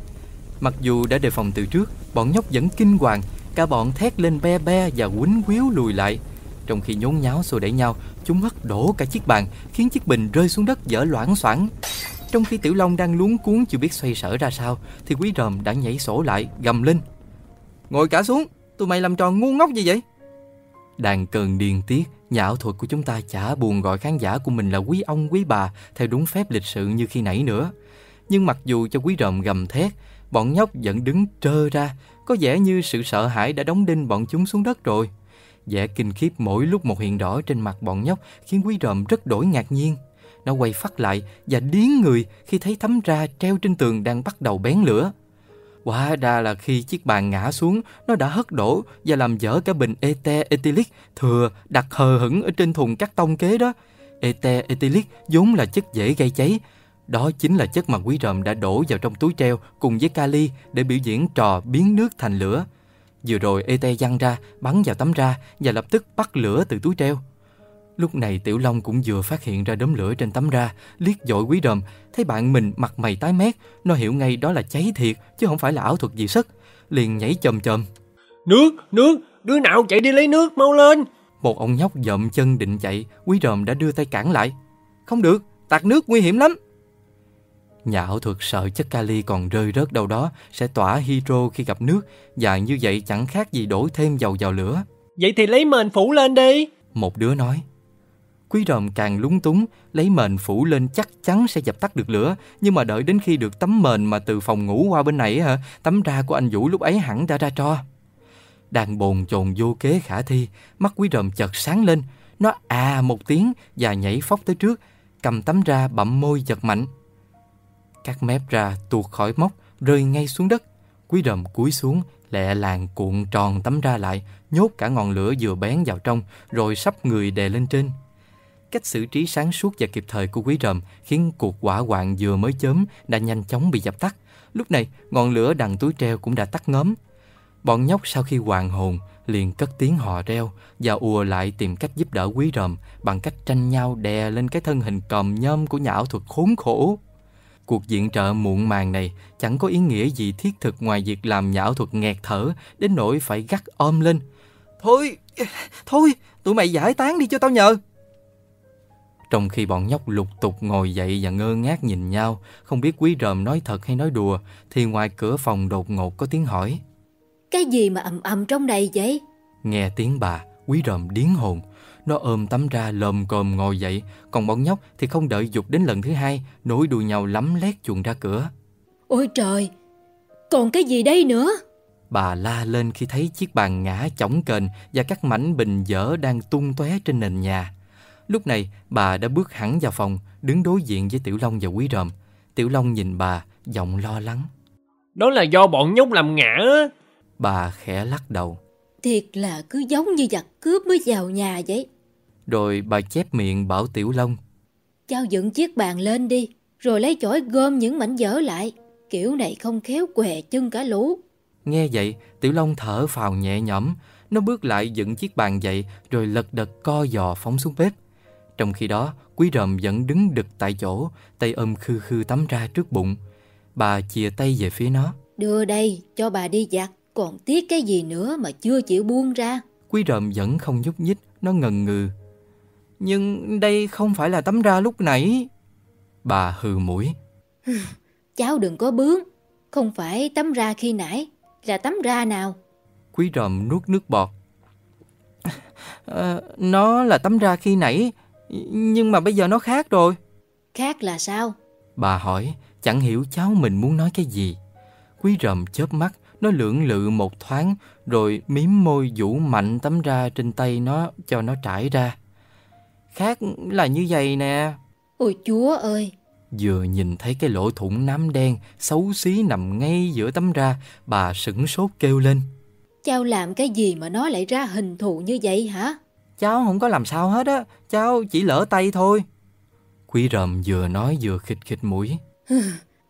Mặc dù đã đề phòng từ trước, bọn nhóc vẫn kinh hoàng, cả bọn thét lên be be và quýnh quýu lùi lại. Trong khi nhốn nháo xô đẩy nhau, chúng hất đổ cả chiếc bàn, khiến chiếc bình rơi xuống đất dở loãng xoảng. Trong khi Tiểu Long đang luống cuốn chưa biết xoay sở ra sao, thì Quý Ròm đã nhảy sổ lại, gầm lên. Ngồi cả xuống, tụi mày làm trò ngu ngốc gì vậy? Đàn cơn điên tiết, nhà ảo thuật của chúng ta chả buồn gọi khán giả của mình là quý ông quý bà theo đúng phép lịch sự như khi nãy nữa. Nhưng mặc dù cho quý ròm gầm thét, bọn nhóc vẫn đứng trơ ra, có vẻ như sự sợ hãi đã đóng đinh bọn chúng xuống đất rồi. Vẻ kinh khiếp mỗi lúc một hiện rõ trên mặt bọn nhóc khiến quý ròm rất đổi ngạc nhiên. Nó quay phát lại và điến người khi thấy thấm ra treo trên tường đang bắt đầu bén lửa. Quả ra là khi chiếc bàn ngã xuống, nó đã hất đổ và làm dở cả bình ete ethylic thừa đặt hờ hững ở trên thùng cắt tông kế đó. Ete ethylic vốn là chất dễ gây cháy. Đó chính là chất mà quý ròm đã đổ vào trong túi treo cùng với kali để biểu diễn trò biến nước thành lửa. Vừa rồi ete văng ra, bắn vào tấm ra và lập tức bắt lửa từ túi treo. Lúc này Tiểu Long cũng vừa phát hiện ra đốm lửa trên tấm ra, liếc dội quý đờm, thấy bạn mình mặt mày tái mét, nó hiểu ngay đó là cháy thiệt, chứ không phải là ảo thuật gì sức. Liền nhảy chồm chồm. Nước, nước, đứa nào chạy đi lấy nước, mau lên. Một ông nhóc dậm chân định chạy, quý đờm đã đưa tay cản lại. Không được, tạt nước nguy hiểm lắm. Nhà ảo thuật sợ chất kali còn rơi rớt đâu đó sẽ tỏa hydro khi gặp nước và như vậy chẳng khác gì đổ thêm dầu vào lửa. Vậy thì lấy mền phủ lên đi. Một đứa nói. Quý ròm càng lúng túng, lấy mền phủ lên chắc chắn sẽ dập tắt được lửa, nhưng mà đợi đến khi được tấm mền mà từ phòng ngủ qua bên này hả, tấm ra của anh Vũ lúc ấy hẳn đã ra tro. Đang bồn chồn vô kế khả thi, mắt quý ròm chợt sáng lên, nó à một tiếng và nhảy phóc tới trước, cầm tấm ra bậm môi giật mạnh. Các mép ra tuột khỏi móc, rơi ngay xuống đất. Quý ròm cúi xuống, lẹ làng cuộn tròn tấm ra lại, nhốt cả ngọn lửa vừa bén vào trong, rồi sắp người đè lên trên. Cách xử trí sáng suốt và kịp thời của quý rầm khiến cuộc hỏa hoạn vừa mới chớm đã nhanh chóng bị dập tắt. Lúc này, ngọn lửa đằng túi treo cũng đã tắt ngấm. Bọn nhóc sau khi hoàn hồn liền cất tiếng hò reo và ùa lại tìm cách giúp đỡ quý rầm bằng cách tranh nhau đè lên cái thân hình còm nhôm của nhà ảo thuật khốn khổ. Cuộc diện trợ muộn màng này chẳng có ý nghĩa gì thiết thực ngoài việc làm nhà ảo thuật nghẹt thở đến nỗi phải gắt ôm lên. Thôi, thôi, tụi mày giải tán đi cho tao nhờ. Trong khi bọn nhóc lục tục ngồi dậy và ngơ ngác nhìn nhau, không biết quý ròm nói thật hay nói đùa, thì ngoài cửa phòng đột ngột có tiếng hỏi. Cái gì mà ầm ầm trong đây vậy? Nghe tiếng bà, quý ròm điến hồn. Nó ôm tấm ra lồm cồm ngồi dậy, còn bọn nhóc thì không đợi dục đến lần thứ hai, nối đuôi nhau lắm lét chuồn ra cửa. Ôi trời, còn cái gì đây nữa? Bà la lên khi thấy chiếc bàn ngã chỏng kềnh và các mảnh bình dở đang tung tóe trên nền nhà. Lúc này, bà đã bước hẳn vào phòng, đứng đối diện với Tiểu Long và Quý Ròm. Tiểu Long nhìn bà, giọng lo lắng. Đó là do bọn nhóc làm ngã Bà khẽ lắc đầu. Thiệt là cứ giống như giặc cướp mới vào nhà vậy. Rồi bà chép miệng bảo Tiểu Long. Cháu dựng chiếc bàn lên đi, rồi lấy chổi gom những mảnh vỡ lại. Kiểu này không khéo què chân cả lũ. Nghe vậy, Tiểu Long thở phào nhẹ nhõm. Nó bước lại dựng chiếc bàn dậy, rồi lật đật co giò phóng xuống bếp. Trong khi đó, quý ròm vẫn đứng đực tại chỗ, tay ôm khư khư tắm ra trước bụng. Bà chìa tay về phía nó. Đưa đây, cho bà đi giặt. Còn tiếc cái gì nữa mà chưa chịu buông ra. Quý ròm vẫn không nhúc nhích, nó ngần ngừ. Nhưng đây không phải là tấm ra lúc nãy. Bà hừ mũi. Cháu đừng có bướng. Không phải tấm ra khi nãy, là tấm ra nào. Quý ròm nuốt nước bọt. À, nó là tấm ra khi nãy, nhưng mà bây giờ nó khác rồi. Khác là sao? Bà hỏi, chẳng hiểu cháu mình muốn nói cái gì. Quý ròm chớp mắt, nó lưỡng lự một thoáng, rồi miếm môi vũ mạnh tấm ra trên tay nó cho nó trải ra. Khác là như vậy nè. Ôi chúa ơi! Vừa nhìn thấy cái lỗ thủng nám đen xấu xí nằm ngay giữa tấm ra, bà sửng sốt kêu lên. Cháu làm cái gì mà nó lại ra hình thù như vậy hả? Cháu không có làm sao hết á, cháu chỉ lỡ tay thôi. Quý ròm vừa nói vừa khịch khịch mũi.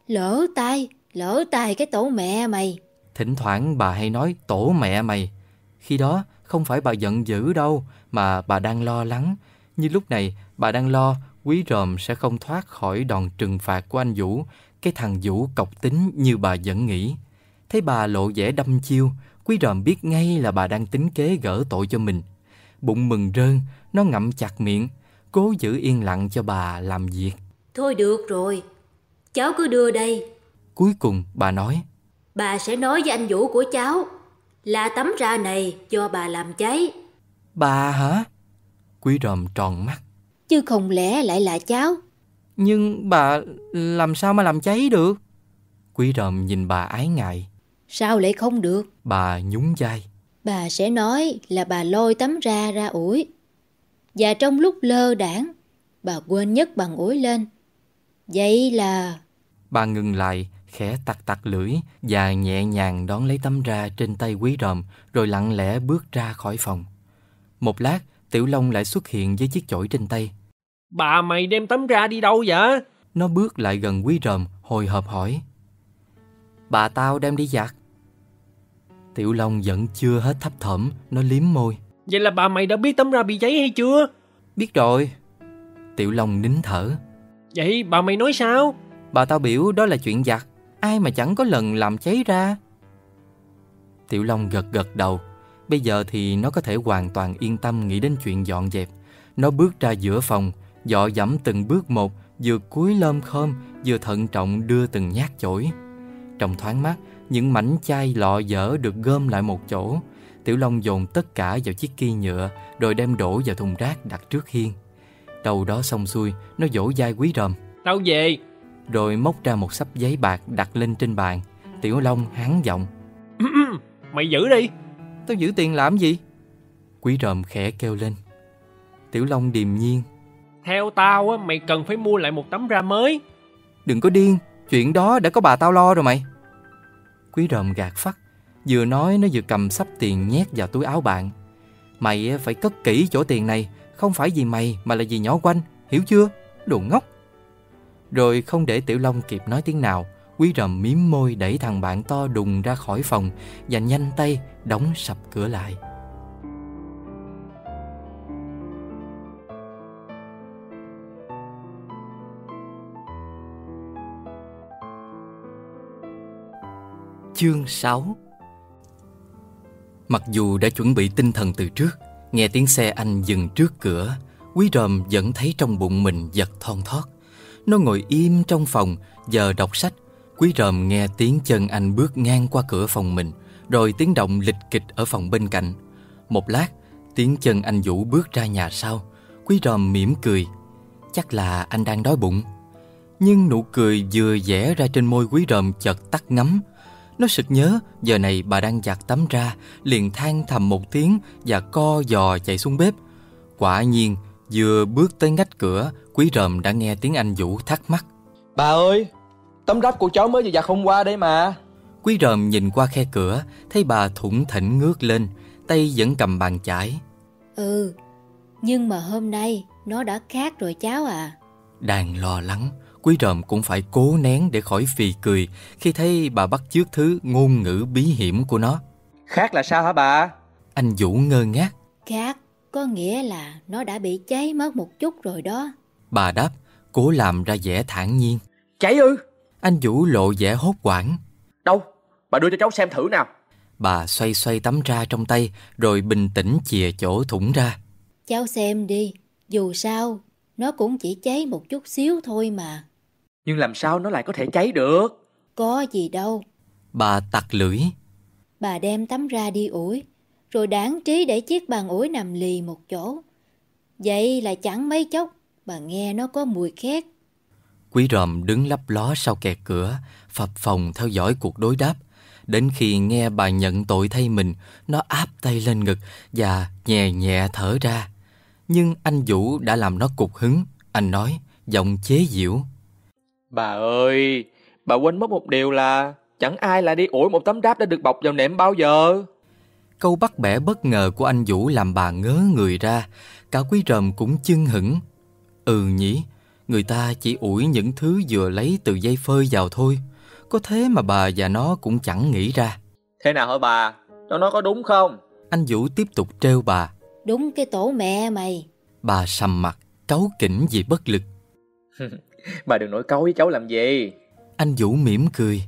Lỡ tay, lỡ tay cái tổ mẹ mày. Thỉnh thoảng bà hay nói tổ mẹ mày. Khi đó không phải bà giận dữ đâu mà bà đang lo lắng. Như lúc này bà đang lo quý ròm sẽ không thoát khỏi đòn trừng phạt của anh Vũ, cái thằng Vũ cọc tính như bà vẫn nghĩ. Thấy bà lộ vẻ đâm chiêu, quý ròm biết ngay là bà đang tính kế gỡ tội cho mình. Bụng mừng rơn, nó ngậm chặt miệng, cố giữ yên lặng cho bà làm việc. Thôi được rồi, cháu cứ đưa đây. Cuối cùng bà nói, Bà sẽ nói với anh Vũ của cháu là tấm ra này cho bà làm cháy. bà hả? Quý ròm tròn mắt. Chứ không lẽ lại là cháu? Nhưng bà làm sao mà làm cháy được? Quý ròm nhìn bà ái ngại. Sao lại không được? Bà nhún vai. Bà sẽ nói là bà lôi tấm ra ra ủi. Và trong lúc lơ đảng, bà quên nhấc bằng ủi lên. Vậy là... Bà ngừng lại, khẽ tặc tặc lưỡi và nhẹ nhàng đón lấy tấm ra trên tay quý ròm rồi lặng lẽ bước ra khỏi phòng. Một lát, Tiểu Long lại xuất hiện với chiếc chổi trên tay. Bà mày đem tấm ra đi đâu vậy? Nó bước lại gần quý ròm, hồi hộp hỏi. Bà tao đem đi giặt. Tiểu Long vẫn chưa hết thấp thỏm, nó liếm môi. Vậy là bà mày đã biết tấm ra bị cháy hay chưa? Biết rồi. Tiểu Long nín thở. Vậy bà mày nói sao? Bà tao biểu đó là chuyện giặt, ai mà chẳng có lần làm cháy ra. Tiểu Long gật gật đầu. Bây giờ thì nó có thể hoàn toàn yên tâm nghĩ đến chuyện dọn dẹp. Nó bước ra giữa phòng, dọ dẫm từng bước một, vừa cúi lơm khom, vừa thận trọng đưa từng nhát chổi. Trong thoáng mắt, những mảnh chai lọ dở được gom lại một chỗ. Tiểu Long dồn tất cả vào chiếc ki nhựa, rồi đem đổ vào thùng rác đặt trước hiên. Đầu đó xong xuôi, nó vỗ vai quý ròm. Tao về. Rồi móc ra một sắp giấy bạc đặt lên trên bàn. Tiểu Long hán giọng. mày giữ đi. Tao giữ tiền làm gì? Quý ròm khẽ kêu lên. Tiểu Long điềm nhiên. Theo tao á, mày cần phải mua lại một tấm ra mới. Đừng có điên, chuyện đó đã có bà tao lo rồi mày. Quý ròm gạt phắt, vừa nói nó vừa cầm sắp tiền nhét vào túi áo bạn. Mày eh, phải cất kỹ chỗ tiền này, không phải vì mày mà là vì nhỏ quanh, hiểu chưa? Đồ ngốc. Rồi không để Tiểu Long kịp nói tiếng nào, Quý ròm miếm môi đẩy thằng bạn to đùng ra khỏi phòng và nhanh tay đóng sập cửa lại. Chương 6 Mặc dù đã chuẩn bị tinh thần từ trước, nghe tiếng xe anh dừng trước cửa, Quý ròm vẫn thấy trong bụng mình giật thon thót. Nó ngồi im trong phòng, giờ đọc sách. Quý ròm nghe tiếng chân anh bước ngang qua cửa phòng mình, rồi tiếng động lịch kịch ở phòng bên cạnh. Một lát, tiếng chân anh Vũ bước ra nhà sau. Quý ròm mỉm cười. Chắc là anh đang đói bụng. Nhưng nụ cười vừa vẽ ra trên môi quý ròm chợt tắt ngấm. Nó sực nhớ giờ này bà đang giặt tắm ra, liền than thầm một tiếng và co giò chạy xuống bếp. Quả nhiên, vừa bước tới ngách cửa, quý ròm đã nghe tiếng anh Vũ thắc mắc. Bà ơi, tấm rách của cháu mới vừa giặt hôm qua đây mà. Quý ròm nhìn qua khe cửa, thấy bà thủng thỉnh ngước lên, tay vẫn cầm bàn chải. Ừ, nhưng mà hôm nay nó đã khác rồi cháu à. Đang lo lắng, quý ròm cũng phải cố nén để khỏi phì cười khi thấy bà bắt chước thứ ngôn ngữ bí hiểm của nó. Khác là sao hả bà? Anh Vũ ngơ ngác, Khác có nghĩa là nó đã bị cháy mất một chút rồi đó. bà đáp, cố làm ra vẻ thản nhiên. Cháy ư? Anh Vũ lộ vẻ hốt hoảng. Đâu? Bà đưa cho cháu xem thử nào. Bà xoay xoay tấm ra trong tay rồi bình tĩnh chìa chỗ thủng ra. Cháu xem đi, dù sao, nó cũng chỉ cháy một chút xíu thôi mà. Nhưng làm sao nó lại có thể cháy được? Có gì đâu, Bà tặc lưỡi. bà đem tắm ra đi ủi, rồi đáng trí để chiếc bàn ủi nằm lì một chỗ. Vậy là chẳng mấy chốc, bà nghe nó có mùi khét. Quý ròm đứng lấp ló sau kẹt cửa, phập phòng theo dõi cuộc đối đáp. Đến khi nghe bà nhận tội thay mình, nó áp tay lên ngực và nhẹ nhẹ thở ra. Nhưng anh Vũ đã làm nó cục hứng. Anh nói, giọng chế giễu. Bà ơi, bà quên mất một điều là chẳng ai lại đi ủi một tấm đáp đã được bọc vào nệm bao giờ. Câu bắt bẻ bất ngờ của anh Vũ làm bà ngớ người ra, cả quý ròm cũng chưng hửng. Ừ nhỉ, người ta chỉ ủi những thứ vừa lấy từ dây phơi vào thôi. Có thế mà bà và nó cũng chẳng nghĩ ra. Thế nào hả bà? Nó nói có đúng không? Anh Vũ tiếp tục trêu bà. Đúng cái tổ mẹ mày. Bà sầm mặt, cáu kỉnh vì bất lực. bà đừng nổi cáu với cháu làm gì. Anh Vũ mỉm cười.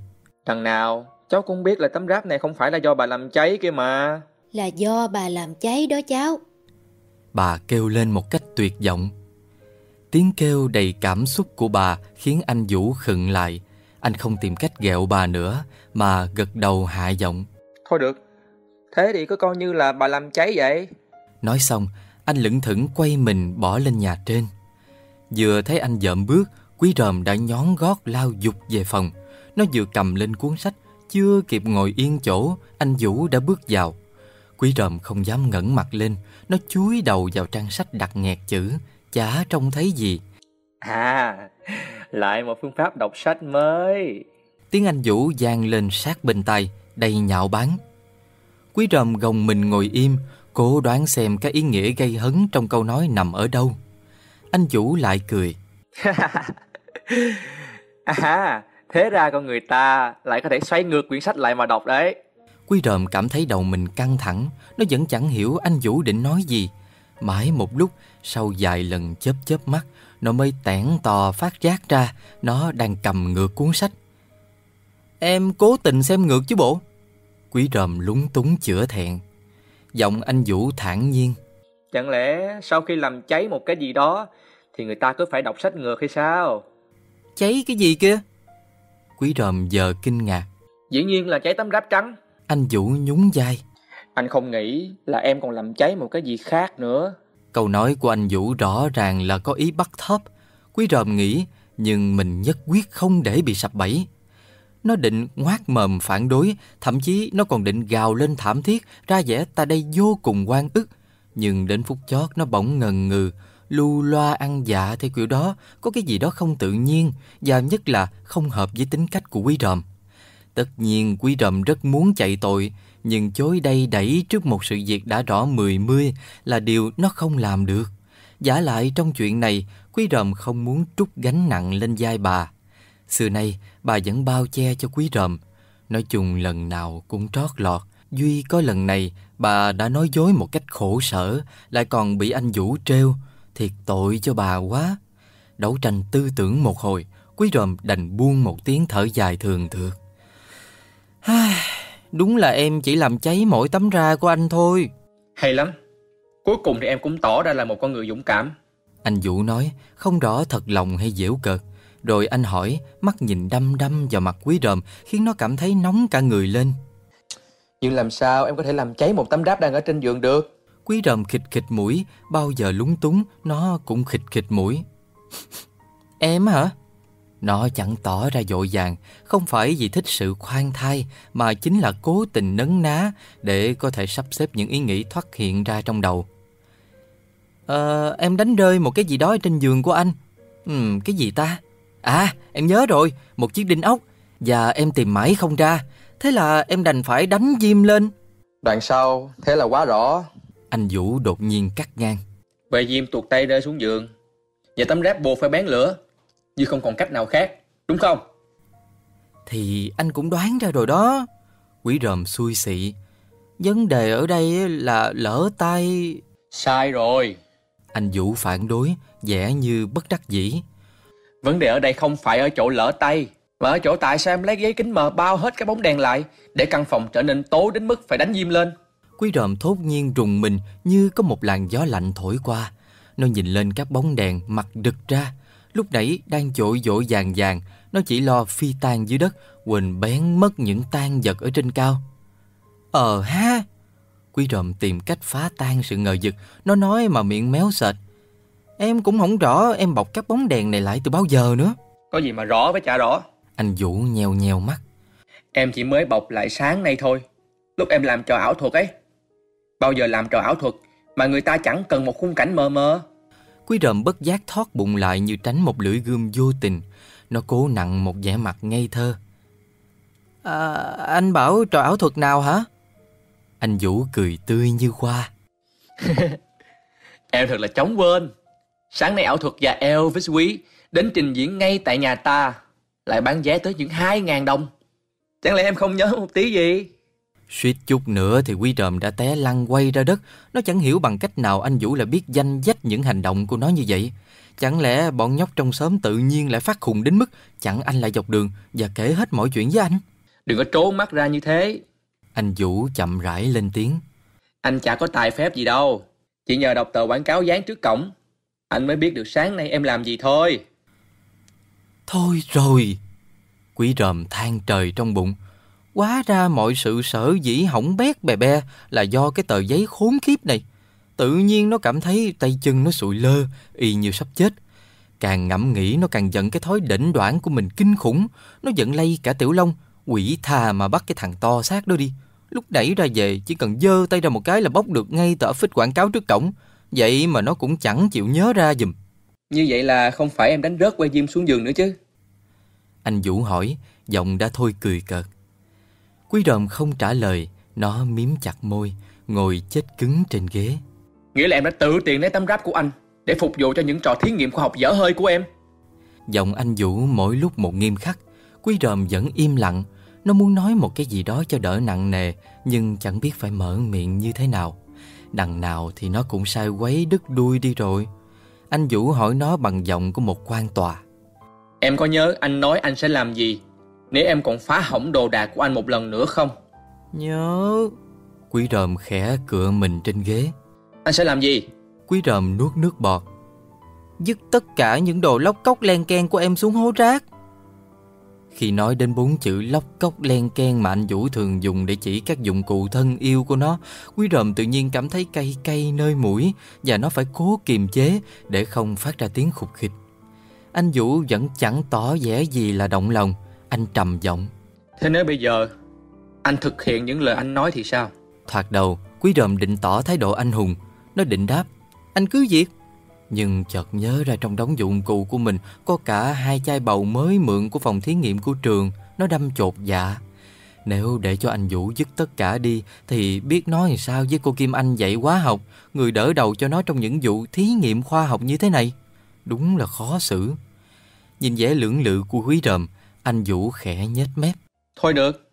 Thằng nào, cháu cũng biết là tấm ráp này không phải là do bà làm cháy kia mà. Là do bà làm cháy đó cháu. Bà kêu lên một cách tuyệt vọng. Tiếng kêu đầy cảm xúc của bà khiến anh Vũ khựng lại. Anh không tìm cách ghẹo bà nữa mà gật đầu hạ giọng. Thôi được, thế thì cứ coi như là bà làm cháy vậy. Nói xong, anh lững thững quay mình bỏ lên nhà trên. Vừa thấy anh dợm bước, quý ròm đã nhón gót lao dục về phòng. Nó vừa cầm lên cuốn sách, chưa kịp ngồi yên chỗ, anh Vũ đã bước vào. Quý ròm không dám ngẩng mặt lên, nó chúi đầu vào trang sách đặt nghẹt chữ, chả trông thấy gì. À, lại một phương pháp đọc sách mới. Tiếng Anh Vũ vang lên sát bên tay, đầy nhạo báng. Quý ròm gồng mình ngồi im, cố đoán xem cái ý nghĩa gây hấn trong câu nói nằm ở đâu. Anh Vũ lại cười. à, thế ra con người ta lại có thể xoay ngược quyển sách lại mà đọc đấy. Quý ròm cảm thấy đầu mình căng thẳng, nó vẫn chẳng hiểu anh Vũ định nói gì. Mãi một lúc, sau vài lần chớp chớp mắt, nó mới tẻn tò phát giác ra nó đang cầm ngược cuốn sách. Em cố tình xem ngược chứ bộ. Quý ròm lúng túng chữa thẹn. Giọng anh Vũ thản nhiên. Chẳng lẽ sau khi làm cháy một cái gì đó thì người ta cứ phải đọc sách ngược hay sao? Cháy cái gì kia? Quý ròm giờ kinh ngạc. Dĩ nhiên là cháy tấm ráp trắng. Anh Vũ nhún vai. Anh không nghĩ là em còn làm cháy một cái gì khác nữa. Câu nói của anh Vũ rõ ràng là có ý bắt thấp. Quý ròm nghĩ, nhưng mình nhất quyết không để bị sập bẫy. Nó định ngoác mồm phản đối, thậm chí nó còn định gào lên thảm thiết, ra vẻ ta đây vô cùng quan ức. Nhưng đến phút chót nó bỗng ngần ngừ, lưu loa ăn dạ theo kiểu đó, có cái gì đó không tự nhiên, và nhất là không hợp với tính cách của quý ròm. Tất nhiên quý ròm rất muốn chạy tội, nhưng chối đây đẩy trước một sự việc đã rõ mười mươi là điều nó không làm được. Giả lại trong chuyện này, quý ròm không muốn trút gánh nặng lên vai bà. Xưa nay, bà vẫn bao che cho quý ròm. Nói chung lần nào cũng trót lọt. Duy có lần này, bà đã nói dối một cách khổ sở, lại còn bị anh Vũ treo. Thiệt tội cho bà quá. Đấu tranh tư tưởng một hồi, quý ròm đành buông một tiếng thở dài thường thượt. Đúng là em chỉ làm cháy mỗi tấm ra của anh thôi. Hay lắm. Cuối cùng thì em cũng tỏ ra là một con người dũng cảm. Anh Vũ nói, không rõ thật lòng hay dễu cợt. Rồi anh hỏi, mắt nhìn đăm đăm vào mặt quý ròm khiến nó cảm thấy nóng cả người lên. Nhưng làm sao em có thể làm cháy một tấm đáp đang ở trên giường được? Quý rầm khịch khịch mũi, bao giờ lúng túng, nó cũng khịch khịch mũi. em hả? Nó chẳng tỏ ra dội vàng, không phải vì thích sự khoan thai, mà chính là cố tình nấn ná để có thể sắp xếp những ý nghĩ thoát hiện ra trong đầu. Ờ, em đánh rơi một cái gì đó trên giường của anh. Ừ, cái gì ta? À, em nhớ rồi, một chiếc đinh ốc. Và em tìm mãi không ra. Thế là em đành phải đánh diêm lên. Đoạn sau, thế là quá rõ. Anh Vũ đột nhiên cắt ngang. Về diêm tuột tay rơi xuống giường. Và tấm ráp buộc phải bén lửa. Như không còn cách nào khác, đúng không? Thì anh cũng đoán ra rồi đó. Quỷ ròm xui xị. Vấn đề ở đây là lỡ tay... Sai rồi. Anh Vũ phản đối, vẻ như bất đắc dĩ. Vấn đề ở đây không phải ở chỗ lỡ tay, mà ở chỗ tại sao em lấy giấy kính mờ bao hết cái bóng đèn lại để căn phòng trở nên tối đến mức phải đánh diêm lên. Quý ròm thốt nhiên rùng mình như có một làn gió lạnh thổi qua. Nó nhìn lên các bóng đèn mặt đực ra. Lúc nãy đang dội dội vàng vàng, nó chỉ lo phi tan dưới đất, quỳnh bén mất những tan vật ở trên cao. Ờ ha! Quý ròm tìm cách phá tan sự ngờ vực, nó nói mà miệng méo sệt. Em cũng không rõ em bọc các bóng đèn này lại từ bao giờ nữa. Có gì mà rõ với chả rõ. Anh Vũ nheo nheo mắt. Em chỉ mới bọc lại sáng nay thôi. Lúc em làm trò ảo thuật ấy. Bao giờ làm trò ảo thuật mà người ta chẳng cần một khung cảnh mờ mờ. Quý ròm bất giác thoát bụng lại như tránh một lưỡi gươm vô tình. Nó cố nặng một vẻ mặt ngây thơ à, Anh bảo trò ảo thuật nào hả? Anh Vũ cười tươi như hoa Em thật là chóng quên Sáng nay ảo thuật và Elvis quý Đến trình diễn ngay tại nhà ta Lại bán vé tới những 2.000 đồng Chẳng lẽ em không nhớ một tí gì Suýt chút nữa thì quý ròm đã té lăn quay ra đất. Nó chẳng hiểu bằng cách nào anh Vũ lại biết danh dách những hành động của nó như vậy. Chẳng lẽ bọn nhóc trong xóm tự nhiên lại phát khùng đến mức Chẳng anh lại dọc đường và kể hết mọi chuyện với anh? Đừng có trốn mắt ra như thế. Anh Vũ chậm rãi lên tiếng. Anh chả có tài phép gì đâu. Chỉ nhờ đọc tờ quảng cáo dán trước cổng. Anh mới biết được sáng nay em làm gì thôi. Thôi rồi. Quý ròm than trời trong bụng Quá ra mọi sự sở dĩ hỏng bét bè be Là do cái tờ giấy khốn kiếp này. Tự nhiên nó cảm thấy tay chân nó sụi lơ Y như sắp chết. Càng ngẫm nghĩ nó càng giận cái thói đỉnh đoạn của mình kinh khủng. Nó giận lây cả tiểu long Quỷ thà mà bắt cái thằng to xác đó đi. Lúc đẩy ra về chỉ cần dơ tay ra một cái là bóc được ngay tờ phích quảng cáo trước cổng. Vậy mà nó cũng chẳng chịu nhớ ra giùm. Như vậy là không phải em đánh rớt que diêm xuống giường nữa chứ? Anh Vũ hỏi Giọng đã thôi cười cợt Quý đờm không trả lời Nó miếm chặt môi Ngồi chết cứng trên ghế. Nghĩa là em đã tự tiền lấy tấm ráp của anh Để phục vụ cho những trò thí nghiệm khoa học dở hơi của em. Giọng anh Vũ mỗi lúc một nghiêm khắc Quý ròm vẫn im lặng. Nó muốn nói một cái gì đó cho đỡ nặng nề Nhưng chẳng biết phải mở miệng như thế nào. Đằng nào thì nó cũng sai quấy đứt đuôi đi rồi. Anh Vũ hỏi nó bằng giọng của một quan tòa. Em có nhớ anh nói anh sẽ làm gì Nếu em còn phá hỏng đồ đạc của anh một lần nữa không? Nhớ. Quý ròm khẽ cựa mình trên ghế. Anh sẽ làm gì? Quý ròm nuốt nước bọt. Dứt tất cả những đồ lóc cốc len ken của em xuống hố rác. Khi nói đến bốn chữ lóc cốc len ken mà anh Vũ thường dùng để chỉ các dụng cụ thân yêu của nó Quý ròm tự nhiên cảm thấy cay cay nơi mũi Và nó phải cố kiềm chế để không phát ra tiếng khục khịch Anh Vũ vẫn chẳng tỏ vẻ gì là động lòng Anh trầm giọng. Thế nếu bây giờ Anh thực hiện những lời anh nói thì sao? Thoạt đầu Quý ròm định tỏ thái độ anh hùng. Nó định đáp Anh cứ việc. Nhưng chợt nhớ ra trong đống dụng cụ của mình Có cả hai chai bầu mới mượn của phòng thí nghiệm của trường. Nó đâm chột dạ. Nếu để cho anh Vũ dứt tất cả đi Thì biết nói làm sao với cô Kim Anh dạy hóa học Người đỡ đầu cho nó trong những vụ thí nghiệm khoa học như thế này? Đúng là khó xử. Nhìn vẻ lưỡng lự của quý ròm Anh Vũ khẽ nhếch mép. Thôi được.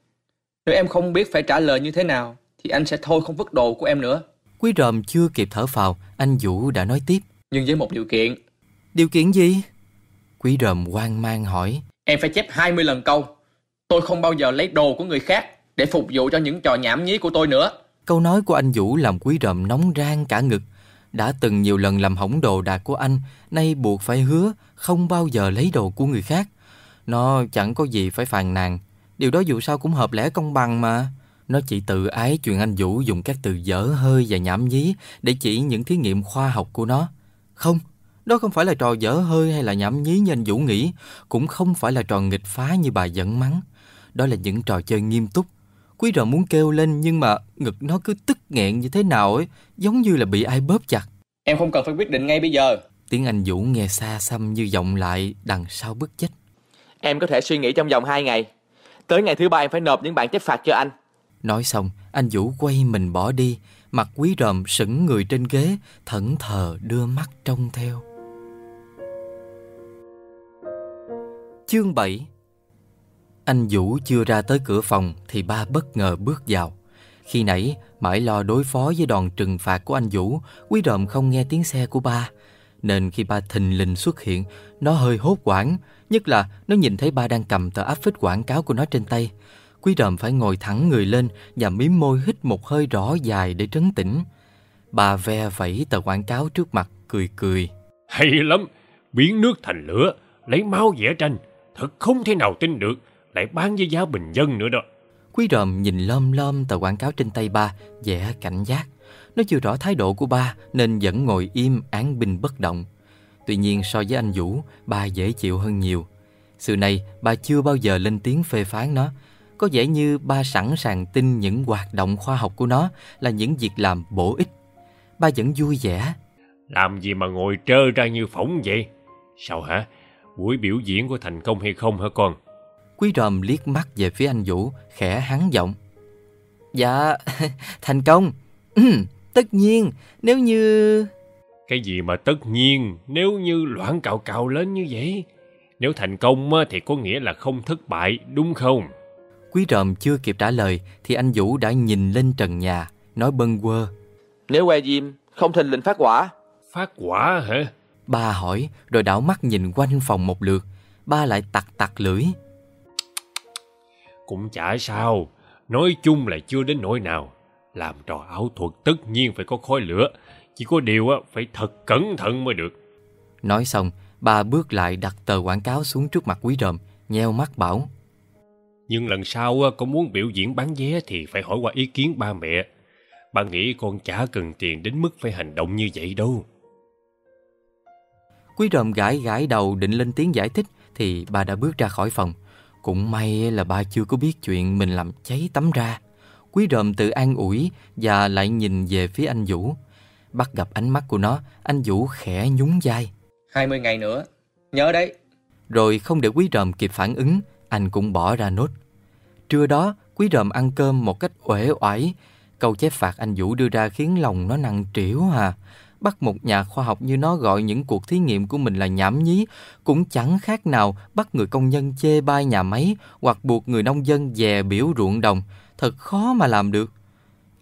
Nếu em không biết phải trả lời như thế nào Thì anh sẽ thôi không vứt đồ của em nữa. Quý ròm chưa kịp thở phào Anh Vũ đã nói tiếp. Nhưng với một điều kiện. Điều kiện gì? Quý ròm hoang mang hỏi. Em phải chép 20 lần câu. Tôi không bao giờ lấy đồ của người khác Để phục vụ cho những trò nhảm nhí của tôi nữa. Câu nói của anh Vũ làm quý ròm nóng rang cả ngực. Đã từng nhiều lần làm hỏng đồ đạc của anh Nay buộc phải hứa Không bao giờ lấy đồ của người khác Nó chẳng có gì phải phàn nàn. Điều đó dù sao cũng hợp lẽ công bằng mà. Nó chỉ tự ái chuyện anh Vũ dùng các từ dở hơi và nhảm nhí Để chỉ những thí nghiệm khoa học của nó. Không, đó không phải là trò dở hơi hay là nhảm nhí như anh Vũ nghĩ. Cũng không phải là trò nghịch phá như bà dẫn mắng. Đó là những trò chơi nghiêm túc. Quý ròm muốn kêu lên nhưng mà ngực nó cứ tức nghẹn như thế nào ấy Giống như là bị ai bóp chặt. Em không cần phải quyết định ngay bây giờ. Tiếng anh Vũ nghe xa xăm như vọng lại đằng sau bức chết Em có thể suy nghĩ trong vòng 2 ngày. Tới ngày thứ ba em phải nộp những bản chép phạt cho anh. Nói xong, anh Vũ quay mình bỏ đi, Mặt quý ròm sững người trên ghế, Thẫn thờ đưa mắt trông theo. Chương 7 Anh Vũ chưa ra tới cửa phòng Thì ba bất ngờ bước vào. Khi nãy, mãi lo đối phó với đòn trừng phạt của anh Vũ, Quý ròm không nghe tiếng xe của ba. Nên khi ba thình lình xuất hiện, Nó hơi hốt quảng Nhất là nó nhìn thấy ba đang cầm tờ áp phích quảng cáo của nó trên tay Quý ròm phải ngồi thẳng người lên Và miếm môi hít một hơi rõ dài để trấn tĩnh Bà ve vẫy tờ quảng cáo trước mặt Cười cười Hay lắm, biến nước thành lửa, lấy máu vẽ tranh. Thật không thể nào tin được, lại bán với giá bình dân nữa đó. Quý ròm nhìn lom lom tờ quảng cáo trên tay ba vẻ cảnh giác Nó chưa rõ thái độ của ba Nên vẫn ngồi im án binh bất động Tuy nhiên so với anh Vũ Ba dễ chịu hơn nhiều Sự này ba chưa bao giờ lên tiếng phê phán nó Có vẻ như ba sẵn sàng tin những hoạt động khoa học của nó Là những việc làm bổ ích Ba vẫn vui vẻ Làm gì mà ngồi trơ ra như phỏng vậy? Sao hả? buổi biểu diễn có thành công hay không hả con? Quý ròm liếc mắt về phía anh Vũ, khẽ hắn giọng. Dạ, thành công. Ừ, tất nhiên, nếu như... Cái gì mà tất nhiên, nếu như loạn cào cào lên như vậy? Nếu thành công thì có nghĩa là không thất bại, đúng không? Quý ròm chưa kịp trả lời thì anh Vũ đã nhìn lên trần nhà, nói bâng quơ. Nếu que diêm không thình lình phát quả. Phát quả hả? Ba hỏi rồi đảo mắt nhìn quanh phòng một lượt. Ba lại tặc tặc lưỡi. Cũng chả sao, nói chung là chưa đến nỗi nào. Làm trò ảo thuật tất nhiên phải có khói lửa, chỉ có điều phải thật cẩn thận mới được. Nói xong, ba bước lại đặt tờ quảng cáo xuống trước mặt quý ròm, nheo mắt bảo. Nhưng lần sau con muốn biểu diễn bán vé thì phải hỏi qua ý kiến ba mẹ. Ba nghĩ con chả cần tiền đến mức phải hành động như vậy đâu. Quý ròm gãi gãi đầu định lên tiếng giải thích thì ba đã bước ra khỏi phòng. Cũng may là ba chưa có biết chuyện mình làm cháy tắm ra. Quý ròm tự an ủi và lại nhìn về phía anh Vũ. Bắt gặp ánh mắt của nó, anh Vũ khẽ nhún vai. 20 ngày nữa, nhớ đấy. Rồi không để quý ròm kịp phản ứng, anh cũng bỏ ra nốt. Trưa đó, quý ròm ăn cơm một cách uể oải. Câu chép phạt anh Vũ đưa ra khiến lòng nó nặng trĩu à. Bắt một nhà khoa học như nó gọi những cuộc thí nghiệm của mình là nhảm nhí, cũng chẳng khác nào bắt người công nhân chê bai nhà máy hoặc buộc người nông dân dè biểu ruộng đồng. Thật khó mà làm được.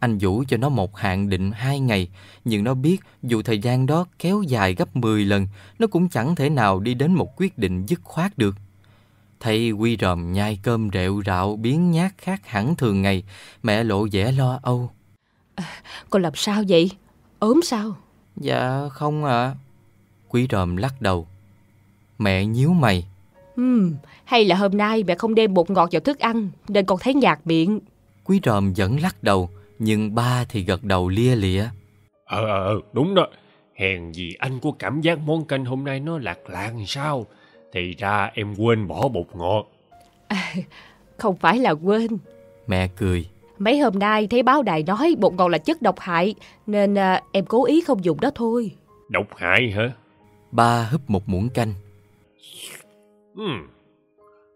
Anh Vũ cho nó một hạn định hai ngày, nhưng nó biết dù thời gian đó kéo dài gấp 10 lần, nó cũng chẳng thể nào đi đến một quyết định dứt khoát được. Thấy Quy ròm nhai cơm rệu rạo biến nhát khác hẳn thường ngày, mẹ lộ vẻ lo âu. À, con làm sao vậy? ốm sao? Dạ không ạ. À. Quý ròm lắc đầu. Mẹ nhíu mày. Hmm, hay là hôm nay mẹ không đem bột ngọt vào thức ăn nên con thấy nhạt miệng. Quý ròm vẫn lắc đầu, nhưng ba thì gật đầu lia lịa. Ờ, ờ, ờ, đúng đó. Hèn gì anh có cảm giác món canh hôm nay nó lạc lạc sao? Thì ra em quên bỏ bột ngọt. À, không phải là quên. Mẹ cười. Mấy hôm nay thấy báo đài nói bột ngọt là chất độc hại, nên à, em cố ý không dùng đó thôi. Độc hại hả? Ba húp một muỗng canh. Hmm.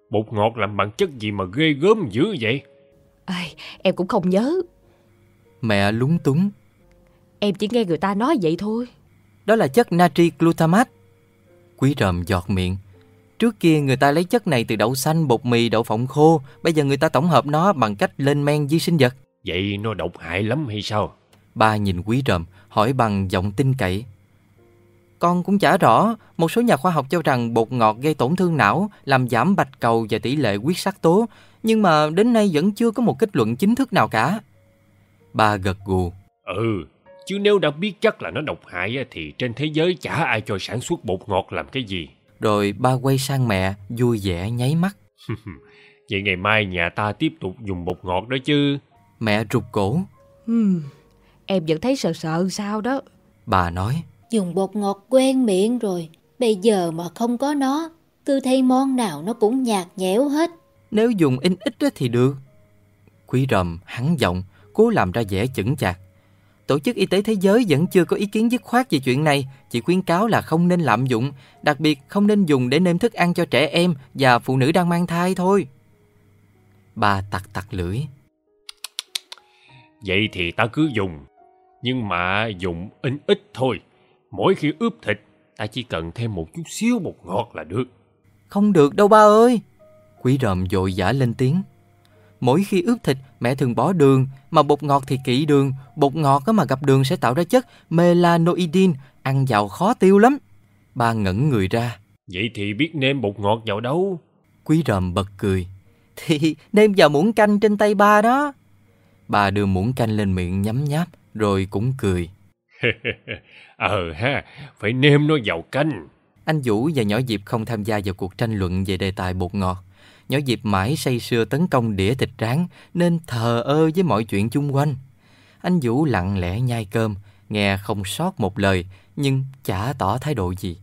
Bột ngọt làm bằng chất gì mà ghê gớm dữ vậy? À, em cũng không nhớ. Mẹ lúng túng. Em chỉ nghe người ta nói vậy thôi. Đó là chất natri glutamate. Quý ròm giọt miệng. Trước kia người ta lấy chất này từ đậu xanh, bột mì, đậu phộng khô. Bây giờ người ta tổng hợp nó bằng cách lên men vi sinh vật. Vậy nó độc hại lắm hay sao? Ba nhìn quý ròm, hỏi bằng giọng tin cậy. Con cũng chả rõ, một số nhà khoa học cho rằng bột ngọt gây tổn thương não, làm giảm bạch cầu và tỷ lệ huyết sắc tố, nhưng mà đến nay vẫn chưa có một kết luận chính thức nào cả. Ba gật gù. Ừ, chứ nếu đã biết chắc là nó độc hại thì trên thế giới chả ai cho sản xuất bột ngọt làm cái gì. Rồi ba quay sang mẹ, vui vẻ nháy mắt. Vậy ngày mai nhà ta tiếp tục dùng bột ngọt đó chứ. Mẹ rụt cổ. Hmm, em vẫn thấy sợ sợ sao đó. Bà nói. Dùng bột ngọt quen miệng rồi. Bây giờ mà không có nó, cứ thấy món nào nó cũng nhạt nhẽo hết. Nếu dùng in ít thì được. Quý rầm hắn giọng, cố làm ra vẻ chững chạc. Tổ chức Y tế Thế giới vẫn chưa có ý kiến dứt khoát về chuyện này, chỉ khuyến cáo là không nên lạm dụng, đặc biệt không nên dùng để nêm thức ăn cho trẻ em và phụ nữ đang mang thai thôi. Bà tặc tặc lưỡi. Vậy thì ta cứ dùng, nhưng mà dùng in ít thôi. Mỗi khi ướp thịt, ta chỉ cần thêm một chút xíu bột ngọt là được. Không được đâu ba ơi. Quý ròm dội giả lên tiếng. Mỗi khi ướp thịt, mẹ thường bỏ đường, mà bột ngọt thì kỵ đường. Bột ngọt mà gặp đường sẽ tạo ra chất melanoidin, ăn vào khó tiêu lắm. Ba ngẩn người ra. Vậy thì biết nêm bột ngọt vào đâu? Quý ròm bật cười. Thì nêm vào muỗng canh trên tay ba đó. Bà đưa muỗng canh lên miệng nhấm nháp, rồi cũng cười. ờ ha, phải nêm nó vào canh. Anh Vũ và nhỏ Diệp không tham gia vào cuộc tranh luận về đề tài bột ngọt. Nhỏ dịp mãi say sưa tấn công đĩa thịt rán nên thờ ơ với mọi chuyện chung quanh. Anh Vũ lặng lẽ nhai cơm, nghe không sót một lời nhưng chả tỏ thái độ gì.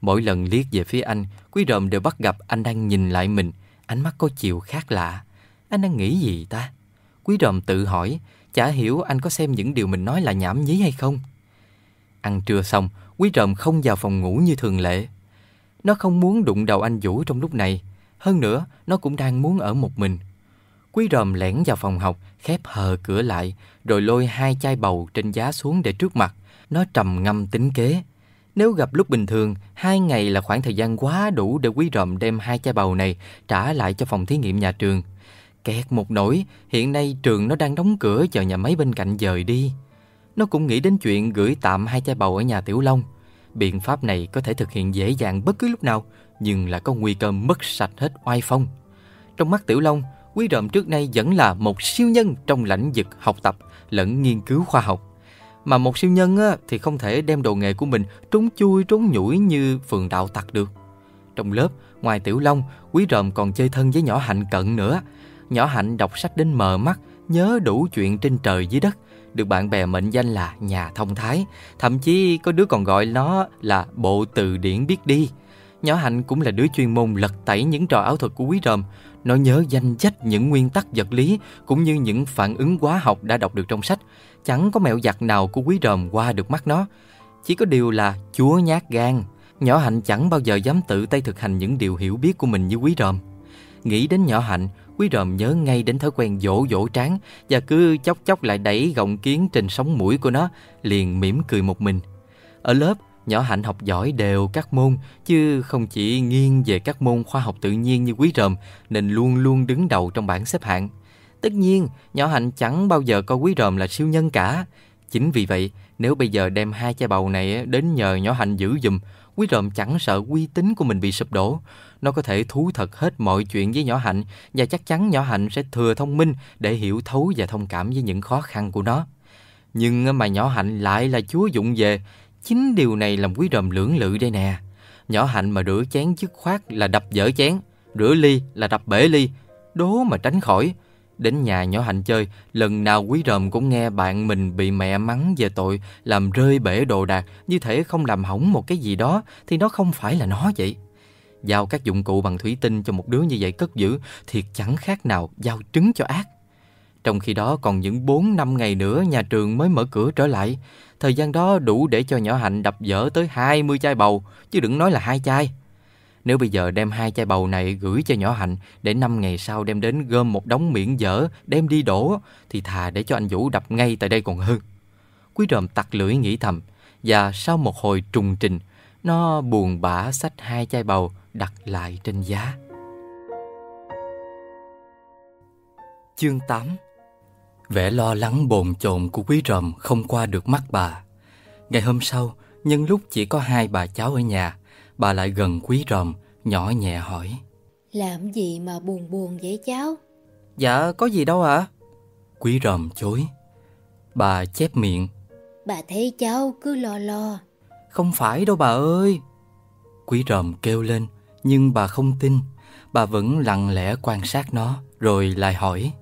Mỗi lần liếc về phía anh, Quý Ròm đều bắt gặp anh đang nhìn lại mình, ánh mắt có chiều khác lạ. Anh đang nghĩ gì ta? Quý Ròm tự hỏi, chả hiểu anh có xem những điều mình nói là nhảm nhí hay không. Ăn trưa xong, Quý Ròm không vào phòng ngủ như thường lệ. Nó không muốn đụng đầu anh Vũ trong lúc này. Hơn nữa, nó cũng đang muốn ở một mình. Quý ròm lẻn vào phòng học, khép hờ cửa lại, rồi lôi hai chai bầu trên giá xuống để trước mặt. Nó trầm ngâm tính kế. Nếu gặp lúc bình thường, hai ngày là khoảng thời gian quá đủ để quý ròm đem hai chai bầu này trả lại cho phòng thí nghiệm nhà trường. Kẹt một nỗi, hiện nay trường nó đang đóng cửa chờ nhà máy bên cạnh dời đi. Nó cũng nghĩ đến chuyện gửi tạm hai chai bầu ở nhà Tiểu Long. Biện pháp này có thể thực hiện dễ dàng bất cứ lúc nào, nhưng là có nguy cơ mất sạch hết oai phong. Trong mắt Tiểu Long, Quý Rậm trước nay vẫn là một siêu nhân trong lãnh vực học tập lẫn nghiên cứu khoa học. Mà một siêu nhân á, thì không thể đem đồ nghề của mình trốn chui trốn nhủi như phường đạo tặc được. Trong lớp, ngoài Tiểu Long, Quý Rậm còn chơi thân với nhỏ Hạnh Cận nữa. Nhỏ Hạnh đọc sách đến mờ mắt, nhớ đủ chuyện trên trời dưới đất, được bạn bè mệnh danh là nhà thông thái, thậm chí có đứa còn gọi nó là bộ từ điển biết đi. Nhỏ Hạnh cũng là đứa chuyên môn lật tẩy những trò ảo thuật của Quý Ròm, nó nhớ danh sách những nguyên tắc vật lý cũng như những phản ứng hóa học đã đọc được trong sách. Chẳng có mẹo giặt nào của Quý Ròm qua được mắt nó. Chỉ có điều là chúa nhát gan. Nhỏ Hạnh chẳng bao giờ dám tự tay thực hành những điều hiểu biết của mình như Quý Ròm. Nghĩ đến nhỏ Hạnh, Quý Ròm nhớ ngay đến thói quen dỗ dỗ trán và cứ chốc chốc lại đẩy gọng kiến trên sống mũi của nó, liền mỉm cười một mình. Ở lớp, nhỏ Hạnh học giỏi đều các môn, chứ không chỉ nghiêng về các môn khoa học tự nhiên như Quý Ròm, nên luôn luôn đứng đầu trong bảng xếp hạng. Tất nhiên, nhỏ Hạnh chẳng bao giờ coi Quý Ròm là siêu nhân cả. Chính vì vậy, nếu bây giờ đem hai chai bầu này đến nhờ nhỏ Hạnh giữ giùm, Quý Ròm chẳng sợ uy tín của mình bị sụp đổ. Nó có thể thú thật hết mọi chuyện với nhỏ Hạnh và chắc chắn nhỏ Hạnh sẽ thừa thông minh để hiểu thấu và thông cảm với những khó khăn của nó. Nhưng mà nhỏ Hạnh lại là chúa dụng về. Chính điều này làm Quý Ròm lưỡng lự đây nè. Nhỏ Hạnh mà rửa chén dứt khoát là đập dở chén, rửa ly là đập bể ly. Đố mà tránh khỏi. Đến nhà nhỏ Hạnh chơi, lần nào quý ròm cũng nghe bạn mình bị mẹ mắng về tội làm rơi bể đồ đạc, như thể không làm hỏng một cái gì đó thì nó không phải là nó vậy. Giao các dụng cụ bằng thủy tinh cho một đứa như vậy cất giữ thiệt chẳng khác nào giao trứng cho ác. Trong khi đó còn những 4 năm ngày nữa nhà trường mới mở cửa trở lại. Thời gian đó đủ để cho nhỏ Hạnh đập dở tới 20 chai bầu, chứ đừng nói là hai chai. Nếu bây giờ đem hai chai bầu này gửi cho nhỏ Hạnh để năm ngày sau đem đến gom một đống miệng dở đem đi đổ thì thà để cho anh Vũ đập ngay tại đây còn hơn. Quý ròm tặc lưỡi nghĩ thầm và sau một hồi trùng trình nó buồn bã xách hai chai bầu đặt lại trên giá. Chương 8 Vẻ lo lắng bồn chồn của quý ròm không qua được mắt bà. Ngày hôm sau, nhân lúc chỉ có hai bà cháu ở nhà, bà lại gần quý ròm, nhỏ nhẹ hỏi. Làm gì mà buồn buồn vậy cháu? Dạ, có gì đâu ạ? Quý ròm chối. Bà chép miệng. Bà thấy cháu cứ lo lo. Không phải đâu bà ơi. Quý ròm kêu lên, nhưng bà không tin. Bà vẫn lặng lẽ quan sát nó, rồi lại hỏi.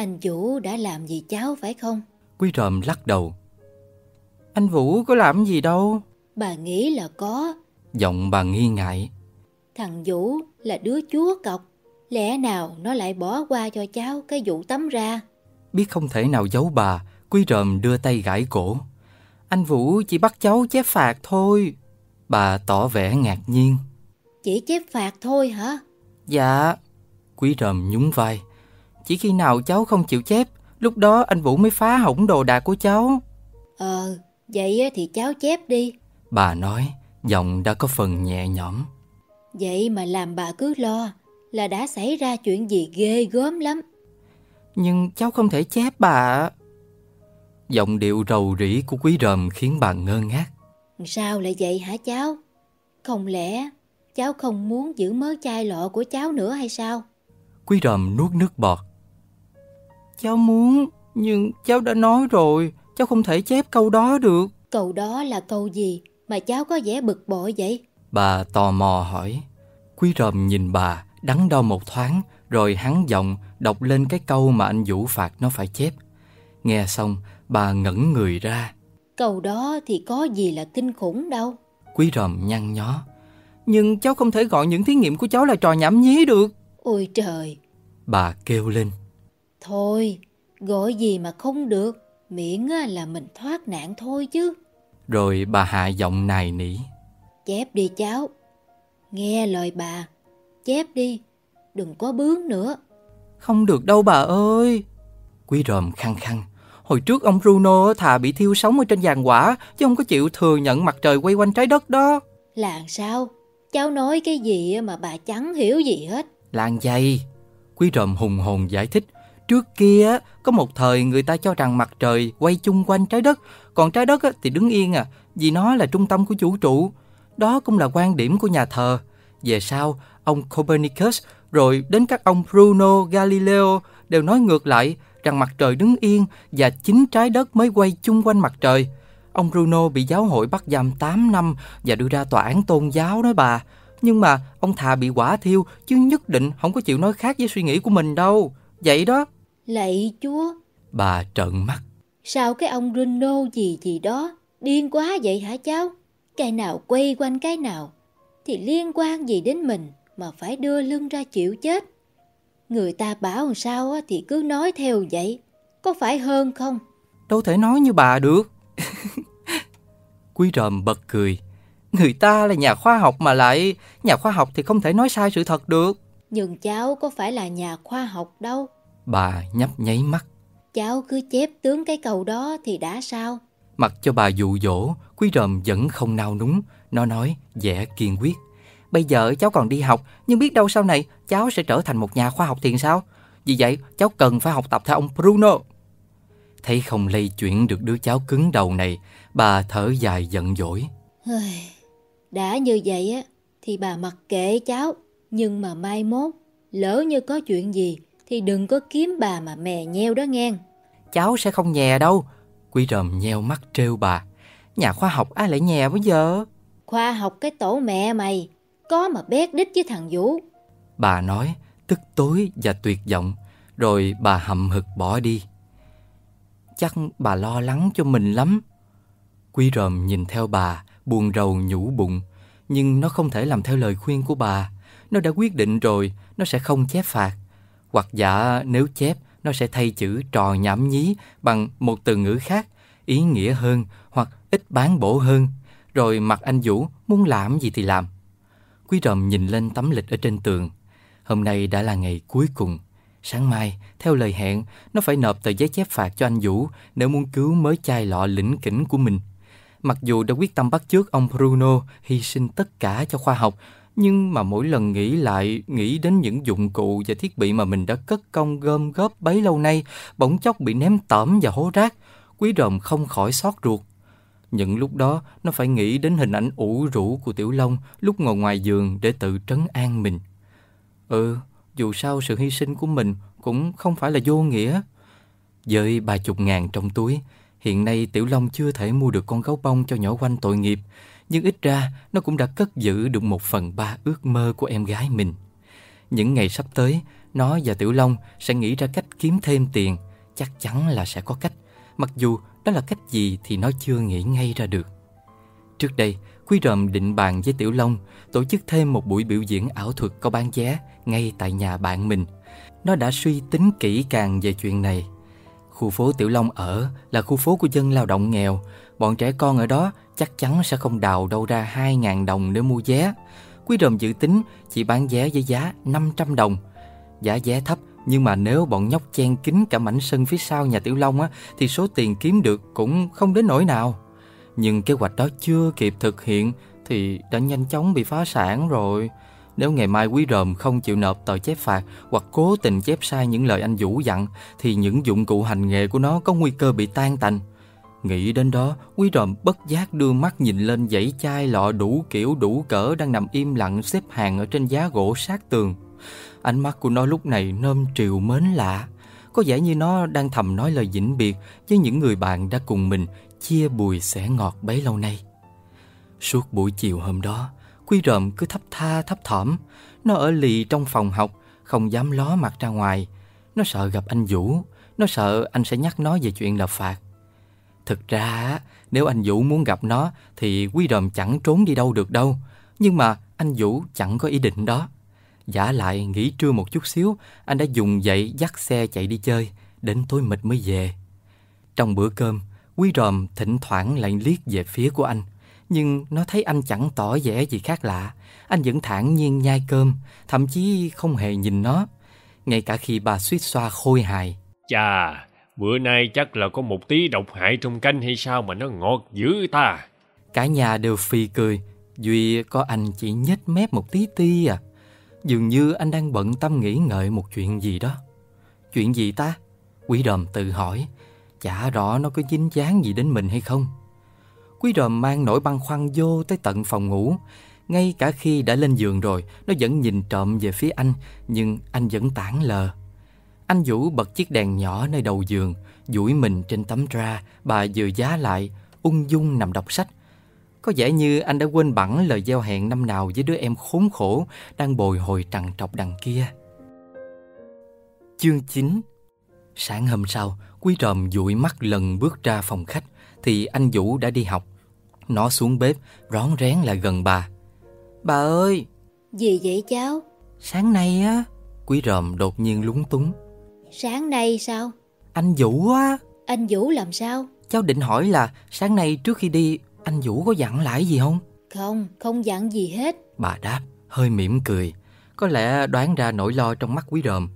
Anh Vũ đã làm gì cháu phải không? Quý ròm lắc đầu. Anh Vũ có làm gì đâu. Bà nghĩ là có. Giọng bà nghi ngại. Thằng Vũ là đứa chúa cọc. Lẽ nào nó lại bỏ qua cho cháu cái vụ tắm ra? Biết không thể nào giấu bà, Quý ròm đưa tay gãi cổ. Anh Vũ chỉ bắt cháu chép phạt thôi. Bà tỏ vẻ ngạc nhiên. Chỉ chép phạt thôi hả? Dạ. Quý ròm nhún vai. Chỉ khi nào cháu không chịu chép, lúc đó anh Vũ mới phá hỏng đồ đạc của cháu. Ờ, vậy thì cháu chép đi. Bà nói, giọng đã có phần nhẹ nhõm. Vậy mà làm bà cứ lo là đã xảy ra chuyện gì ghê gớm lắm. Nhưng cháu không thể chép bà Giọng điệu rầu rĩ của quý ròm khiến bà ngơ ngác. Sao lại vậy hả cháu? Không lẽ cháu không muốn giữ mớ chai lọ của cháu nữa hay sao? Quý ròm nuốt nước bọt. Cháu muốn, nhưng cháu đã nói rồi, cháu không thể chép câu đó được. Câu đó là câu gì mà cháu có vẻ bực bội vậy? Bà tò mò hỏi. Quý ròm nhìn bà, đắn đo một thoáng, rồi hắn giọng đọc lên cái câu mà anh Vũ phạt nó phải chép. Nghe xong, bà ngẩn người ra. Câu đó thì có gì là kinh khủng đâu. Quý ròm nhăn nhó. Nhưng cháu không thể gọi những thí nghiệm của cháu là trò nhảm nhí được. Ôi trời! Bà kêu lên. Thôi, gọi gì mà không được, miễn là mình thoát nạn thôi chứ. Rồi bà hạ giọng nài nỉ. Chép đi cháu, Nghe lời bà, chép đi, đừng có bướng nữa. Không được đâu bà ơi. Quý ròm khăng khăng. Hồi trước ông Bruno thà bị thiêu sống ở trên giàn quả chứ không có chịu thừa nhận mặt trời quay quanh trái đất đó. Là sao? Cháu nói cái gì mà bà chẳng hiểu gì hết. Làng dày. Quý ròm hùng hồn giải thích. Trước kia có một thời người ta cho rằng mặt trời quay chung quanh trái đất, còn trái đất thì đứng yên à, vì nó là trung tâm của vũ trụ. Đó cũng là quan điểm của nhà thờ. Về sau, ông Copernicus rồi đến các ông Bruno Galileo đều nói ngược lại rằng mặt trời đứng yên và chính trái đất mới quay chung quanh mặt trời. Ông Bruno bị giáo hội bắt giam 8 năm và đưa ra tòa án tôn giáo đó bà. Nhưng mà ông thà bị quả thiêu chứ nhất định không có chịu nói khác với suy nghĩ của mình đâu. Vậy đó. Lạy chúa. Bà trợn mắt. Sao cái ông Bruno gì gì đó điên quá vậy hả cháu? Cái nào quay quanh cái nào thì liên quan gì đến mình mà phải đưa lưng ra chịu chết. Người ta bảo làm sao thì cứ nói theo vậy, có phải hơn không? Đâu thể nói như bà được. Quý ròm bật cười. Người ta là nhà khoa học mà lại nhà khoa học thì không thể nói sai sự thật được. Nhưng cháu có phải là nhà khoa học đâu. Bà nhấp nháy mắt. Cháu cứ chép tướng cái cầu đó thì đã sao? Mặc cho bà dụ dỗ, quý ròm vẫn không nao núng. Nó nói vẻ kiên quyết. Bây giờ cháu còn đi học, nhưng biết đâu sau này cháu sẽ trở thành một nhà khoa học thì sao? Vì vậy, cháu cần phải học tập theo ông Bruno. Thấy không lây chuyển được đứa cháu cứng đầu này, bà thở dài giận dỗi. Đã như vậy á, thì bà mặc kệ cháu. Nhưng mà mai mốt, lỡ như có chuyện gì, thì đừng có kiếm bà mà mè nheo đó nghe. Cháu sẽ không nhè đâu. Quý ròm nheo mắt trêu bà. Nhà khoa học ai lại nhè bây giờ? Khoa học cái tổ mẹ mày, có mà bét đích với thằng Vũ. Bà nói, tức tối và tuyệt vọng, rồi bà hậm hực bỏ đi. Chắc bà lo lắng cho mình lắm. Quý ròm nhìn theo bà, buồn rầu nhủ bụng, nhưng nó không thể làm theo lời khuyên của bà. Nó đã quyết định rồi, nó sẽ không chép phạt. Hoặc giả nếu chép, nó sẽ thay chữ trò nhảm nhí bằng một từ ngữ khác, ý nghĩa hơn hoặc ít bán bổ hơn. Rồi mặt anh Vũ muốn làm gì thì làm. Quý rầm nhìn lên tấm lịch ở trên tường. Hôm nay đã là ngày cuối cùng. Sáng mai, theo lời hẹn, nó phải nộp tờ giấy chép phạt cho anh Vũ nếu muốn cứu mới chai lọ lĩnh kỉnh của mình. Mặc dù đã quyết tâm bắt chước ông Bruno hy sinh tất cả cho khoa học, nhưng mà mỗi lần nghĩ lại, nghĩ đến những dụng cụ và thiết bị mà mình đã cất công gom góp bấy lâu nay, bỗng chốc bị ném tẩm và hố rác, quý ròm không khỏi xót ruột. Những lúc đó, nó phải nghĩ đến hình ảnh ủ rũ của Tiểu Long lúc ngồi ngoài giường để tự trấn an mình. Ừ, dù sao sự hy sinh của mình cũng không phải là vô nghĩa. Với ba chục ngàn trong túi, hiện nay Tiểu Long chưa thể mua được con gấu bông cho nhỏ quanh tội nghiệp, nhưng ít ra nó cũng đã cất giữ được một phần ba ước mơ của em gái mình. Những ngày sắp tới, nó và Tiểu Long sẽ nghĩ ra cách kiếm thêm tiền, chắc chắn là sẽ có cách, mặc dù đó là cách gì thì nó chưa nghĩ ngay ra được. Trước đây, Quý Ròm định bàn với Tiểu Long tổ chức thêm một buổi biểu diễn ảo thuật có bán vé ngay tại nhà bạn mình. Nó đã suy tính kỹ càng về chuyện này. Khu phố Tiểu Long ở là khu phố của dân lao động nghèo. Bọn trẻ con ở đó chắc chắn sẽ không đào đâu ra 2.000 đồng để mua vé. Quý Ròm dự tính chỉ bán vé với giá 500 đồng. Giá vé thấp nhưng mà nếu bọn nhóc chen kín cả mảnh sân phía sau nhà Tiểu Long á, thì số tiền kiếm được cũng không đến nỗi nào. Nhưng kế hoạch đó chưa kịp thực hiện thì đã nhanh chóng bị phá sản rồi. Nếu ngày mai quý ròm không chịu nộp tờ chép phạt hoặc cố tình chép sai những lời anh Vũ dặn thì những dụng cụ hành nghề của nó có nguy cơ bị tan tành. Nghĩ đến đó, quý ròm bất giác đưa mắt nhìn lên dãy chai lọ đủ kiểu đủ cỡ đang nằm im lặng xếp hàng ở trên giá gỗ sát tường. Ánh mắt của nó lúc này nơm triều mến lạ. Có vẻ như nó đang thầm nói lời vĩnh biệt với những người bạn đã cùng mình chia bùi sẻ ngọt bấy lâu nay. Suốt buổi chiều hôm đó, Quy ròm cứ thấp tha thấp thỏm. Nó ở lì trong phòng học, không dám ló mặt ra ngoài. Nó sợ gặp anh Vũ, nó sợ anh sẽ nhắc nó về chuyện lập phạt. Thực ra, nếu anh Vũ muốn gặp nó thì Quy ròm chẳng trốn đi đâu được đâu. Nhưng mà anh Vũ chẳng có ý định đó. Giả lại nghỉ trưa một chút xíu, anh đã dùng dậy dắt xe chạy đi chơi, đến tối mịt mới về. Trong bữa cơm, Quý ròm thỉnh thoảng lại liếc về phía của anh, Nhưng nó thấy anh chẳng tỏ vẻ gì khác lạ Anh vẫn thản nhiên nhai cơm Thậm chí không hề nhìn nó Ngay cả khi bà suýt xoa khôi hài Chà, bữa nay chắc là có một tí độc hại trong canh hay sao mà nó ngọt dữ ta. Cả nhà đều phì cười. Duy có anh chỉ nhếch mép một tí ti à. Dường như anh đang bận tâm nghĩ ngợi một chuyện gì đó. Chuyện gì ta? Quý đờm tự hỏi. Chả rõ nó có dính dáng gì đến mình hay không. Quý đờm mang nỗi băn khoăn vô tới tận phòng ngủ. Ngay cả khi đã lên giường rồi, Nó vẫn nhìn trộm về phía anh, Nhưng anh vẫn tản lờ. Anh Vũ bật chiếc đèn nhỏ nơi đầu giường duỗi mình trên tấm tra Bà vừa giá lại Ung dung nằm đọc sách có vẻ như anh đã quên bẵng lời giao hẹn năm nào với đứa em khốn khổ đang bồi hồi trằn trọc đằng kia. Chương 9 Sáng hôm sau, Quý Ròm dụi mắt lần bước ra phòng khách thì anh Vũ đã đi học. Nó xuống bếp, rón rén lại gần bà. Bà ơi! Gì vậy cháu? Sáng nay á, Quý Ròm đột nhiên lúng túng. Sáng nay sao? Anh Vũ á! Anh Vũ làm sao? Cháu định hỏi là sáng nay trước khi đi anh Vũ có dặn lại gì không? Không, không dặn gì hết. Bà đáp, hơi mỉm cười. Có lẽ đoán ra nỗi lo trong mắt quý ròm.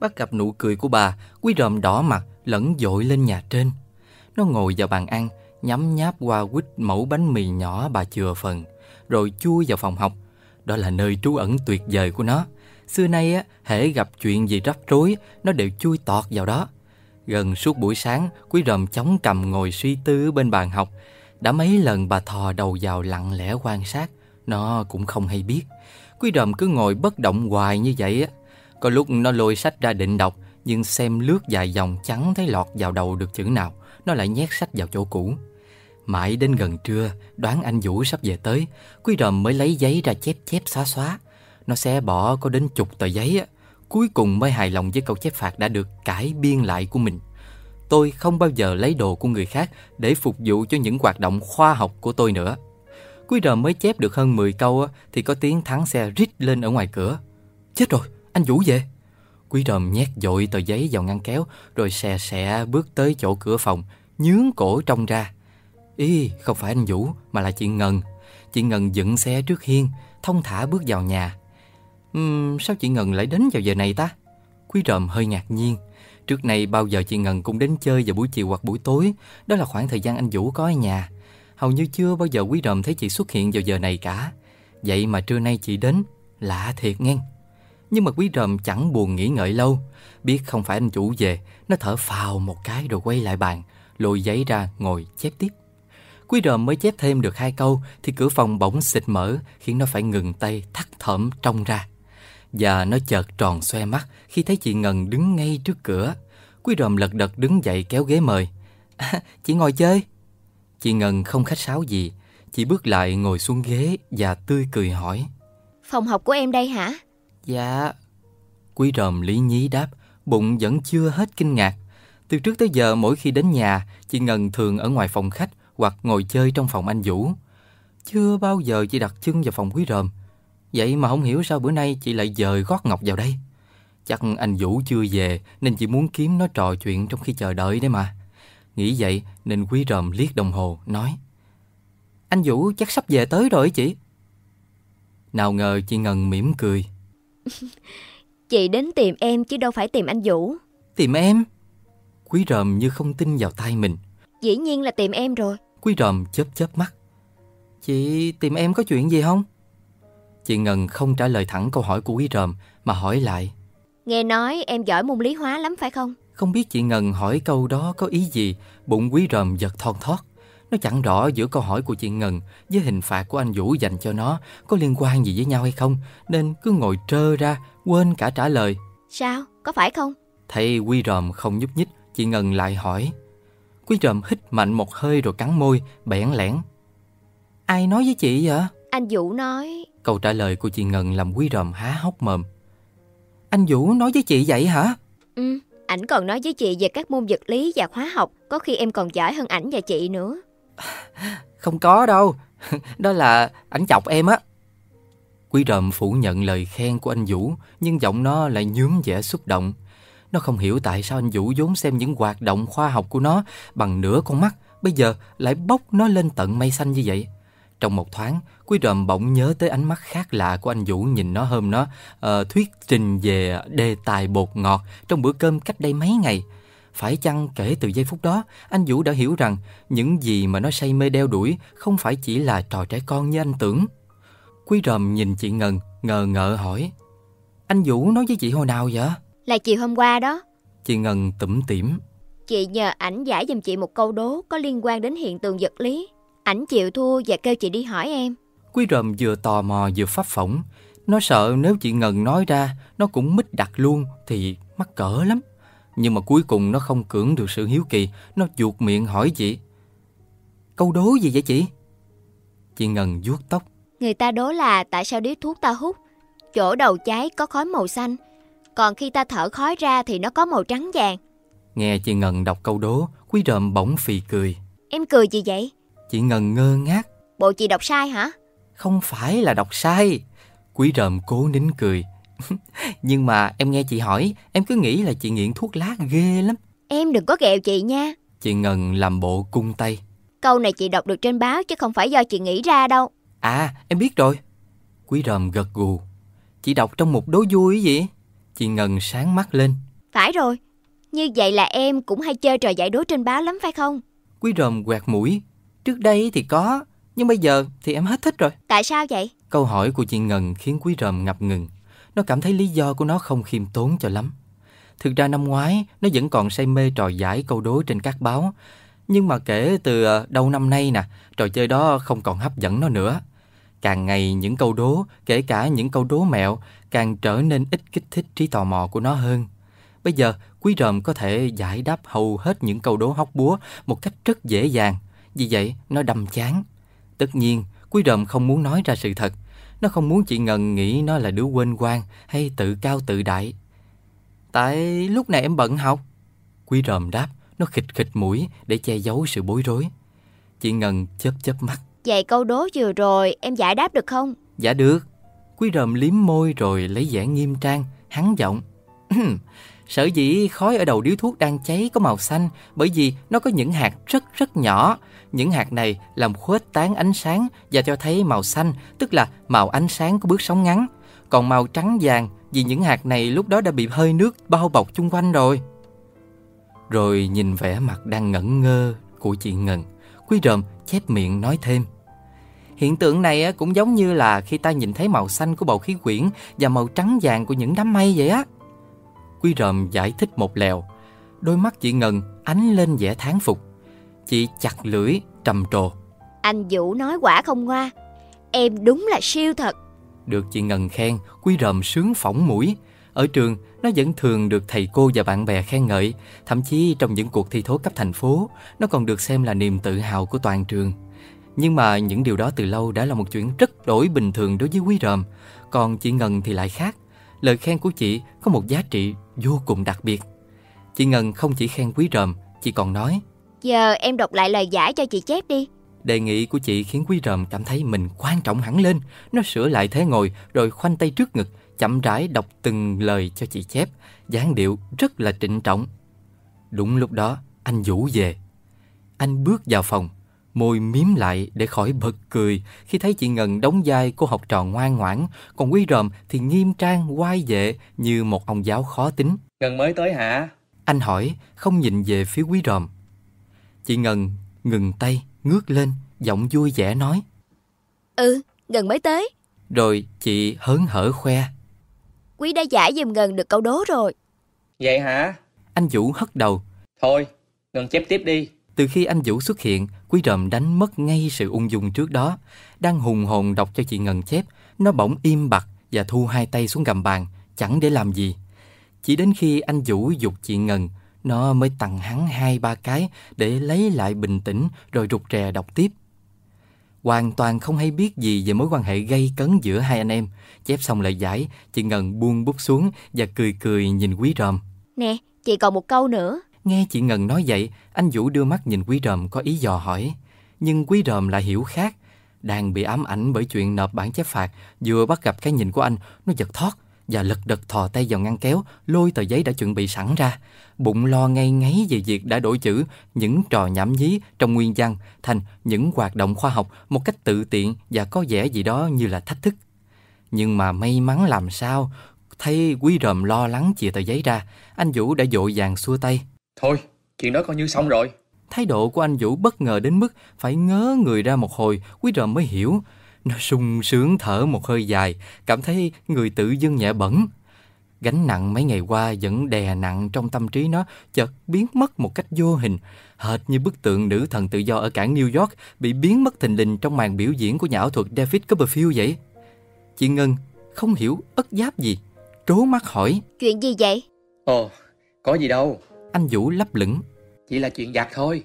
Bắt gặp nụ cười của bà, quý ròm đỏ mặt lẫn dội lên nhà trên. Nó ngồi vào bàn ăn, nhắm nháp qua quýt mẫu bánh mì nhỏ bà chừa phần, rồi chui vào phòng học. Đó là nơi trú ẩn tuyệt vời của nó. Xưa nay á, hễ gặp chuyện gì rắc rối, nó đều chui tọt vào đó. Gần suốt buổi sáng, quý ròm chống cầm ngồi suy tư bên bàn học, đã mấy lần bà thò đầu vào lặng lẽ quan sát, nó cũng không hay biết. Quý Rầm cứ ngồi bất động hoài như vậy á. Có lúc nó lôi sách ra định đọc, nhưng xem lướt vài dòng chẳng thấy lọt vào đầu được chữ nào, nó lại nhét sách vào chỗ cũ. Mãi đến gần trưa, đoán anh Vũ sắp về tới, Quý Rầm mới lấy giấy ra chép chép xóa xóa. Nó xé bỏ có đến chục tờ giấy á, cuối cùng mới hài lòng với câu chép phạt đã được cải biên lại của mình. Tôi không bao giờ lấy đồ của người khác để phục vụ cho những hoạt động khoa học của tôi nữa. Cuối rờ mới chép được hơn 10 câu á thì có tiếng thắng xe rít lên ở ngoài cửa. Chết rồi, anh Vũ về. Quý đờm nhét dội tờ giấy vào ngăn kéo rồi xè xè bước tới chỗ cửa phòng, nhướng cổ trông ra. Ý, không phải anh Vũ mà là chị Ngân. Chị Ngân dựng xe trước hiên, thông thả bước vào nhà. Uhm, sao chị Ngân lại đến vào giờ này ta? Quý ròm hơi ngạc nhiên. Trước này bao giờ chị Ngân cũng đến chơi vào buổi chiều hoặc buổi tối. Đó là khoảng thời gian anh Vũ có ở nhà. Hầu như chưa bao giờ quý ròm thấy chị xuất hiện vào giờ này cả. Vậy mà trưa nay chị đến Lạ thiệt nghe. Nhưng mà quý ròm chẳng buồn nghĩ ngợi lâu. Biết không phải anh chủ về Nó thở phào một cái rồi quay lại bàn Lôi giấy ra ngồi chép tiếp. Quý ròm mới chép thêm được hai câu Thì cửa phòng bỗng xịt mở Khiến nó phải ngừng tay thắt thởm trông ra và nó chợt tròn xoe mắt khi thấy chị Ngân đứng ngay trước cửa. Quý ròm lật đật đứng dậy kéo ghế mời. À, chị ngồi chơi. Chị Ngân không khách sáo gì. Chị bước lại ngồi xuống ghế và tươi cười hỏi. Phòng học của em đây hả? Dạ. Quý ròm lý nhí đáp, bụng vẫn chưa hết kinh ngạc. Từ trước tới giờ mỗi khi đến nhà, chị Ngân thường ở ngoài phòng khách hoặc ngồi chơi trong phòng anh Vũ. Chưa bao giờ chị đặt chân vào phòng quý ròm. Vậy mà không hiểu sao bữa nay chị lại dời gót ngọc vào đây. Chắc anh Vũ chưa về nên chị muốn kiếm nó trò chuyện trong khi chờ đợi đấy mà. Nghĩ vậy nên quý ròm liếc đồng hồ nói Anh Vũ chắc sắp về tới rồi chị. Nào ngờ chị Ngân mỉm cười. chị đến tìm em chứ đâu phải tìm anh Vũ. Tìm em? Quý ròm như không tin vào tay mình. Dĩ nhiên là tìm em rồi. Quý ròm chớp chớp mắt. Chị tìm em có chuyện gì không? Chị Ngân không trả lời thẳng câu hỏi của Quý Ròm mà hỏi lại. Nghe nói em giỏi môn lý hóa lắm phải không? Không biết chị Ngân hỏi câu đó có ý gì, bụng Quý Ròm giật thon thót. Nó chẳng rõ giữa câu hỏi của chị Ngân với hình phạt của anh Vũ dành cho nó có liên quan gì với nhau hay không, nên cứ ngồi trơ ra, quên cả trả lời. Sao? Có phải không? Thấy Quý Ròm không nhúc nhích, chị Ngân lại hỏi. Quý Ròm hít mạnh một hơi rồi cắn môi, bẽn lẽn. Ai nói với chị vậy? Anh Vũ nói. Câu trả lời của chị Ngân làm quý ròm há hốc mồm. Anh Vũ nói với chị vậy hả? Ừ, ảnh còn nói với chị về các môn vật lý và hóa học Có khi em còn giỏi hơn ảnh và chị nữa. Không có đâu. Đó là ảnh chọc em á. Quý ròm phủ nhận lời khen của anh Vũ Nhưng giọng nó lại nhướng vẻ xúc động. Nó không hiểu tại sao anh Vũ vốn xem những hoạt động khoa học của nó Bằng nửa con mắt Bây giờ lại bốc nó lên tận mây xanh như vậy Trong một thoáng, Quý Ròm bỗng nhớ tới ánh mắt khác lạ của anh Vũ nhìn nó hôm nó uh, thuyết trình về đề tài bột ngọt trong bữa cơm cách đây mấy ngày. Phải chăng kể từ giây phút đó, anh Vũ đã hiểu rằng những gì mà nó say mê đeo đuổi không phải chỉ là trò trẻ con như anh tưởng. Quý Ròm nhìn chị Ngân, ngờ ngợ hỏi. Anh Vũ nói với chị hồi nào vậy? Là chiều hôm qua đó. Chị Ngân tủm tỉm. Chị nhờ ảnh giải giùm chị một câu đố có liên quan đến hiện tượng vật lý. Ảnh chịu thua và kêu chị đi hỏi em. Quý ròm vừa tò mò vừa pháp phỏng. Nó sợ nếu chị Ngân nói ra, nó cũng mít đặt luôn thì mắc cỡ lắm. Nhưng mà cuối cùng nó không cưỡng được sự hiếu kỳ, nó chuột miệng hỏi chị. Câu đố gì vậy chị? Chị Ngân vuốt tóc. Người ta đố là tại sao điếu thuốc ta hút, chỗ đầu cháy có khói màu xanh, còn khi ta thở khói ra thì nó có màu trắng vàng. Nghe chị Ngân đọc câu đố, quý ròm bỗng phì cười. Em cười gì vậy? Chị Ngân ngơ ngác. Bộ chị đọc sai hả? Không phải là đọc sai. Quý ròm cố nín cười. Nhưng mà em nghe chị hỏi, em cứ nghĩ là chị nghiện thuốc lá ghê lắm. Em đừng có ghẹo chị nha. Chị Ngân làm bộ cung tay. Câu này chị đọc được trên báo chứ không phải do chị nghĩ ra đâu. À, em biết rồi. Quý ròm gật gù. Chị đọc trong một đố vui gì? Chị Ngân sáng mắt lên. Phải rồi. Như vậy là em cũng hay chơi trò giải đố trên báo lắm phải không? Quý ròm quẹt mũi. Trước đây thì có, nhưng bây giờ thì em hết thích rồi. Tại sao vậy? Câu hỏi của chị Ngân khiến Quý ròm ngập ngừng. Nó cảm thấy lý do của nó không khiêm tốn cho lắm. Thực ra năm ngoái, nó vẫn còn say mê trò giải câu đố trên các báo. Nhưng mà kể từ ờ, đầu năm nay nè, trò chơi đó không còn hấp dẫn nó nữa. Càng ngày những câu đố, kể cả những câu đố mẹo, càng trở nên ít kích thích trí tò mò của nó hơn. Bây giờ, Quý ròm có thể giải đáp hầu hết những câu đố hóc búa một cách rất dễ dàng. Vì vậy, nó đâm chán. Tất nhiên, Quý ròm không muốn nói ra sự thật. Nó không muốn chị Ngân nghĩ nó là đứa quên quan hay tự cao tự đại. Tại lúc này em bận học. Quý ròm đáp, nó khịch khịch mũi để che giấu sự bối rối. Chị Ngân chớp chớp mắt. Vậy câu đố vừa rồi em giải đáp được không? Dạ được. Quý ròm liếm môi rồi lấy vẻ nghiêm trang, hắn giọng. Sở dĩ khói ở đầu điếu thuốc đang cháy có màu xanh bởi vì nó có những hạt rất rất nhỏ. Những hạt này làm khuếch tán ánh sáng và cho thấy màu xanh, tức là màu ánh sáng của bước sóng ngắn. Còn màu trắng vàng vì những hạt này lúc đó đã bị hơi nước bao bọc chung quanh rồi. Rồi nhìn vẻ mặt đang ngẩn ngơ của chị Ngân, Quý ròm chép miệng nói thêm. Hiện tượng này cũng giống như là khi ta nhìn thấy màu xanh của bầu khí quyển và màu trắng vàng của những đám mây vậy á. Quý ròm giải thích một lèo. Đôi mắt chị Ngân ánh lên vẻ thán phục. Chị chặt lưỡi, trầm trồ. Anh Vũ nói quả không ngoa. Em đúng là siêu thật. Được chị Ngân khen, Quý ròm sướng phỏng mũi. Ở trường, nó vẫn thường được thầy cô và bạn bè khen ngợi. Thậm chí trong những cuộc thi thố cấp thành phố, nó còn được xem là niềm tự hào của toàn trường. Nhưng mà những điều đó từ lâu đã là một chuyện rất đổi bình thường đối với Quý ròm. Còn chị Ngân thì lại khác. Lời khen của chị có một giá trị vô cùng đặc biệt. Chị Ngân không chỉ khen quý ròm, chị còn nói Giờ em đọc lại lời giải cho chị chép đi. Đề nghị của chị khiến quý ròm cảm thấy mình quan trọng hẳn lên. Nó sửa lại thế ngồi rồi khoanh tay trước ngực, chậm rãi đọc từng lời cho chị chép, dáng điệu rất là trịnh trọng. Đúng lúc đó, anh Vũ về. Anh bước vào phòng, môi miếm lại để khỏi bật cười khi thấy chị Ngân đóng vai cô học trò ngoan ngoãn, còn Quý Ròm thì nghiêm trang oai vệ như một ông giáo khó tính. Ngân mới tới hả? Anh hỏi, không nhìn về phía Quý Ròm. Chị Ngân ngừng tay, ngước lên, giọng vui vẻ nói. Ừ, Ngân mới tới. Rồi chị hớn hở khoe. Quý đã giải giùm Ngân được câu đố rồi. Vậy hả? Anh Vũ hất đầu. Thôi, Ngân chép tiếp đi. Từ khi anh Vũ xuất hiện, Quý Ròm đánh mất ngay sự ung dung trước đó. Đang hùng hồn đọc cho chị Ngân chép, nó bỗng im bặt và thu hai tay xuống gầm bàn, chẳng để làm gì. Chỉ đến khi anh Vũ dục chị Ngân, nó mới tặng hắn hai ba cái để lấy lại bình tĩnh rồi rụt rè đọc tiếp. Hoàn toàn không hay biết gì về mối quan hệ gây cấn giữa hai anh em. Chép xong lời giải, chị Ngân buông bút xuống và cười cười nhìn Quý Ròm. Nè, chị còn một câu nữa. Nghe chị Ngân nói vậy, anh Vũ đưa mắt nhìn Quý Ròm có ý dò hỏi. Nhưng Quý Ròm lại hiểu khác. Đang bị ám ảnh bởi chuyện nộp bản chép phạt, vừa bắt gặp cái nhìn của anh, nó giật thoát, và lật đật thò tay vào ngăn kéo, lôi tờ giấy đã chuẩn bị sẵn ra. Bụng lo ngay ngáy về việc đã đổi chữ những trò nhảm nhí trong nguyên văn thành những hoạt động khoa học một cách tự tiện và có vẻ gì đó như là thách thức. Nhưng mà may mắn làm sao, thay quý ròm lo lắng chìa tờ giấy ra, anh Vũ đã dội vàng xua tay. Thôi, chuyện đó coi như xong rồi. Thái độ của anh Vũ bất ngờ đến mức phải ngớ người ra một hồi, quý ròm mới hiểu. Nó sung sướng thở một hơi dài, cảm thấy người tự dưng nhẹ bẩn. Gánh nặng mấy ngày qua vẫn đè nặng trong tâm trí nó, chợt biến mất một cách vô hình, hệt như bức tượng nữ thần tự do ở cảng New York bị biến mất thình lình trong màn biểu diễn của nhà ảo thuật David Copperfield vậy. Chị Ngân không hiểu ất giáp gì, trố mắt hỏi. Chuyện gì vậy? Ồ, có gì đâu. Anh Vũ lấp lửng. Chỉ là chuyện giặt thôi.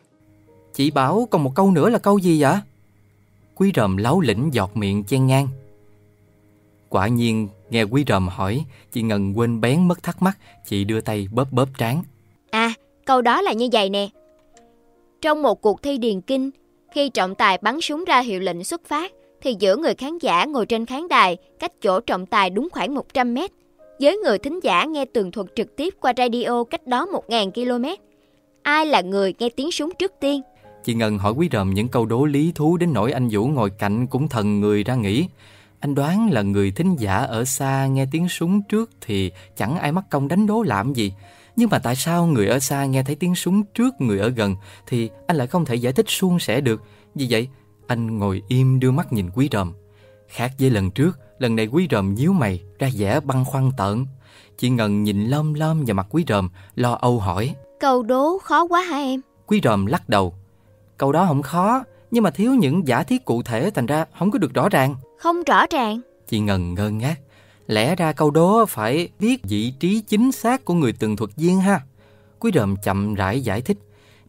Chị bảo còn một câu nữa là câu gì vậy? Quý ròm láo lĩnh giọt miệng chen ngang. Quả nhiên nghe quý ròm hỏi, chị Ngân quên bén mất thắc mắc, chị đưa tay bóp bóp trán. À, câu đó là như vậy nè. Trong một cuộc thi điền kinh, khi trọng tài bắn súng ra hiệu lệnh xuất phát, thì giữa người khán giả ngồi trên khán đài cách chỗ trọng tài đúng khoảng 100 mét, với người thính giả nghe tường thuật trực tiếp qua radio cách đó 1.000 km. Ai là người nghe tiếng súng trước tiên? Chị Ngân hỏi quý ròm những câu đố lý thú đến nỗi anh Vũ ngồi cạnh cũng thần người ra nghĩ. Anh đoán là người thính giả ở xa nghe tiếng súng trước thì chẳng ai mắc công đánh đố làm gì. Nhưng mà tại sao người ở xa nghe thấy tiếng súng trước người ở gần thì anh lại không thể giải thích suôn sẻ được. Vì vậy, anh ngồi im đưa mắt nhìn quý ròm. Khác với lần trước, lần này quý ròm nhíu mày ra vẻ băn khoăn tợn. Chị Ngân nhìn lom lom vào mặt quý ròm, lo âu hỏi. Câu đố khó quá hả em? Quý ròm lắc đầu. Câu đó không khó, nhưng mà thiếu những giả thiết cụ thể thành ra không có được rõ ràng. Không rõ ràng. Chị Ngân ngơ ngác. Lẽ ra câu đố phải viết vị trí chính xác của người tường thuật viên ha. Quý ròm chậm rãi giải thích.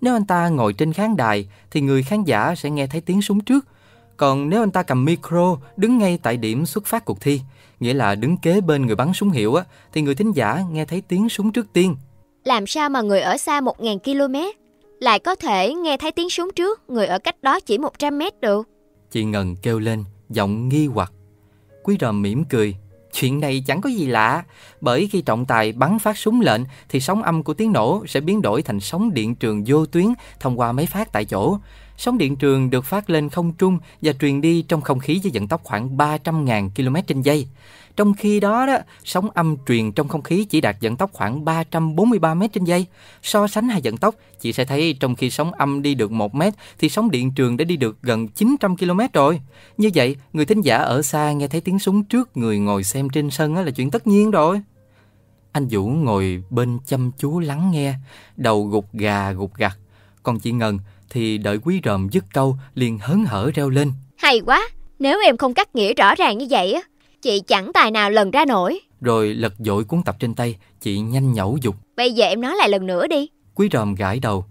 Nếu anh ta ngồi trên khán đài thì người khán giả sẽ nghe thấy tiếng súng trước. Còn nếu anh ta cầm micro đứng ngay tại điểm xuất phát cuộc thi, nghĩa là đứng kế bên người bắn súng hiệu á, thì người thính giả nghe thấy tiếng súng trước tiên. Làm sao mà người ở xa 1.000 km lại có thể nghe thấy tiếng súng trước người ở cách đó chỉ 100 mét được? Chị Ngân kêu lên, giọng nghi hoặc. Quý ròm mỉm cười. Chuyện này chẳng có gì lạ, bởi khi trọng tài bắn phát súng lệnh thì sóng âm của tiếng nổ sẽ biến đổi thành sóng điện trường vô tuyến thông qua máy phát tại chỗ. Sóng điện trường được phát lên không trung và truyền đi trong không khí với vận tốc khoảng 300.000 km trên giây. Trong khi đó, đó, sóng âm truyền trong không khí chỉ đạt vận tốc khoảng 343 m trên giây. So sánh hai vận tốc, chị sẽ thấy trong khi sóng âm đi được 1 m thì sóng điện trường đã đi được gần 900 km rồi. Như vậy, người thính giả ở xa nghe thấy tiếng súng trước người ngồi xem trên sân là chuyện tất nhiên rồi. Anh Vũ ngồi bên chăm chú lắng nghe, đầu gục gà gục gặt. Còn chị Ngân thì đợi quý ròm dứt câu liền hớn hở reo lên. Hay quá, nếu em không cắt nghĩa rõ ràng như vậy á, chị chẳng tài nào lần ra nổi. Rồi lật dội cuốn tập trên tay, chị nhanh nhẩu dục. Bây giờ em nói lại lần nữa đi. Quý ròm gãi đầu.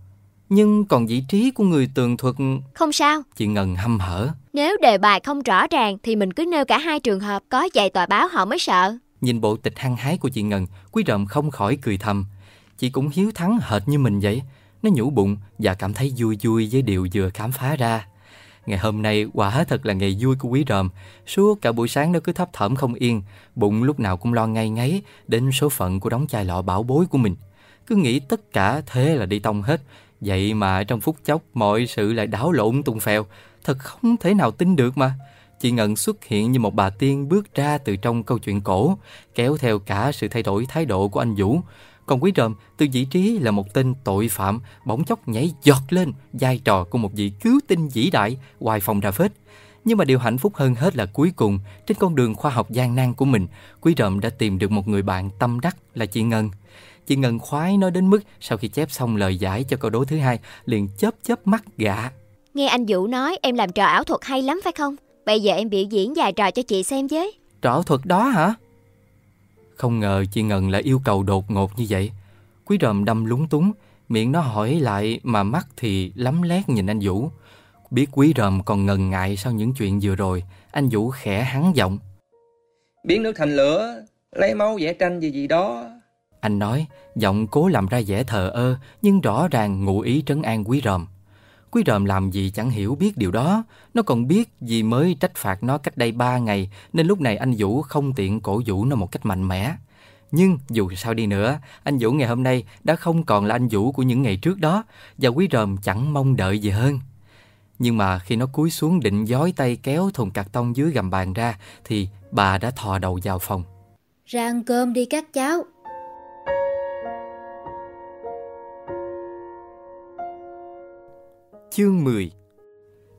Nhưng còn vị trí của người tường thuật... Không sao. Chị Ngân hăm hở. Nếu đề bài không rõ ràng thì mình cứ nêu cả hai trường hợp có dạy tòa báo họ mới sợ. Nhìn bộ tịch hăng hái của chị Ngân, quý ròm không khỏi cười thầm. Chị cũng hiếu thắng hệt như mình vậy. Nó nhủ bụng và cảm thấy vui vui với điều vừa khám phá ra. Ngày hôm nay quả thật là ngày vui của quý ròm. Suốt cả buổi sáng nó cứ thấp thỏm không yên, bụng lúc nào cũng lo ngay ngáy đến số phận của đóng chai lọ bảo bối của mình. Cứ nghĩ tất cả thế là đi tông hết. Vậy mà trong phút chốc mọi sự lại đảo lộn tung phèo. Thật không thể nào tin được mà. Chị Ngân xuất hiện như một bà tiên bước ra từ trong câu chuyện cổ, kéo theo cả sự thay đổi thái độ của anh Vũ. Còn Quý Ròm từ vị trí là một tên tội phạm bỗng chốc nhảy giọt lên vai trò của một vị cứu tinh vĩ đại hoài phòng ra phết. Nhưng mà điều hạnh phúc hơn hết là cuối cùng trên con đường khoa học gian nan của mình, Quý Ròm đã tìm được một người bạn tâm đắc là chị Ngân. Chị Ngân khoái nói đến mức sau khi chép xong lời giải cho câu đố thứ hai liền chớp chớp mắt gạ. Nghe anh Vũ nói em làm trò ảo thuật hay lắm phải không? Bây giờ em biểu diễn vài trò cho chị xem với. Trò ảo thuật đó hả? Không ngờ chị Ngân lại yêu cầu đột ngột như vậy. Quý ròm đâm lúng túng, miệng nó hỏi lại mà mắt thì lắm lét nhìn anh Vũ. Biết quý ròm còn ngần ngại sau những chuyện vừa rồi, anh Vũ khẽ hắn giọng. Biến nước thành lửa, lấy máu vẽ tranh gì gì đó. Anh nói, giọng cố làm ra vẻ thờ ơ, nhưng rõ ràng ngụ ý trấn an quý ròm. Quý ròm làm gì chẳng hiểu biết điều đó. Nó còn biết vì mới trách phạt nó cách đây ba ngày nên lúc này anh Vũ không tiện cổ vũ nó một cách mạnh mẽ. Nhưng dù sao đi nữa, anh Vũ ngày hôm nay đã không còn là anh Vũ của những ngày trước đó và quý ròm chẳng mong đợi gì hơn. Nhưng mà khi nó cúi xuống định giói tay kéo thùng cạc tông dưới gầm bàn ra thì bà đã thò đầu vào phòng. Ra ăn cơm đi các cháu. Chương 10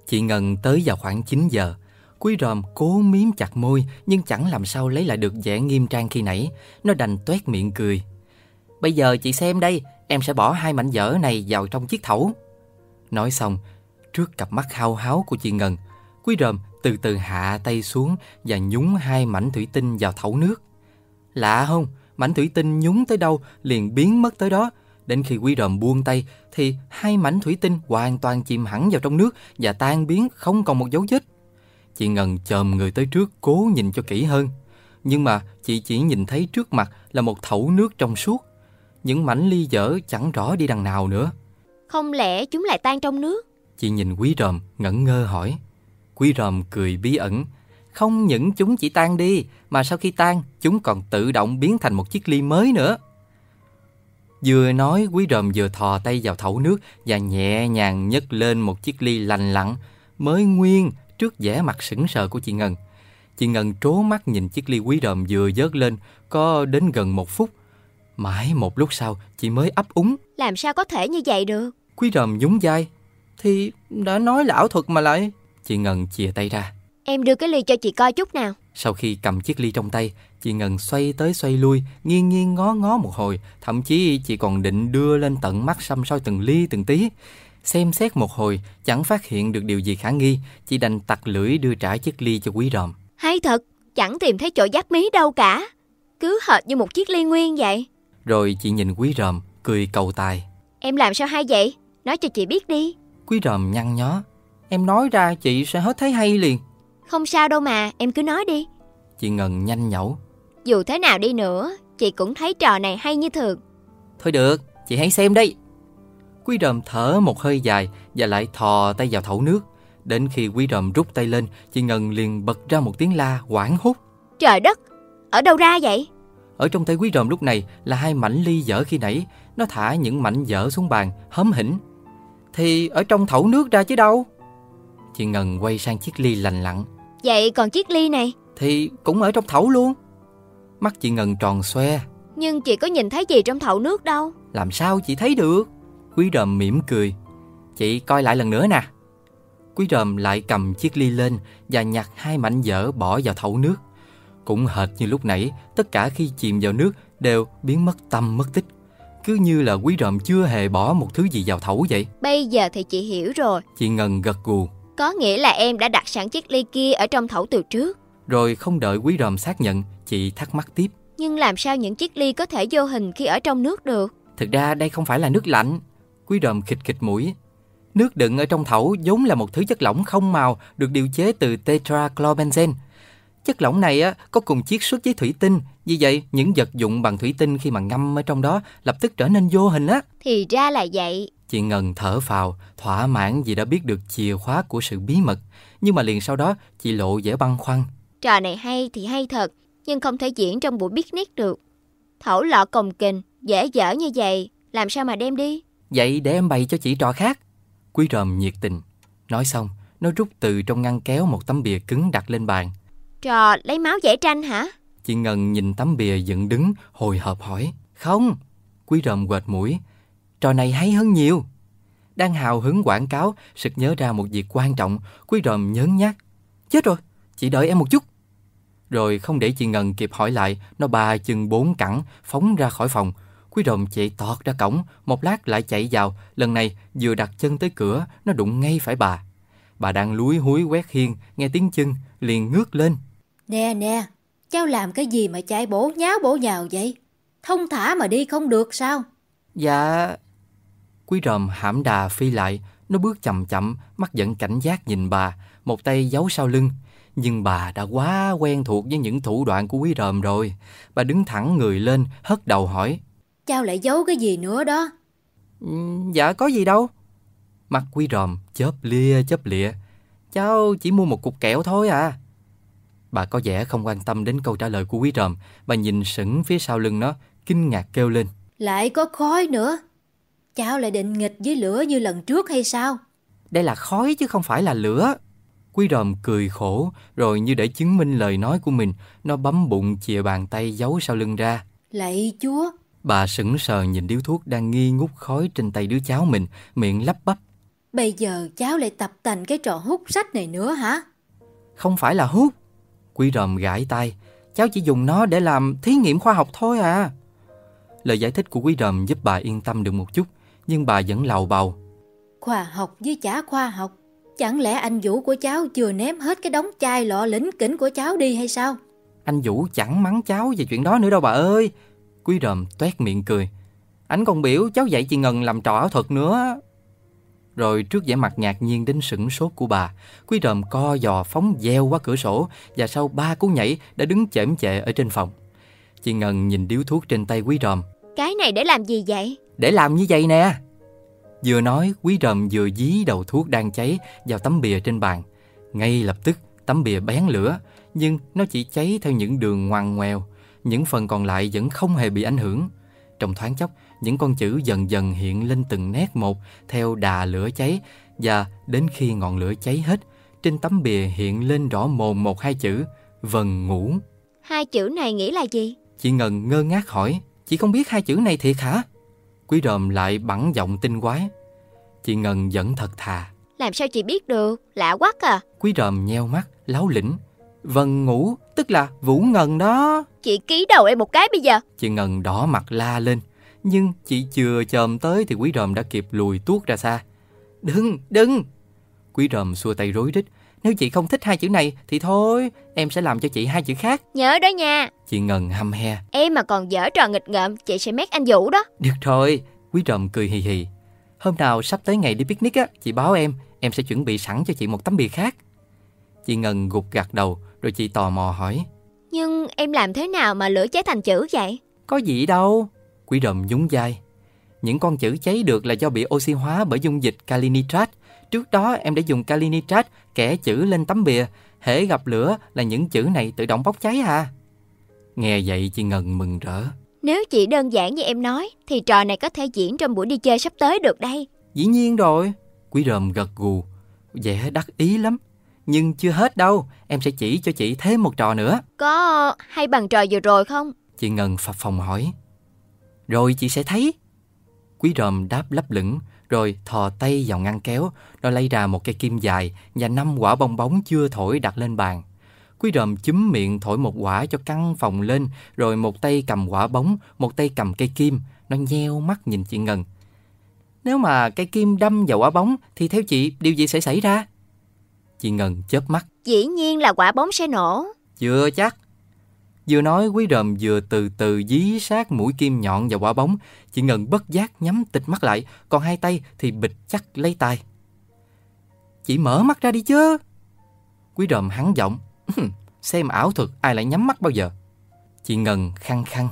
Chị Ngân tới vào khoảng 9 giờ. Quý ròm cố miếm chặt môi nhưng chẳng làm sao lấy lại được vẻ nghiêm trang khi nãy. Nó đành tuét miệng cười. Bây giờ chị xem đây, em sẽ bỏ hai mảnh vỡ này vào trong chiếc thẩu. Nói xong, trước cặp mắt hao háo của chị Ngân, Quý ròm từ từ hạ tay xuống và nhúng hai mảnh thủy tinh vào thẩu nước. Lạ không? Mảnh thủy tinh nhúng tới đâu liền biến mất tới đó. Đến khi quý ròm buông tay thì hai mảnh thủy tinh hoàn toàn chìm hẳn vào trong nước và tan biến không còn một dấu vết. Chị Ngân chồm người tới trước cố nhìn cho kỹ hơn. Nhưng mà chị chỉ nhìn thấy trước mặt là một thẩu nước trong suốt. Những mảnh ly dở chẳng rõ đi đằng nào nữa. Không lẽ chúng lại tan trong nước? Chị nhìn quý ròm ngẩn ngơ hỏi. Quý ròm cười bí ẩn. Không những chúng chỉ tan đi, mà sau khi tan, chúng còn tự động biến thành một chiếc ly mới nữa. Vừa nói, quý ròm vừa thò tay vào thẩu nước và nhẹ nhàng nhấc lên một chiếc ly lành lặn, mới nguyên trước vẻ mặt sững sờ của chị Ngân. Chị Ngân trố mắt nhìn chiếc ly quý ròm vừa dớt lên, có đến gần một phút. Mãi một lúc sau, chị mới ấp úng. Làm sao có thể như vậy được? Quý ròm nhún vai. Thì đã nói là ảo thuật mà lại. Chị Ngân chìa tay ra. Em đưa cái ly cho chị coi chút nào. Sau khi cầm chiếc ly trong tay, chị Ngân xoay tới xoay lui, nghiêng nghiêng ngó ngó một hồi, thậm chí chị còn định đưa lên tận mắt xăm soi từng ly từng tí. Xem xét một hồi, chẳng phát hiện được điều gì khả nghi, chị đành tặc lưỡi đưa trả chiếc ly cho quý ròm. Hay thật, chẳng tìm thấy chỗ dắt mí đâu cả. Cứ hệt như một chiếc ly nguyên vậy. Rồi chị nhìn quý ròm, cười cầu tài. Em làm sao hay vậy? Nói cho chị biết đi. Quý ròm nhăn nhó. Em nói ra chị sẽ hết thấy hay liền. Không sao đâu mà, em cứ nói đi. Chị Ngân nhanh nhẩu. Dù thế nào đi nữa, chị cũng thấy trò này hay như thường. Thôi được, chị hãy xem đây. Quý ròm thở một hơi dài và lại thò tay vào thẩu nước. Đến khi quý ròm rút tay lên, chị Ngân liền bật ra một tiếng la quảng hốt. Trời đất, ở đâu ra vậy? Ở trong tay quý ròm lúc này là hai mảnh ly dở khi nãy. Nó thả những mảnh dở xuống bàn, hớm hỉnh. Thì ở trong thẩu nước ra chứ đâu. Chị Ngân quay sang chiếc ly lành lặn. Vậy còn chiếc ly này? Thì cũng ở trong thẩu luôn. Mắt chị Ngân tròn xoe. Nhưng chị có nhìn thấy gì trong thậu nước đâu. Làm sao chị thấy được? Quý ròm mỉm cười. Chị coi lại lần nữa nè. Quý ròm lại cầm chiếc ly lên và nhặt hai mảnh dở bỏ vào thau nước. Cũng hệt như lúc nãy, tất cả khi chìm vào nước đều biến mất tâm mất tích. Cứ như là quý ròm chưa hề bỏ một thứ gì vào thau vậy. Bây giờ thì chị hiểu rồi. Chị Ngân gật gù. Có nghĩa là em đã đặt sẵn chiếc ly kia ở trong thau từ trước. Rồi không đợi quý ròm xác nhận, chị thắc mắc tiếp. Nhưng làm sao những chiếc ly có thể vô hình khi ở trong nước được? Thực ra đây không phải là nước lạnh. Quý ròm khịch khịch mũi. Nước đựng ở trong thẩu vốn là một thứ chất lỏng không màu được điều chế từ tetrachlorbenzen. Chất lỏng này á, có cùng chiết xuất với thủy tinh, vì vậy những vật dụng bằng thủy tinh khi mà ngâm ở trong đó lập tức trở nên vô hình á. Thì ra là vậy. Chị Ngân thở phào, thỏa mãn vì đã biết được chìa khóa của sự bí mật. Nhưng mà liền sau đó, chị lộ vẻ băn khoăn. Trò này hay thì hay thật, nhưng không thể diễn trong buổi picnic được. Thẩu lọ cồng kình, dễ dở như vậy, làm sao mà đem đi? Vậy để em bày cho chị trò khác. Quý ròm nhiệt tình. Nói xong, nó rút từ trong ngăn kéo một tấm bìa cứng đặt lên bàn. Trò lấy máu vẽ tranh hả? Chị Ngân nhìn tấm bìa dựng đứng, hồi hộp hỏi. Không. Quý ròm quệt mũi. Trò này hay hơn nhiều. Đang hào hứng quảng cáo, sực nhớ ra một việc quan trọng. Quý ròm nhớn nhát. Chết rồi, chị đợi em một chút. Rồi không để chị Ngân kịp hỏi lại, nó ba chân bốn cẳng, phóng ra khỏi phòng. Quý ròm chạy tọt ra cổng, một lát lại chạy vào. Lần này vừa đặt chân tới cửa, nó đụng ngay phải bà. Bà đang lúi húi quét hiên, nghe tiếng chân, liền ngước lên. Nè nè, cháu làm cái gì mà chạy bổ nháo bổ nhào vậy? Thông thả mà đi không được sao? Dạ... Quý ròm hãm đà phi lại, nó bước chậm chậm, mắt vẫn cảnh giác nhìn bà, một tay giấu sau lưng. Nhưng bà đã quá quen thuộc với những thủ đoạn của quý ròm rồi. Bà đứng thẳng người lên, hất đầu hỏi. Cháu lại giấu cái gì nữa đó? Ừ, dạ có gì đâu. Mặt quý ròm chớp lia chớp lịa. Cháu chỉ mua một cục kẹo thôi à. Bà có vẻ không quan tâm đến câu trả lời của quý ròm. Bà nhìn sững phía sau lưng nó, kinh ngạc kêu lên. Lại có khói nữa. Cháu lại định nghịch với lửa như lần trước hay sao? Đây là khói chứ không phải là lửa. Quý ròm cười khổ, rồi như để chứng minh lời nói của mình, nó bấm bụng chìa bàn tay giấu sau lưng ra. Lạy chúa, Bà sững sờ nhìn điếu thuốc đang nghi ngút khói trên tay đứa cháu mình, miệng lắp bắp. bây giờ cháu lại tập tành cái trò hút sách này nữa hả? Không phải là hút. Quý ròm gãi tay, cháu chỉ dùng nó để làm thí nghiệm khoa học thôi à. Lời giải thích của quý ròm giúp bà yên tâm được một chút, nhưng bà vẫn lầu bầu. Khoa học với chả khoa học. Chẳng lẽ anh Vũ của cháu chưa ném hết cái đống chai lọ lĩnh kỉnh của cháu đi hay sao? Anh Vũ chẳng mắng cháu về chuyện đó nữa đâu bà ơi. Quý ròm toét miệng cười. Anh còn biểu cháu dạy chị Ngân làm trò ảo thuật nữa. Rồi trước vẻ mặt ngạc nhiên đến sửng sốt của bà, Quý ròm co giò phóng deo qua cửa sổ và sau ba cú nhảy đã đứng chễm chệ ở trên phòng. Chị Ngân nhìn điếu thuốc trên tay Quý ròm. Cái này để làm gì vậy? Để làm như vậy nè. Vừa nói, Quý ròm vừa dí đầu thuốc đang cháy vào tấm bìa trên bàn. Ngay lập tức, tấm bìa bén lửa, nhưng nó chỉ cháy theo những đường ngoằn ngoèo. Những phần còn lại vẫn không hề bị ảnh hưởng. Trong thoáng chốc, những con chữ dần dần hiện lên từng nét một theo đà lửa cháy và đến khi ngọn lửa cháy hết, trên tấm bìa hiện lên rõ mồn một hai chữ vần ngủ. Hai chữ này nghĩa là gì? Chị Ngân ngơ ngác hỏi, chị không biết hai chữ này thiệt hả? Quý ròm lại bắn giọng tinh quái. Chị Ngân vẫn thật thà. Làm sao chị biết được? Lạ quá à. Quý ròm nheo mắt, láo lĩnh. Vần ngủ, tức là Vũ Ngân đó. Chị ký đầu em một cái bây giờ. Chị Ngân đỏ mặt la lên. Nhưng chị chưa chồm tới thì quý ròm đã kịp lùi tuốt ra xa. Đừng, đừng! Quý ròm xua tay rối rít. Nếu chị không thích hai chữ này thì thôi, em sẽ làm cho chị hai chữ khác. Nhớ đó nha. Chị Ngân hăm he. Em mà còn dở trò nghịch ngợm, chị sẽ mét anh Vũ đó. Được rồi, quý ròm cười hì hì. Hôm nào sắp tới ngày đi picnic á, chị báo em, em sẽ chuẩn bị sẵn cho chị một tấm bìa khác. Chị Ngân gục gặt đầu, rồi chị tò mò hỏi. Nhưng em làm thế nào mà lửa cháy thành chữ vậy? Có gì đâu. Quý ròm nhún vai. Những con chữ cháy được là do bị oxy hóa bởi dung dịch kali nitrat. Trước đó em đã dùng kali nitrat kẻ chữ lên tấm bìa. Hễ gặp lửa là những chữ này tự động bốc cháy à. Nghe vậy chị Ngân mừng rỡ. Nếu chỉ đơn giản như em nói, thì trò này có thể diễn trong buổi đi chơi sắp tới được đây. Dĩ nhiên rồi. Quý ròm gật gù. Vẻ đắc ý lắm. Nhưng chưa hết đâu. Em sẽ chỉ cho chị thêm một trò nữa. Có hay bằng trò vừa rồi không? Chị Ngân phập phòng hỏi. Rồi chị sẽ thấy. Quý ròm đáp lấp lửng, rồi thò tay vào ngăn kéo, nó lấy ra một cây kim dài và năm quả bong bóng chưa thổi đặt lên bàn. Quý ròm chúm miệng thổi một quả cho căng phòng lên, rồi một tay cầm quả bóng, một tay cầm cây kim. Nó nheo mắt nhìn chị Ngân. Nếu mà cây kim đâm vào quả bóng, thì theo chị điều gì sẽ xảy ra? Chị Ngân chớp mắt. Dĩ nhiên là quả bóng sẽ nổ. Chưa chắc. Vừa nói quý ròm vừa từ từ dí sát mũi kim nhọn vào quả bóng. Chị Ngân bất giác nhắm tịch mắt lại, còn hai tay thì bịch chắc lấy tay. Chị mở mắt ra đi chứ. Quý ròm hắn giọng. Xem ảo thuật ai lại nhắm mắt bao giờ. Chị Ngân khăng khăng.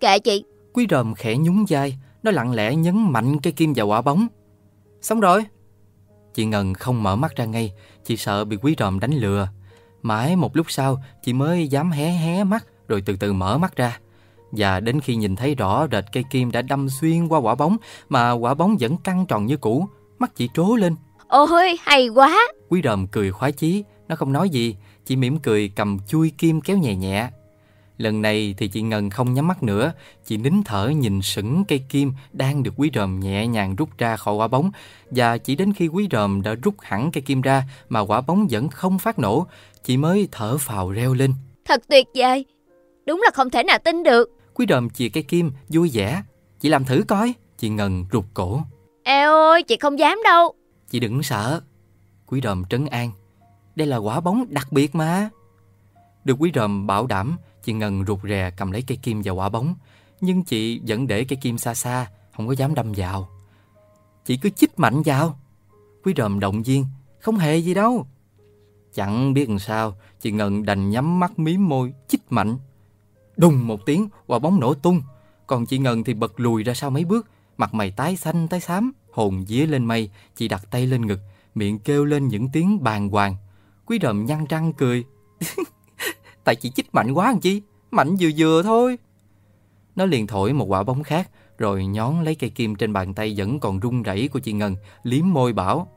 Kệ chị, Quý ròm khẽ nhún vai, nó lặng lẽ nhấn mạnh cây kim vào quả bóng. Xong rồi. Chị Ngân không mở mắt ra ngay, chị sợ bị quý ròm đánh lừa. Mãi một lúc sau, chị mới dám hé hé mắt rồi từ từ mở mắt ra. Và đến khi nhìn thấy rõ rệt cây kim đã đâm xuyên qua quả bóng mà quả bóng vẫn căng tròn như cũ, mắt chị trố lên. ôi hay quá. Quý ròm cười khoái chí, nó không nói gì, chị mỉm cười cầm chui kim kéo nhẹ nhẹ. Lần này thì chị Ngân không nhắm mắt nữa, chị nín thở nhìn sững cây kim đang được quý ròm nhẹ nhàng rút ra khỏi quả bóng và chỉ đến khi quý ròm đã rút hẳn cây kim ra mà quả bóng vẫn không phát nổ, chị mới thở phào reo lên. Thật tuyệt vời. Đúng là không thể nào tin được. Quý ròm chìa cây kim vui vẻ, chị làm thử coi. Chị Ngân rụt cổ, Eo ơi, chị không dám đâu. chị đừng sợ. Quý ròm trấn an, đây là quả bóng đặc biệt mà. Được quý ròm bảo đảm, chị Ngân rụt rè cầm lấy cây kim và quả bóng. Nhưng chị vẫn để cây kim xa xa, không có dám đâm vào. Chị cứ chích mạnh vào. Quý ròm động viên, không hề gì đâu. Chẳng biết làm sao, chị Ngân đành nhắm mắt mí môi, chích mạnh. Đùng một tiếng, quả bóng nổ tung. Còn chị Ngân thì bật lùi ra sau mấy bước, mặt mày tái xanh tái xám, Hồn vía lên mây, chị đặt tay lên ngực, miệng kêu lên những tiếng bàng hoàng. Quý đầm nhăn răng cười. Tại chị chích mạnh quá làm chi, mạnh vừa vừa thôi. Nó liền thổi một quả bóng khác, rồi nhón lấy cây kim trên bàn tay vẫn còn run rẩy của chị Ngân, liếm môi bảo.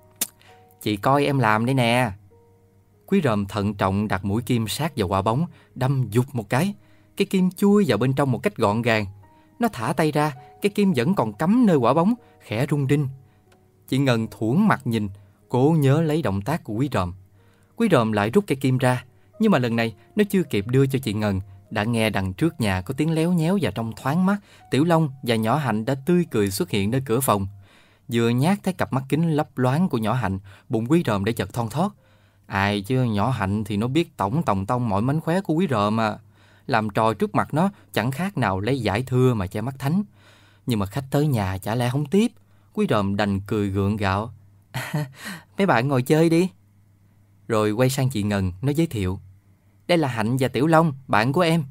Chị coi em làm đây nè. Quý ròm thận trọng đặt mũi kim sát vào quả bóng, đâm dục một cái. Cái kim chui vào bên trong một cách gọn gàng. Nó thả tay ra, cái kim vẫn còn cắm nơi quả bóng, khẽ rung đinh. Chị Ngân thuẫn mặt nhìn, cố nhớ lấy động tác của quý ròm. Quý ròm lại rút cây kim ra, nhưng mà lần này nó chưa kịp đưa cho chị Ngân, đã nghe đằng trước nhà có tiếng léo nhéo và trong thoáng mắt, Tiểu Long và nhỏ Hạnh đã tươi cười xuất hiện nơi cửa phòng. Vừa nhát thấy cặp mắt kính lấp loáng của nhỏ Hạnh, bụng quý ròm để chợt thon thót. Ai chứ nhỏ Hạnh thì nó biết tổng tòng tông mọi mánh khóe của quý rợ mà. Làm trò trước mặt nó chẳng khác nào lấy giải thưa mà che mắt thánh. Nhưng mà khách tới nhà chả lẽ không tiếp. Quý ròm đành cười gượng gạo. Mấy bạn ngồi chơi đi. Rồi quay sang chị Ngân, nó giới thiệu. Đây là Hạnh và Tiểu Long, bạn của em.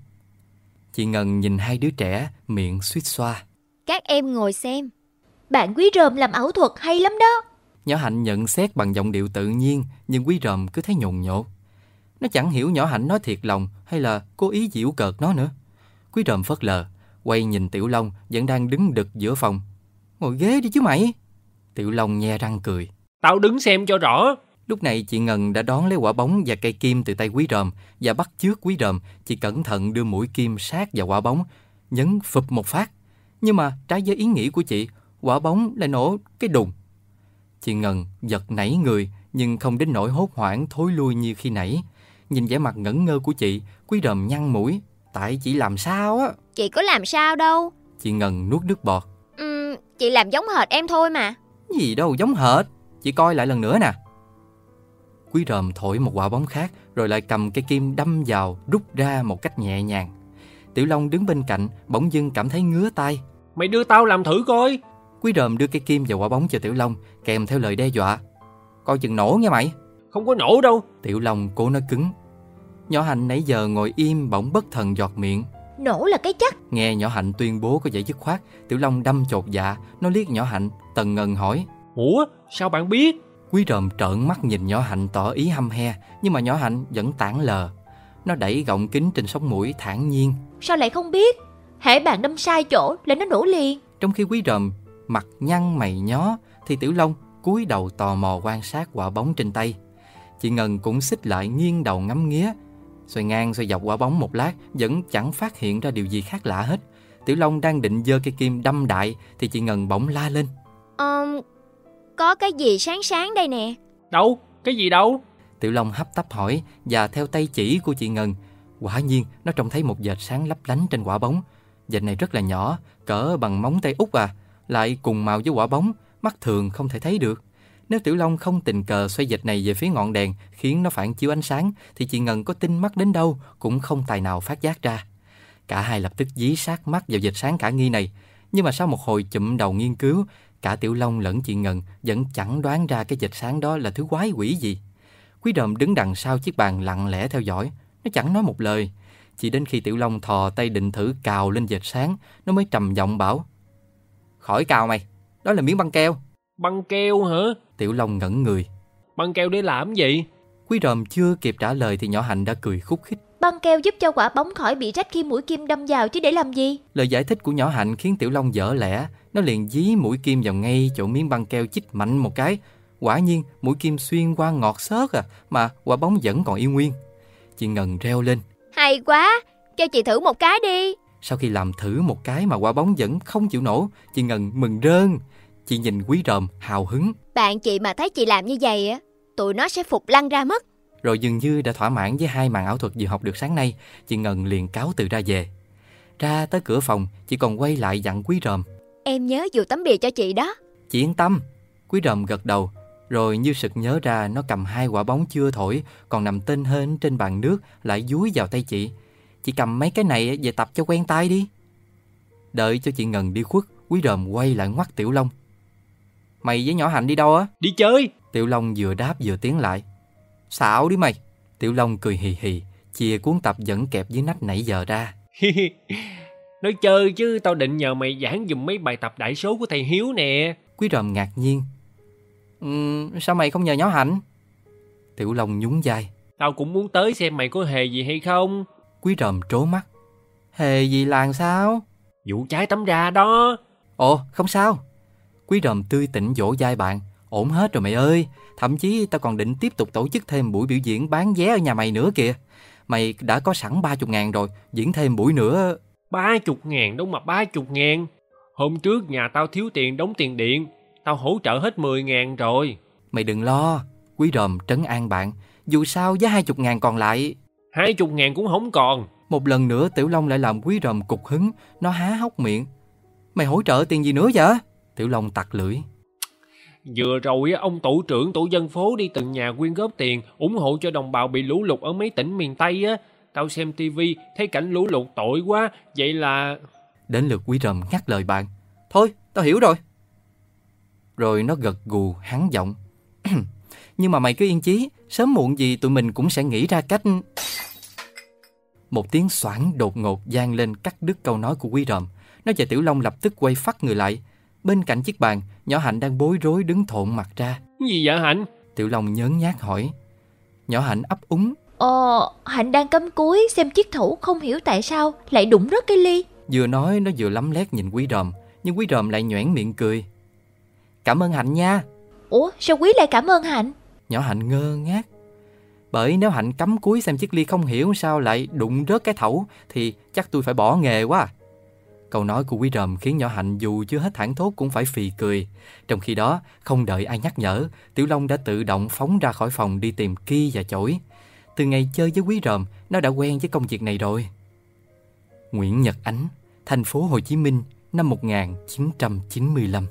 Chị Ngân nhìn hai đứa trẻ, miệng suýt xoa. Các em ngồi xem. Bạn quý ròm làm ảo thuật hay lắm đó. Nhỏ Hạnh nhận xét bằng giọng điệu tự nhiên, nhưng quý ròm cứ thấy nhồn nhột. Nó chẳng hiểu nhỏ Hạnh nói thiệt lòng hay là cố ý giễu cợt nó nữa. Quý ròm phớt lờ, quay nhìn Tiểu Long vẫn đang đứng đực giữa phòng. Ngồi ghế đi chứ mày. Tiểu Long nhe răng cười. Tao đứng xem cho rõ. Lúc này chị Ngân đã đón lấy quả bóng và cây kim từ tay quý ròm và bắt trước quý ròm, chị cẩn thận đưa mũi kim sát vào quả bóng, nhấn phụp một phát. Nhưng mà trái với ý nghĩ của chị, quả bóng lại nổ cái đùng. Chị Ngân giật nảy người nhưng không đến nỗi hốt hoảng thối lui như khi nãy. Nhìn vẻ mặt ngẩn ngơ của chị, quý ròm nhăn mũi. Tại chị làm sao á? Chị có làm sao đâu. Chị Ngân nuốt nước bọt. Ừm, chị làm giống hệt em thôi mà. Gì đâu giống hệt. Chị coi lại lần nữa nè. Quý ròm thổi một quả bóng khác rồi lại cầm cây kim đâm vào rút ra một cách nhẹ nhàng. Tiểu Long đứng bên cạnh bỗng dưng cảm thấy ngứa tay. Mày đưa tao làm thử coi. Quý ròm đưa cây kim vào quả bóng cho Tiểu Long kèm theo lời đe dọa. Coi chừng nổ nha mày. Không có nổ đâu. Tiểu Long cố nói cứng. Nhỏ Hạnh nãy giờ ngồi im bỗng bất thần giọt miệng. Nổ là cái chắc. Nghe nhỏ Hạnh tuyên bố có vẻ dứt khoát, Tiểu Long đâm chột dạ, nó liếc nhỏ Hạnh, tần ngần hỏi. Ủa, sao bạn biết? Quý ròm trợn mắt nhìn nhỏ Hạnh tỏ ý hăm he, nhưng mà nhỏ Hạnh vẫn tản lờ. Nó đẩy gọng kính trên sống mũi thản nhiên. Sao lại không biết? Hễ bạn đâm sai chỗ là nó nổ liền. Trong khi quý ròm mặt nhăn mày nhó, thì Tiểu Long cúi đầu tò mò quan sát quả bóng trên tay. Chị Ngân cũng xích lại nghiêng đầu ngắm nghía. Xoay ngang xoay dọc quả bóng một lát vẫn chẳng phát hiện ra điều gì khác lạ hết. Tiểu Long đang định giơ cây kim đâm đại thì chị Ngân bỗng la lên. Ờm, có cái gì sáng sáng đây nè. Đâu? Cái gì đâu? Tiểu Long hấp tấp hỏi và theo tay chỉ của chị Ngân, quả nhiên nó trông thấy một vệt sáng lấp lánh trên quả bóng. Vệt này rất là nhỏ, cỡ bằng móng tay út à, lại cùng màu với quả bóng, mắt thường không thể thấy được. Nếu Tiểu Long không tình cờ xoay dịch này về phía ngọn đèn khiến nó phản chiếu ánh sáng thì chị Ngân có tinh mắt đến đâu cũng không tài nào phát giác ra. Cả hai lập tức dí sát mắt vào dịch sáng cả nghi này. Nhưng mà sau một hồi chụm đầu nghiên cứu, cả Tiểu Long lẫn chị Ngân vẫn chẳng đoán ra cái dịch sáng đó là thứ quái quỷ gì. Quý đờm đứng đằng sau chiếc bàn lặng lẽ theo dõi, nó chẳng nói một lời. Chỉ đến khi Tiểu Long thò tay định thử cào lên dịch sáng, nó mới trầm giọng bảo. Khỏi cào mày, đó là miếng băng keo. Băng keo hả? Tiểu Long ngẩn người. Băng keo để làm gì? Quý ròm chưa kịp trả lời thì nhỏ Hạnh đã cười khúc khích. Băng keo giúp cho quả bóng khỏi bị rách khi mũi kim đâm vào chứ để làm gì? Lời giải thích của nhỏ Hạnh khiến Tiểu Long dở lẽ. Nó liền dí mũi kim vào ngay chỗ miếng băng keo chích mạnh một cái. Quả nhiên mũi kim xuyên qua ngọt xớt à mà quả bóng vẫn còn yên nguyên. Chị Ngân reo lên. Hay quá, cho chị thử một cái đi. Sau khi làm thử một cái mà quả bóng vẫn không chịu nổ, chị Ngân mừng rơn. Chị nhìn quý ròm hào hứng. Bạn chị mà thấy chị làm như vậy á, tụi nó sẽ phục lăn ra mất. Rồi dường như đã thỏa mãn với hai màn ảo thuật vừa học được sáng nay, chị Ngân liền cáo từ ra về. Ra tới cửa phòng, chị còn quay lại dặn quý ròm. Em nhớ dù tấm bìa cho chị đó. Chị yên tâm. Quý ròm gật đầu, rồi như sực nhớ ra nó cầm hai quả bóng chưa thổi, còn nằm tên hên trên bàn nước, lại dúi vào tay chị. Chị cầm mấy cái này về tập cho quen tay đi. Đợi cho chị Ngân đi khuất, quý ròm quay lại ngoắt Tiểu Long. Mày với nhỏ Hạnh đi đâu á? Đi chơi. Tiểu Long vừa đáp vừa tiến lại. Xạo đi mày. Tiểu Long cười hì hì, chia cuốn tập vẫn kẹp dưới nách nãy giờ ra. Nói chơi chứ tao định nhờ mày giảng dùm mấy bài tập đại số của thầy Hiếu nè. Quý ròm ngạc nhiên. Ừ, sao mày không nhờ nhỏ hạnh? Tiểu Long nhún vai. Tao cũng muốn tới xem mày có hề gì hay không. Quý ròm trố mắt. Hề gì làng sao? Vụ trái tấm ra đó. Ồ, không sao. Quý ròm tươi tỉnh dỗ dai bạn. Ổn hết rồi mày ơi. Thậm chí tao còn định tiếp tục tổ chức thêm buổi biểu diễn bán vé ở nhà mày nữa kìa. Mày đã có sẵn 30 ngàn rồi, diễn thêm buổi nữa. Ba chục ngàn đâu mà ba chục ngàn. Hôm trước nhà tao thiếu tiền đóng tiền điện. Tao hỗ trợ hết 10 ngàn rồi. Mày đừng lo. Quý ròm trấn an bạn. Dù sao với 20 ngàn còn lại. Hai chục ngàn cũng không còn. Một lần nữa Tiểu Long lại làm quý ròm cục hứng. Nó há hốc miệng. Mày hỗ trợ tiền gì nữa vậy? Tiểu Long tặc lưỡi. Vừa rồi ông tổ trưởng tổ dân phố đi từng nhà quyên góp tiền ủng hộ cho đồng bào bị lũ lụt ở mấy tỉnh miền Tây á. Tao xem tivi thấy cảnh lũ lụt tội quá, vậy là... Đến lượt quý ròm ngắt lời bạn. Thôi, tao hiểu rồi. Rồi nó gật gù hắn giọng. Nhưng mà mày cứ yên chí, sớm muộn gì tụi mình cũng sẽ nghĩ ra cách... Một tiếng xoảng đột ngột gian lên cắt đứt câu nói của quý ròm. Nó và Tiểu Long lập tức quay phát người lại. Bên cạnh chiếc bàn, nhỏ Hạnh đang bối rối đứng thộn mặt ra. Gì vậy Hạnh? Tiểu Long nhớn nhác hỏi. Nhỏ Hạnh ấp úng. Ờ, Hạnh đang cắm cúi xem chiếc thủ không hiểu tại sao lại đụng rớt cái ly. Vừa nói nó vừa lắm lét nhìn quý ròm, nhưng quý ròm lại nhoẻn miệng cười. Cảm ơn Hạnh nha. Ủa, sao quý lại cảm ơn Hạnh? Nhỏ Hạnh ngơ ngác. Bởi nếu Hạnh cắm cúi xem chiếc ly không hiểu sao lại đụng rớt cái thẩu thì chắc tôi phải bỏ nghề quá. Câu nói của quý rầm khiến nhỏ Hạnh dù chưa hết thảng thốt cũng phải phì cười. Trong khi đó, không đợi ai nhắc nhở, Tiểu Long đã tự động phóng ra khỏi phòng đi tìm ki và chổi. Từ ngày chơi với quý rầm nó đã quen với công việc này rồi. Nguyễn Nhật Ánh, thành phố Hồ Chí Minh, năm 1995